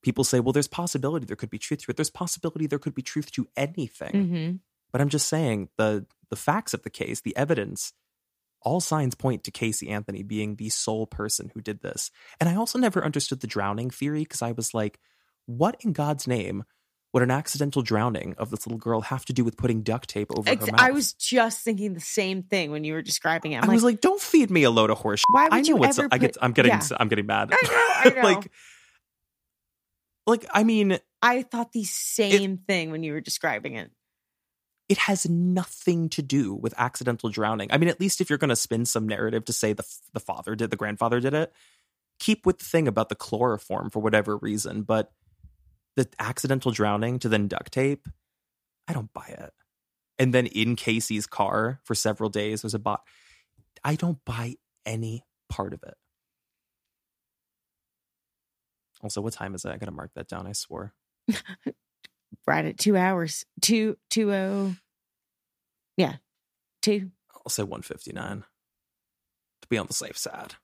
People say, well, there's possibility there could be truth to it. There's possibility there could be truth to anything. Mm-hmm. But I'm just saying the the facts of the case, the evidence, all signs point to Casey Anthony being the sole person who did this. And I also never understood the drowning theory because I was like, what in God's name would an accidental drowning of this little girl have to do with putting duct tape over Ex- her mouth? I was just thinking the same thing when you were describing it. I'm I like, was like, don't feed me a load of horse. Why would I know you what's ever I get put- I'm getting Yeah. I'm getting mad. I know, I <laughs> know. like like I mean, I thought the same thing when you were describing it. It has nothing to do with accidental drowning. I mean, at least if you're going to spin some narrative to say the the father did, the grandfather did it, keep with the thing about the chloroform for whatever reason. But the accidental drowning to then duct tape, I don't buy it. And then in Casey's car for several days was a bot. I don't buy any part of it. Also, what time is it? I gotta mark that down. I swore. <laughs> Right at two hours. Two two oh. Yeah. Two. I'll say 159 to be on the safe side.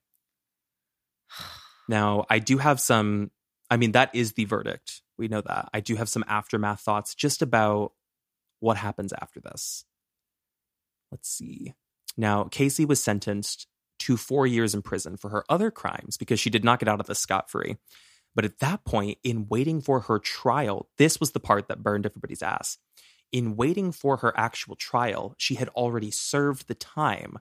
<sighs> Now, I do have some, I mean, that is the verdict. We know that. I do have some aftermath thoughts just about what happens after this. Let's see. Now, Casey was sentenced to four years in prison for her other crimes because she did not get out of this scot free. But at that point, in waiting for her trial, this was the part that burned everybody's ass in waiting for her actual trial, she had already served the time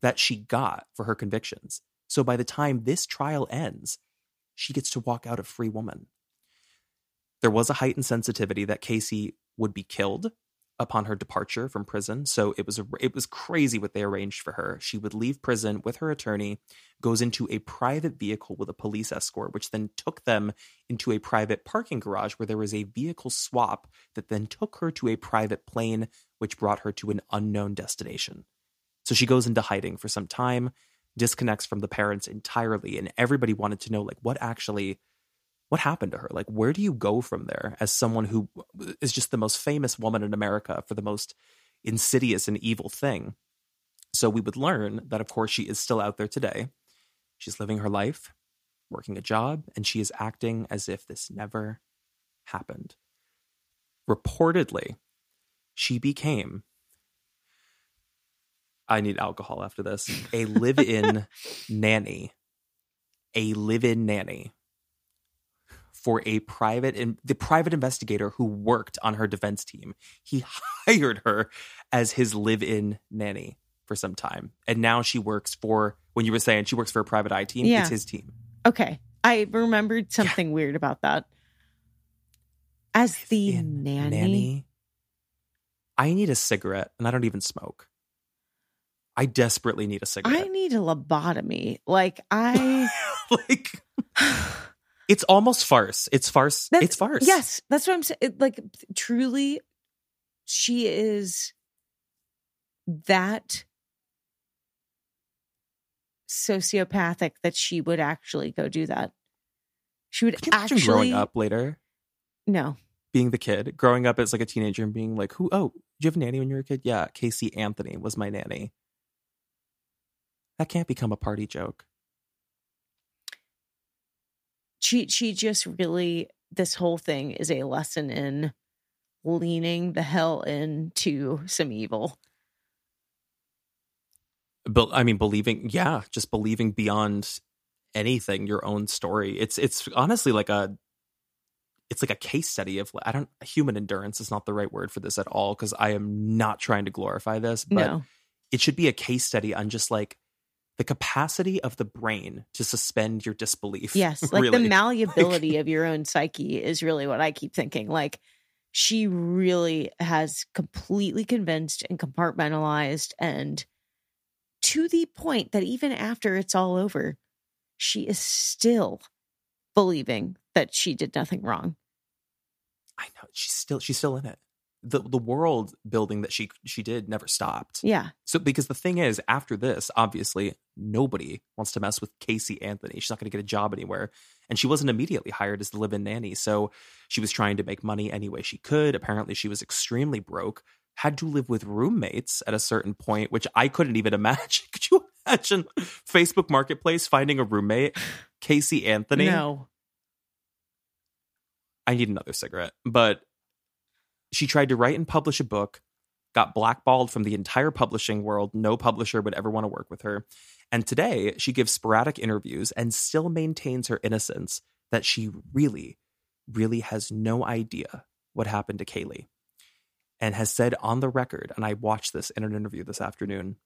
that she got for her convictions. So by the time this trial ends, she gets to walk out a free woman. There was a heightened sensitivity that Casey would be killed upon her departure from prison. So it was a, it was crazy what they arranged for her. She would leave prison with her attorney, goes into a private vehicle with a police escort, which then took them into a private parking garage where there was a vehicle swap that then took her to a private plane, which brought her to an unknown destination. So she goes into hiding for some time, disconnects from the parents entirely, and everybody wanted to know like what actually what happened to her? Like where do you go from there as someone who uh, is just the most famous woman in America for the most insidious and evil thing? So we would learn that of course she is still out there today. She's living her life, working a job, and she is acting as if this never happened. Reportedly, she became, I need alcohol after this, a live in <laughs> nanny. A live in nanny for a private and the private investigator who worked on her defense team. He <laughs> hired her as his live-in nanny for some time. And now she works for when you were saying she works for a private eye team, Yeah. it's his team. Okay. I remembered something weird about that. As the In nanny, I need a cigarette and I don't even smoke. I desperately need a cigarette. I need a lobotomy. Like <laughs> I like <sighs> <sighs> <sighs> it's almost farce. It's farce. That's- it's farce. Yes, that's what I'm saying. Like truly, she is that sociopathic that she would actually go do that. She would actually growing up later? No, being the kid, growing up as like a teenager and being like, who, oh, did you have a nanny when you were a kid? Yeah, Casey Anthony was my nanny. That can't become a party joke. She she just really this whole thing is a lesson in leaning the hell into some evil. But I mean, believing, yeah, just believing beyond anything, your own story. It's it's honestly like a it's like a case study of I don't human endurance is not the right word for this at all because I am not trying to glorify this, but no, it should be a case study on just like the capacity of the brain to suspend your disbelief. Yes, <laughs> like the really. malleability of your own psyche is really what I keep thinking. Like she really has completely convinced and compartmentalized and to the point that even after it's all over, she is still believing that she did nothing wrong. I know she's still she's still in it. The the world building that she she did never stopped. Yeah. So because the thing is, after this, obviously nobody wants to mess with Casey Anthony. She's not going to get a job anywhere, and she wasn't immediately hired as the live-in nanny. So she was trying to make money any way she could. Apparently, she was extremely broke. Had to live with roommates at a certain point, which I couldn't even <laughs> imagine. Could you imagine Facebook Marketplace finding a roommate, Casey Anthony? No. I need another cigarette. But she tried to write and publish a book, got blackballed from the entire publishing world. No publisher would ever want to work with her. And today she gives sporadic interviews and still maintains her innocence that she really, really has no idea what happened to Caylee. And has said on the record, and I watched this in an interview this afternoon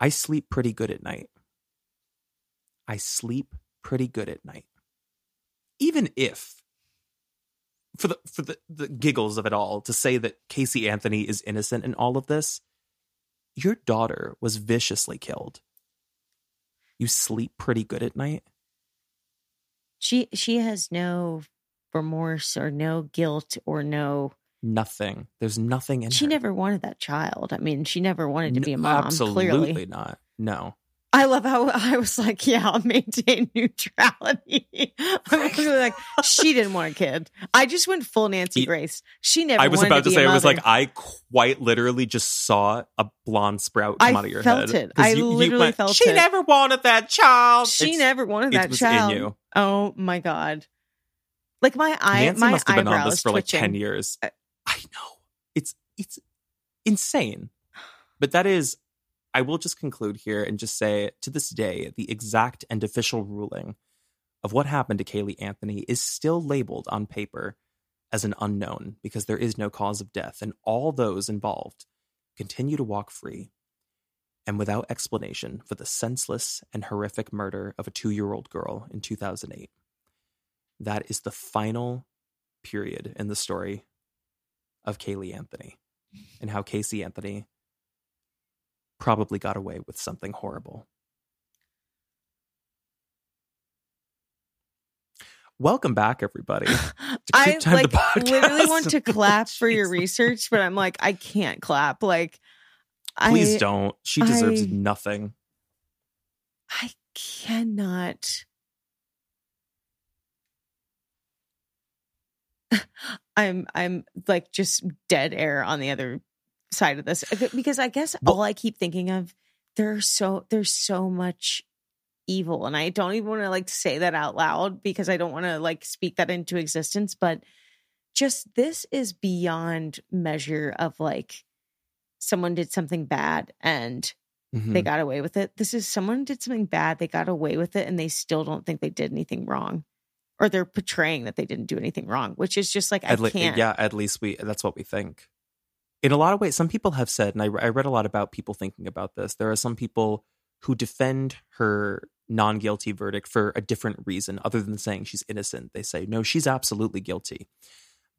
I sleep pretty good at night. I sleep pretty good at night. Even if for the for the, the giggles of it all to say that Casey Anthony is innocent in all of this, your daughter was viciously killed. You sleep pretty good at night. She she has no remorse or no guilt or no Nothing. There's nothing in she her. never wanted that child. I mean, she never wanted to be a mom. Absolutely Clearly, not. No. I love how I was like, "Yeah, I'll maintain <laughs> neutrality." <laughs> I was like, she didn't want a kid. I just went full Nancy Grace. She never. I was wanted about to be say, I was like, I quite literally just saw a blonde sprout I come out of your felt head. it. I you- you literally went, felt she it." never wanted that child. she It's- never wanted it that was child. in you. Oh my god! Like my eye, Nancy my must have been on this for like twitching. 10 years. Uh, I know. It's it's insane. But that is I will just conclude here and just say to this day, the exact and official ruling of what happened to Caylee Anthony is still labeled on paper as an unknown because there is no cause of death, and all those involved continue to walk free and without explanation for the senseless and horrific murder of a two year old girl in 2008. That is the final period in the story of Caylee Anthony and how Casey Anthony probably got away with something horrible. Welcome back, everybody. <laughs> I Creep Time, the like literally want to clap for your <laughs> research, but I'm like, I can't clap. Like, Please I, don't. She deserves I- nothing. I cannot. <laughs> I'm I'm like just dead air on the other side of this Uh, because I guess all I keep thinking of there's so there's so much evil and I don't even want to like say that out loud because I don't want to like speak that into existence but just this is beyond measure of like someone did something bad and they Mhm. got away with it. This is someone did something bad, they got away with it, and they still don't think they did anything wrong. Or they're portraying that they didn't do anything wrong, which is just like I le- can't. yeah, at least we that's what we think. In a lot of ways, some people have said, and I, I read a lot about people thinking about this. There are some people who defend her non guilty verdict for a different reason, other than saying she's innocent. They say, no, she's absolutely guilty.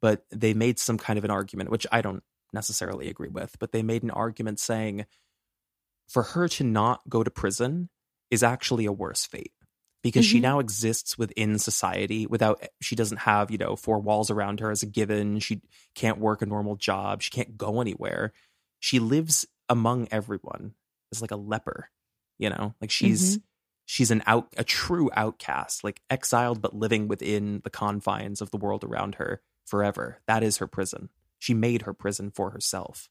But they made some kind of an argument, which I don't necessarily agree with, but they made an argument saying for her to not go to prison is actually a worse fate because she Mhm. now exists within society without she doesn't have you know four walls around her as a given. She can't work a normal job. She can't go anywhere. She lives among everyone as like a leper you know? Like she's she's an out a true outcast like exiled but living within the confines of the world around her forever. That is her prison. She made her prison for herself.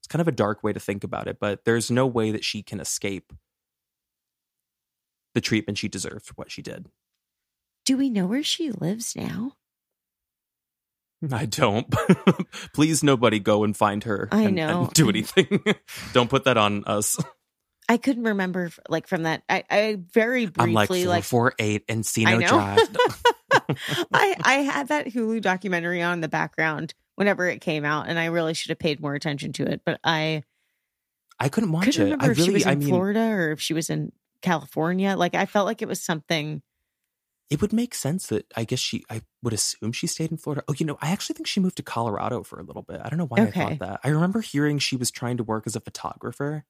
It's kind of a dark way to think about it but there's no way that she can escape the treatment she deserved for what she did Do we know where she lives now? I don't. <laughs> Please, nobody go and find her. I and- know. and do anything. <laughs> don't put that on us. I couldn't remember like from that. I, I very I'm like briefly four like four eight Encino. Drive. <laughs> I I had that Hulu documentary on in the background whenever it came out, and I really should have paid more attention to it. But I I couldn't watch couldn't it. I if she really, was in I mean, Florida or if she was in California. Like I felt like it was something. it would make sense that I guess she, I would assume she stayed in Florida. Oh, you know, I actually think she moved to Colorado for a little bit. I don't know why I thought that. I remember hearing she was trying to work as a photographer.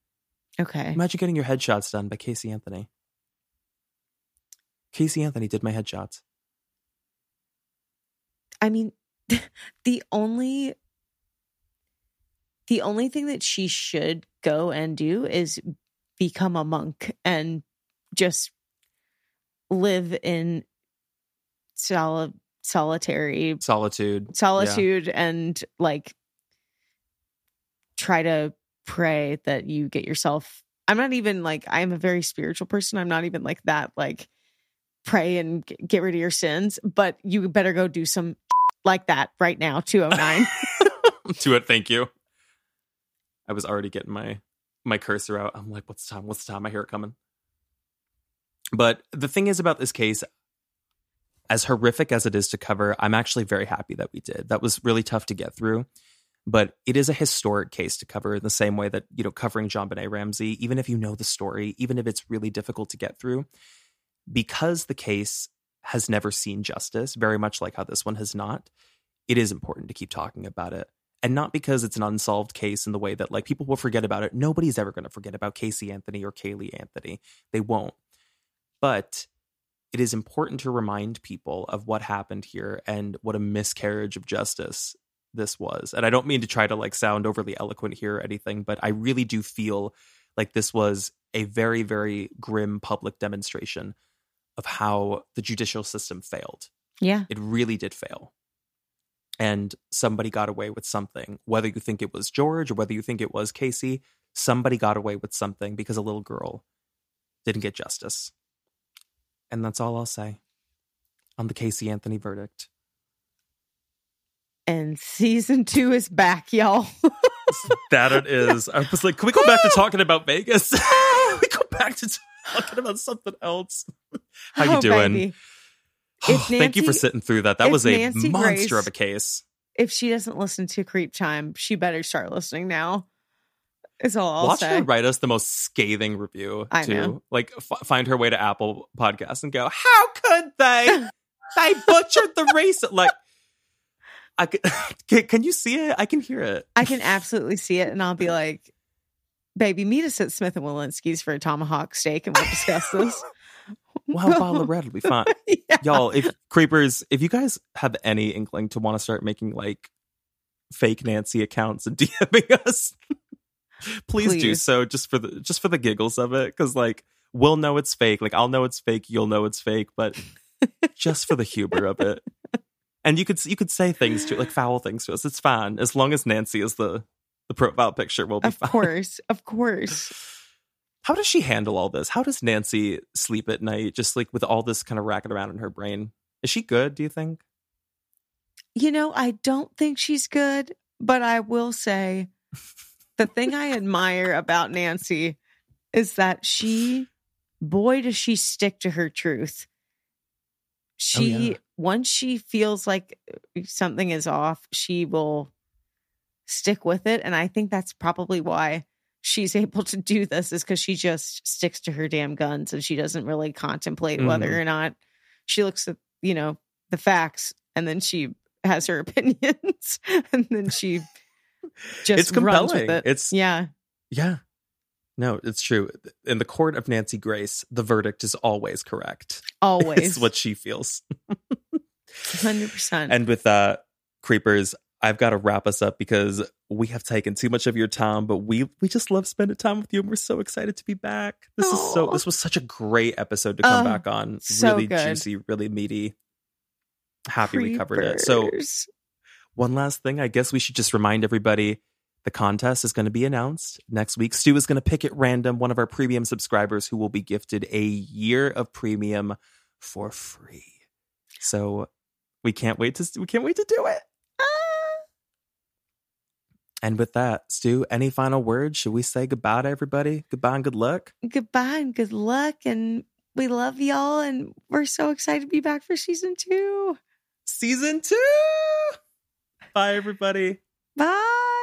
Okay. Imagine getting your headshots done by Casey Anthony. Casey Anthony did my headshots. I mean, <laughs> the only the only thing that she should go and do is become a monk and just live in soli- solitary Solitude. solitude and like try to pray that you get yourself i'm not even like i'm a very spiritual person i'm not even like that like pray and get rid of your sins but you better go do some <laughs> like that right now 209 to <laughs> it. Thank you. I was already getting my my cursor out. I'm like, what's the time? What's the time? I hear it coming. But the thing is about this case, as horrific as it is to cover, I'm actually very happy that we did. That was really tough to get through. But it is a historic case to cover in the same way that, you know, covering JonBenét Ramsey, even if you know the story, even if it's really difficult to get through, because the case has never seen justice, very much like how this one has not, it is important to keep talking about it. And not because it's an unsolved case in the way that like people will forget about it. Nobody's ever going to forget about Casey Anthony or Caylee Anthony. They won't. But it is important to remind people of what happened here and what a miscarriage of justice this was. And I don't mean to try to like sound overly eloquent here or anything, but I really do feel like this was a very, very grim public demonstration of how the judicial system failed. yeah It really did fail. And somebody got away with something, whether you think it was George or whether you think it was Casey, somebody got away with something because a little girl didn't get justice. And that's all I'll say on the Casey Anthony verdict. and season two is back y'all <laughs> that it is. I was like, can we go back to talking about Vegas? Can <laughs> <laughs> we go back to talking about something else? How you Oh, doing? baby. <sighs> If Thank you for sitting through that. That was a Nancy monster Grace- of a case. if she doesn't listen to creep time she better start listening now is all i'll Watch say her write us the most scathing review I too. know. Like f- find her way to Apple Podcasts and go, "How could they? <laughs> they butchered the race." Like, I could, <laughs> can, can you see it? I can hear it. I can absolutely see it, and I'll be like, "Baby, meet us at Smith and Wollensky's for a tomahawk steak, and we'll discuss this." <laughs> Well, bottle of red will be <laughs> fine. Yeah. Y'all, if creepers, if you guys have any inkling to want to start making like fake Nancy accounts and <laughs> DMing us, please, do so just for the just for the giggles of it. Cause like we'll know it's fake. Like I'll know it's fake, you'll know it's fake, but just for the humor of it. And you could you could say things to like foul things to us. It's fine. As long as Nancy is the the profile picture, we'll be Of fine. course, of course. How does she handle all this? How does Nancy sleep at night, just like with all this kind of racking around in her brain? Is she good? Do you think? You know, I don't think she's good, but I will say the thing I admire about Nancy is that she, boy, does she stick to her truth. Oh, she, yeah. once she feels like something is off, she will stick with it. And I think that's probably why she's <laughs> able to do this, is because she just sticks to her damn guns and she doesn't really contemplate whether Mhm. or not she looks at, you know, the facts and then she has her <laughs> opinions and then she just It's runs with compelling. it. It's- yeah. Yeah. No, it's true. In the court of Nancy Grace, the verdict is always correct. <laughs> Always. It's what she feels. 100%. And with uh creepers, I've got to wrap us up because we have taken too much of your time, but we we just love spending time with you and we're so excited to be back. This is so this was such a great episode to come Oh, back on. so really good. juicy, really meaty. Happy we covered it. So one last thing, I guess we should just remind everybody the contest is going to be announced next week. Stu is going to pick at random one of our premium subscribers who will be gifted a year of premium for free. So we can't wait to we can't wait to do it. And with that, Stu, any final words? Should we say goodbye to everybody? Goodbye and good luck. goodbye and good luck. And we love y'all. And we're so excited to be back for season two. Season two. Bye, everybody. Bye.